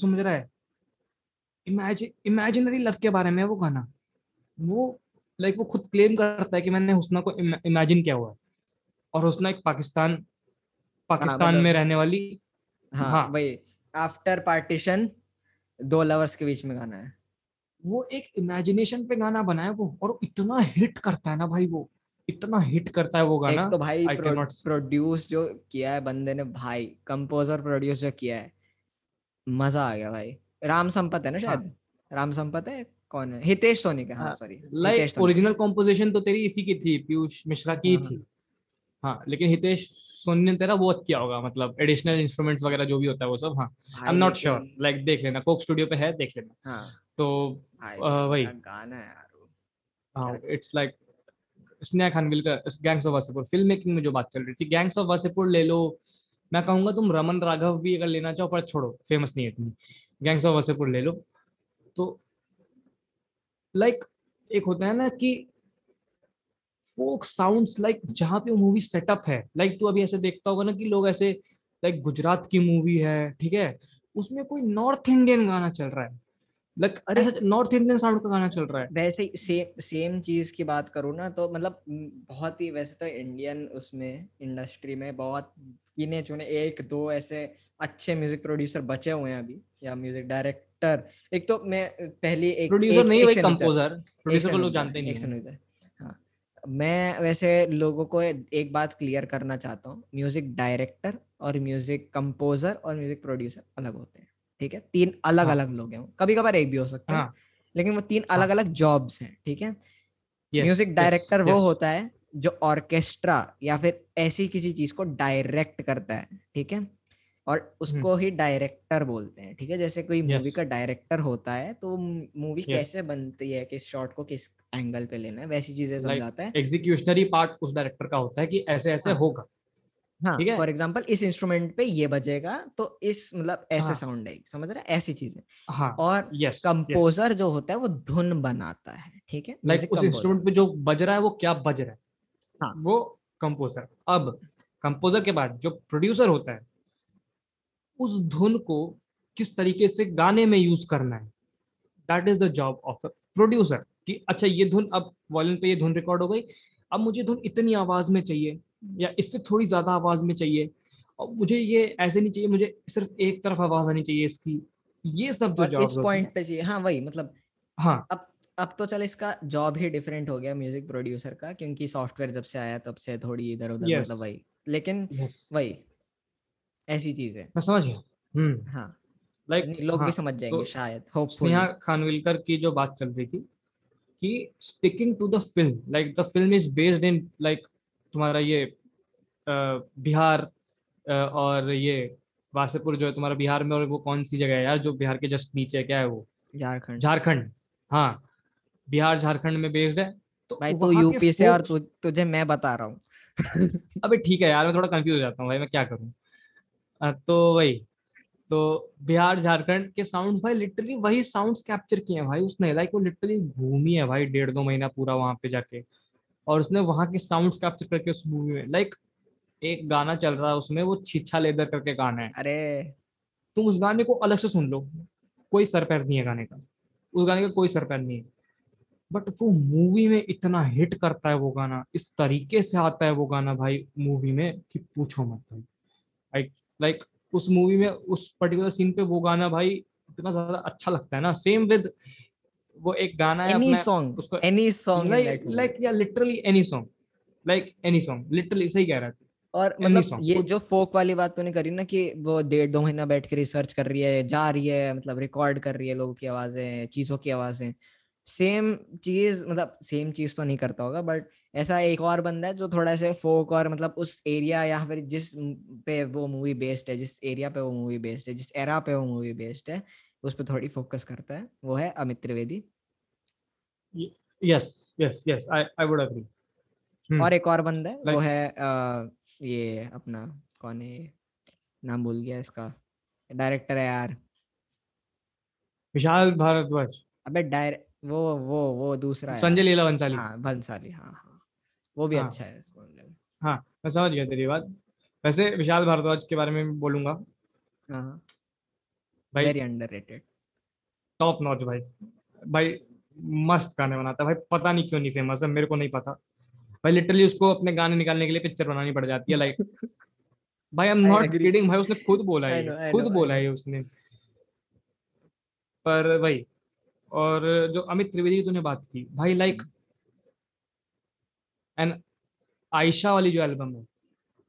समझ रहा है? इमेजिन इमेजिनरी लव के बारे में वो गाना। वो लाइक like, वो खुद क्लेम करता है कि मैंने हुस्ना को इमेजिन किया हुआ है। और हुस्ना एक पाकिस्तान पाकिस्तान मतलब- में रहने वाली हाँ, हाँ। वही आफ्टर पार्टीशन दो लवर्स के बीच में गाना है। वो एक इमेजिनेशन पे गाना बना है वो और इतना हिट करता है ना भाई वो। इतना हिट करता है वो गाना एक तो भाई. प्रोड्यूस जो किया है बंदे ने भाई कंपोजर प्रोड्यूस जो किया है मज़ा आ गया भाई। राम संपत है ना शायद? राम संपत है? कौन है? हितेश सोनी का हाँ हाँ, सॉरी लाइक ओरिजिनल कॉम्पोजिशन तो तेरी इसी की थी पीयूष मिश्रा की ही हाँ, थी। हाँ लेकिन हितेश सोनी ने तेरा वो किया होगा मतलब एडिशनल इंस्ट्रूमेंट्स वगैरह जो भी होता है वो सब हाँ। I am not sure like देख लेना कोक स्टूडियो पे है देख लेना। हाँ। तो वही। गाना है यार हाँ it's like Sneha Khanvilkar gangs of Wasseypur film making में जो बात चल रही थी गैंग्स ऑफ़ वासेपुर ले लो। मैं कहूँगा तुम रमन राघव भी अगर लेना चाहो, पर छोड़ो फ़ेमस नहीं है इतनी। गैंग्स ऑफ़ वासेपुर ले लो। तो लाइक एक होता है ना कि फोक साउंड्स लाइक जहाँ पे मूवी सेटअप है। लाइक तू अभी ऐसे देखता होगा ना कि लोग ऐसे लाइक गुजरात की मूवी है, ठीक है? उसमें कोई नॉर्थ इंडियन गाना चल रहा है। लाइक अरे- नॉर्थ इंडियन साउंड का गाना चल रहा है। वैसे सेम सेम चीज़ की बात करूँ ना तो मतलब बहुत ही वैसे तो इंडियन उसमें इंडस्ट्री में बहुत गिने चुने एक दो ऐसे अच्छे म्यूज़िक प्रोड्यूसर बचे हुए हैं अभी या म्यूज़िक डायरेक्टर एक तो मैं पहली एक प्रोड्यूसर नहीं एक कंपोजर प्रोड्यूसर को लोग जानते ही एक नहीं। हाँ। मैं वैसे लोगों को एक बात क्लियर करना चाहता हूँ। म्यूज़िक डायरेक्टर और म्यूज़िक कंपोजर और म्यूज़िक प्रोड्यूसर अलग होते हैं। ठीक है? तीन अलग हाँ। अलग लोग हैं कभी कभार एक भी हो सकता हैं। हाँ। लेकिन वो तीन अलग अलग जॉब्स हैं ठीक है? म्यूज़िक डायरेक्टर वो. होता है जो ऑर्केस्ट्रा या फिर ऐसी किसी चीज़ को डायरेक्ट करता है ठीक है? और उसको ही डायरेक्टर बोलते हैं ठीक है? जैसे कोई मूवी हम्म। का डायरेक्टर होता है तो मूवी. कैसे बनती है किस शॉट को किस एंगल पे लेना है वैसी चीज़ें समझाता है। एग्जीक्यूशनरी पार्ट उस डायरेक्टर का होता है कि ऐसे ऐसे हाँ। होगा। हाँ ठीक है? फॉर एग्ज़ाम्पल इस इंस्ट्रूमेंट पे ये बजेगा तो इस मतलब ऐसे हाँ। साउंड आएगी समझ रहे ऐसी चीज़ें। हाँ और यस कंपोजर जो होता है वो धुन बनाता है ठीक है? लाइक उस इंस्ट्रूमेंट पे जो बज रहा है वो क्या बज रहा है? हाँ। वो कंपोजर अब कंपोजर के बाद जो प्रोड्यूसर होता है उस धुन को किस तरीके से गाने में यूज़ करना है? That is the job of producer कि अच्छा ये धुन अब वॉल्यूम पे ये धुन रिकॉर्ड हो गई अब मुझे धुन इतनी आवाज़ में चाहिए। या इससे थोड़ी ज़्यादा आवाज़ में चाहिए। और मुझे ये ऐसे नहीं चाहिए मुझे सिर्फ़ एक तरफ़ आवाज़ आनी चाहिए इसकी। ये सब जो जॉब इस पॉइंट पे चाहिए। हाँ वही मतलब हाँ। अब अब तो चल इसका जॉब ही डिफरेंट हो गया म्यूज़िक प्रोड्यूसर का क्योंकि सॉफ्टवेयर जब से आया तब से थोड़ी इधर उधर Yes. मतलब वही। लेकिन yes. वही ऐसी चीज़। है मैं समझ गया। हम्म। हाँ। लाइक नहीं, लोग हाँ, भी समझ जाएँगे तो शायद होपफुली स्नेहा खानविलकर की जो बात चल रही थी कि sticking to the film like the film is based in like तुम्हारा ये बिहार और ये वासेपुर जो है तुम्हारा बिहार में और वो कौन सी जगह है यार जो बिहार के जस्ट नीचे है? क्या है वो? झारखंड। झारखंड। हाँ बिहार झारखंड में बेस्ड है। तो भाई तू यूपी से और तु, तुझे मैं बता रहा हूँ। अबे ठीक है यार मैं थोड़ा कंफ्यूज हो जाता हूँ भाई मैं क्या करूँ? तो वही तो बिहार झारखंड के साउंड्स भाई लिटरली वही साउंड्स कैप्चर किए हैं भाई उसने। लाइक वो लिटरली घूमी है भाई डेढ़ दो महीना पूरा वहाँ पे जाके। और उसने वहाँ के साउंड्स कैप्चर करके उस मूवी में लाइक एक गाना चल रहा है उसमें वो छिछा लेदर करके गाना है। अरे। तुम उस गाने को अलग से सुन लो कोई सर पैर नहीं है गाने का। उस गाने का कोई सर पैर नहीं है। बट वो मूवी में इतना हिट करता है वो गाना इस तरीके से आता है वो गाना भाई मूवी में कि पूछो मत भाई। लाइक उस मूवी में उस पर्टिकुलर सीन पे वो गाना भाई इतना ज़्यादा अच्छा लगता है ना सेम विद वो एक गाना है एनी सॉन्ग उसको एनी सॉन्ग लाइक या literally any song like any song literally सही कह रहा था और मतलब ये जो फोक वाली बात तूने करी ना कि वो डेढ़ दो महीना बैठ के रिसर्च कर रही है जा रही है मतलब रिकॉर्ड कर रही है लोगों की आवाज़ें चीज़ों की आवाज़ें। सेम चीज़ मतलब सेम चीज़ तो नहीं करता होगा बट ऐसा एक और बंदा है जो थोड़ा सा फोक और मतलब उस एरिया या फिर जिस पे वो मूवी बेस्ड है जिस एरिया पे वो मूवी बेस्ड है जिस एरा पे वो मूवी बेस्ड है उस पर थोड़ी फोकस करता है वो है Amit Trivedi. Yes yes yes I I would agree और एक और बंदा है वो है अ, ये अपना कौन है नाम भूल गया इसका। डायरेक्टर है यार। विशाल भारद्वाज। अबे डायरेक्ट वो वो वो दूसरा संजय लीला बंसाली हाँ भंसाली हाँ हाँ। वो भी हाँ। अच्छा है। हाँ मैं समझ गया तेरी बात। वैसे विशाल भारद्वाज के बारे में भी बोलूँगा। हाँ। भाई वेरी अंडररेटेड टॉप नॉच भाई। भाई मस्त गाने बनाता है भाई। पता नहीं क्यों नहीं फ़ेमस है मेरे को नहीं पता। भाई लिटरली उसको अपने गाने निकालने के लिए पिक्चर बनानी पड़ जाती है लाइक भाई आई एम नॉट. किडिंग भाई उसने खुद बोला है know, खुद know, बोला है उसने। पर भाई और जो अमित त्रिवेदी की तूने बात की भाई लाइक एंड आयशा वाली जो एल्बम है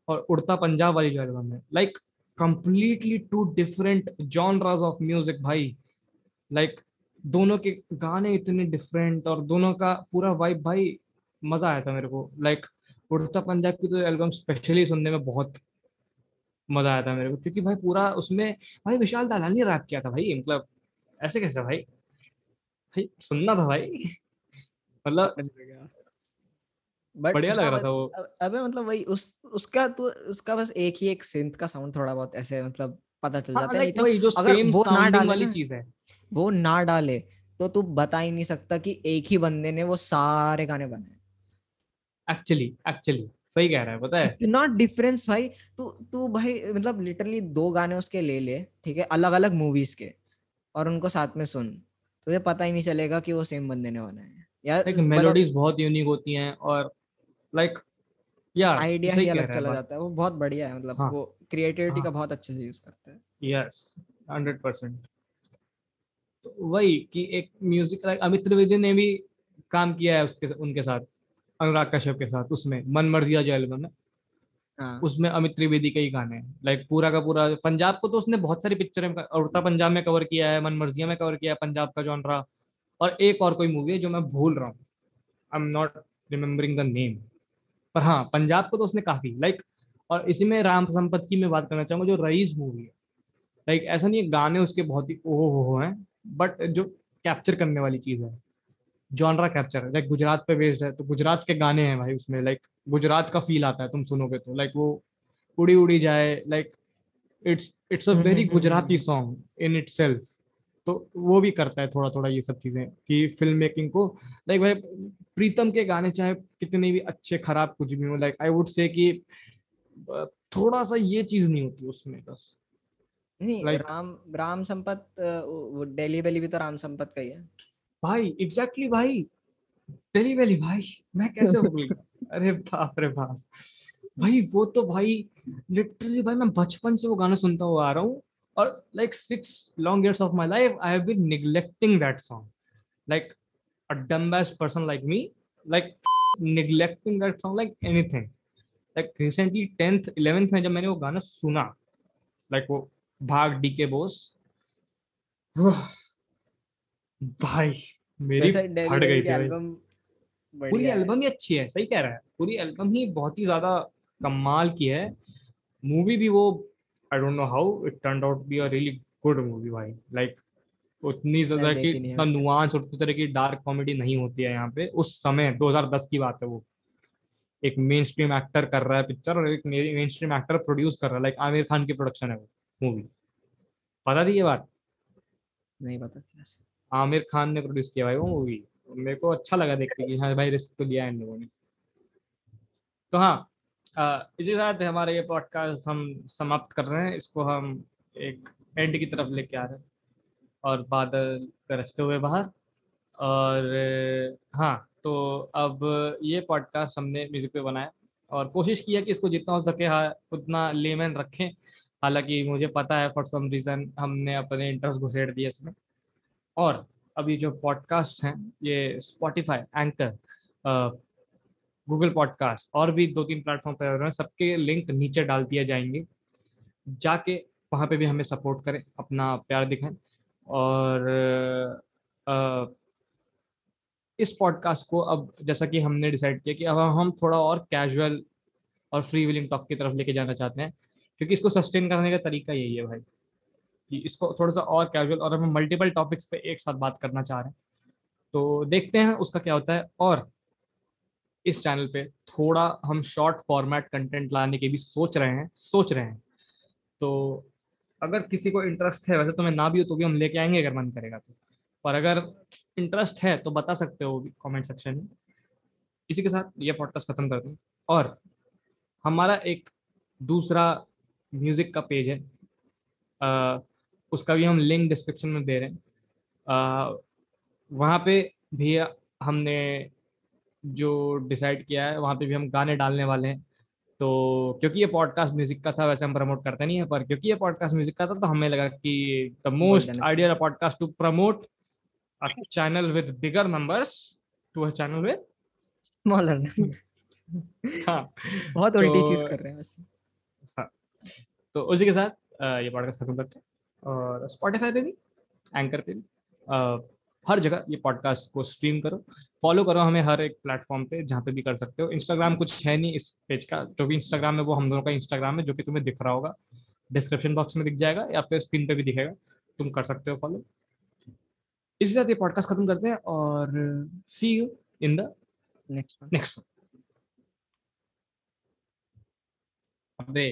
और उड़ता पंजाब वाली जो एल्बम है like completely two different genres of music भाई लाइक like, दोनों के गाने इतने डिफरेंट और दोनों का पूरा वाइब भाई मज़ा आया था मेरे को। लाइक like, उड़ता पंजाब की तो एल्बम स्पेशली सुनने में बहुत मज़ा आया था मेरे को। क्योंकि भाई पूरा उसमें भाई विशाल दालाल ने रैप किया था भाई मतलब ऐसे कैसे भाई? भाई सुनना था भाई। मतलब बढ़िया लग। रहा था वो। अब- अबे मतलब वही उस उसका तो उसका बस एक ही एक सिंथ का साउंड थोड़ा बहुत ऐसे मतलब पता चल हाँ जाता है नहीं तो अगर वो ना डाले वाली चीज़ है। वो ना डाले तो तू बता ही नहीं सकता कि एक ही बंदे ने वो सारे गाने बनाए। एक्चुअली एक्चुअली सही कह रहा है पता है? इतना डिफरेंस भाई तू तू भाई मतलब लिटरली दो गाने उसके ले ले ठीक है अलग अलग मूवीज़ के और उनको साथ में सुन तुझे पता ही नहीं चलेगा कि वो सेम बंदे ने बनाए हैं। या मतलब मेलोडीज बहुत यूनिक होती हैं और लाइक यार आइडिया ही अलग चला जाता है वो बहुत बढ़िया है मतलब हाँ, वो क्रिएटिविटी हाँ। का बहुत अच्छे से यूज़ करता है। यस हंड्रेड परसेंट वही कि एक म्यूज़िक लाइक अमित त्रिवेदी ने भी काम किया है उसके उनके साथ अनुराग कश्यप के साथ उसमें मन मर्जिया जो एल्बम है। हाँ। उसमें अमित त्रिवेदी के ही गाने हैं लाइक पूरा का पूरा पंजाब को तो उसने बहुत सारी पिक्चर में उड़ता पंजाब में कवर किया है मन मर्जिया में कवर किया है पंजाब का जॉनरा और एक और कोई मूवी है जो मैं भूल रहा हूँ। I am not remembering the name पर हाँ पंजाब को तो उसने काफ़ी लाइक और इसी में राम संपत की मैं बात करना चाहूँगा जो रईस मूवी है। लाइक ऐसा नहीं है गाने उसके बहुत ही ओहो हो हो हैं बट जो कैप्चर करने वाली चीज़ है। जॉनरा कैप्चर है लाइक गुजरात पे बेस्ड है तो गुजरात के गाने हैं भाई उसमें लाइक गुजरात का फील आता है तुम सुनोगे तो। लाइक वो उड़ी उड़ी जाए like it's it's a very Gujarati. Song in it तो वो भी करता है थोड़ा थोड़ा ये सब चीज़ें कि फ़िल्म मेकिंग को। लाइक भाई प्रीतम के गाने चाहे कितने भी अच्छे खराब कुछ भी हो लाइक आई वुड से कि थोड़ा सा ये चीज़ नहीं होती उसमें बस। नहीं Like- राम राम संपत डेली बेली भी तो राम संपत का ही है। भाई एग्जैक्टली exactly भाई। दिल्ली वैली भाई मैं कैसे भूल गया? अरे बाप रे बाप। भाई वो तो भाई लिटरली भाई मैं बचपन से वो गाना सुनता हुआ आ रहा हूँ। और like six long years of my life I have been neglecting that song like a dumbest person like me like neglecting that song like anything like recently tenth eleventh में जब मैंने वो गाना सुना लाइक वो भाग डी के बोस भाई मेरी फट गई थी एल्बम पूरी एल्बम ही अच्छी है सही कह रहा है। पूरी एल्बम ही बहुत ही ज़्यादा कमाल की है। मूवी भी वो I don't know how it turn out be a really good movie भाई। लाइक उतनी ज़्यादा की इतना नुआंस और उतनी तरह की डार्क कॉमेडी नहीं होती है यहाँ पे। उस समय 2010 की बात है वो। एक मेन स्ट्रीम एक्टर कर रहा है पिक्चर और एक मेन स्ट्रीम एक्टर प्रोड्यूस कर रहा है। लाइक आमिर खान की प्रोडक्शन है वो मूवी पता थी ये बात? नहीं पता आमिर खान ने प्रोड्यूस किया भाई वो मूवी मेरे को अच्छा लगा देख के हाँ भाई रिस्क तो लिया है इन लोगों ने। तो हाँ इसी साथ हमारा ये पॉडकास्ट हम समाप्त कर रहे हैं। इसको हम एक एंड की तरफ़ लेके आ रहे हैं और बादल गरजते हुए बाहर। और हाँ तो अब ये पॉडकास्ट हमने म्यूज़िक पे बनाया और कोशिश किया कि इसको जितना हो सके हाँ उतना लेमन रखें। हालाँकि मुझे पता है फॉर सम रीज़न हमने अपने इंटरेस्ट घुसेड़ दिए इसमें। और अभी जो पॉडकास्ट हैं, ये स्पॉटिफाई एंकर गूगल पॉडकास्ट और भी दो तीन प्लेटफॉर्म पर सबके लिंक नीचे डाल दिए जाएँगे। जाके वहाँ पे भी हमें सपोर्ट करें अपना प्यार दिखाएँ और अ, इस पॉडकास्ट को अब जैसा कि हमने डिसाइड किया कि अब हम थोड़ा और कैजुअल और फ्री विलिंग टॉक की तरफ़ लेके जाना चाहते हैं क्योंकि इसको सस्टेन करने का तरीका यही है भाई कि इसको थोड़ा सा और कैजुअल और हम मल्टीपल टॉपिक्स पे एक साथ बात करना चाह रहे हैं। तो देखते हैं उसका क्या होता है और इस चैनल पे थोड़ा हम शॉर्ट फॉर्मेट कंटेंट लाने की भी सोच रहे हैं सोच रहे हैं। तो अगर किसी को इंटरेस्ट है वैसे तो मैं ना भी हो तो भी हम लेके आएँगे अगर मन करेगा तो। पर अगर इंटरेस्ट है तो बता सकते हो कमेंट सेक्शन में। इसी के साथ ये पॉडकास्ट खत्म कर हैं। और हमारा एक दूसरा म्यूज़िक का पेज है। आ, उसका भी हम लिंक डिस्क्रिप्शन में दे रहे हैं। वहाँ पे भी हमने जो डिसाइड किया है वहाँ पे भी हम गाने डालने वाले हैं। तो क्योंकि ये पॉडकास्ट म्यूज़िक का था वैसे हम प्रमोट करते नहीं है पर क्योंकि ये पॉडकास्ट म्यूज़िक का था तो हमें लगा कि the most ideal podcast to promote a channel with bigger numbers to a channel with smaller. हाँ बहुत तो, उल्टी चीज़ कर रहे हैं वैसे। हाँ तो उसी के साथ ये पॉडकास्ट खत्म करते हैं और स्पॉटिफाई पे भी एंकर पे भी हर जगह ये पॉडकास्ट को स्ट्रीम करो। फॉलो करो हमें हर एक प्लेटफॉर्म पे जहाँ पे भी कर सकते हो। इंस्टाग्राम कुछ है नहीं इस पेज का। जो भी इंस्टाग्राम है वो हम दोनों का इंस्टाग्राम है जो कि तुम्हें दिख रहा होगा। डिस्क्रिप्शन बॉक्स में दिख जाएगा या फिर स्क्रीन पे भी दिखेगा। तुम कर सकते हो फॉलो इसी साथ ये पॉडकास्ट खत्म करते हैं और see you in the next next अबे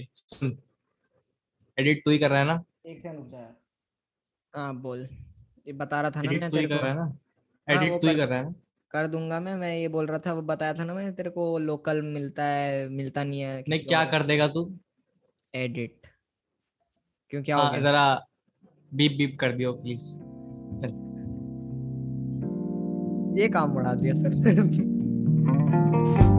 एडिट तू ही कर रहा है ना? एक सेकंड रुक जा हाँ बोल। ये बता रहा था ना मैं तेरे को। कर ना? एडिट हाँ, तू ही कर रहा है ना? कर दूँगा मैं मैं ये बोल रहा था वो बताया था ना मैं तेरे को लोकल मिलता है मिलता नहीं है नहीं क्या कर देगा तू? एडिट क्यों क्या हाँ, जरा बीप बीप कर दियो प्लीज़ ये काम बढ़ा दिया सर।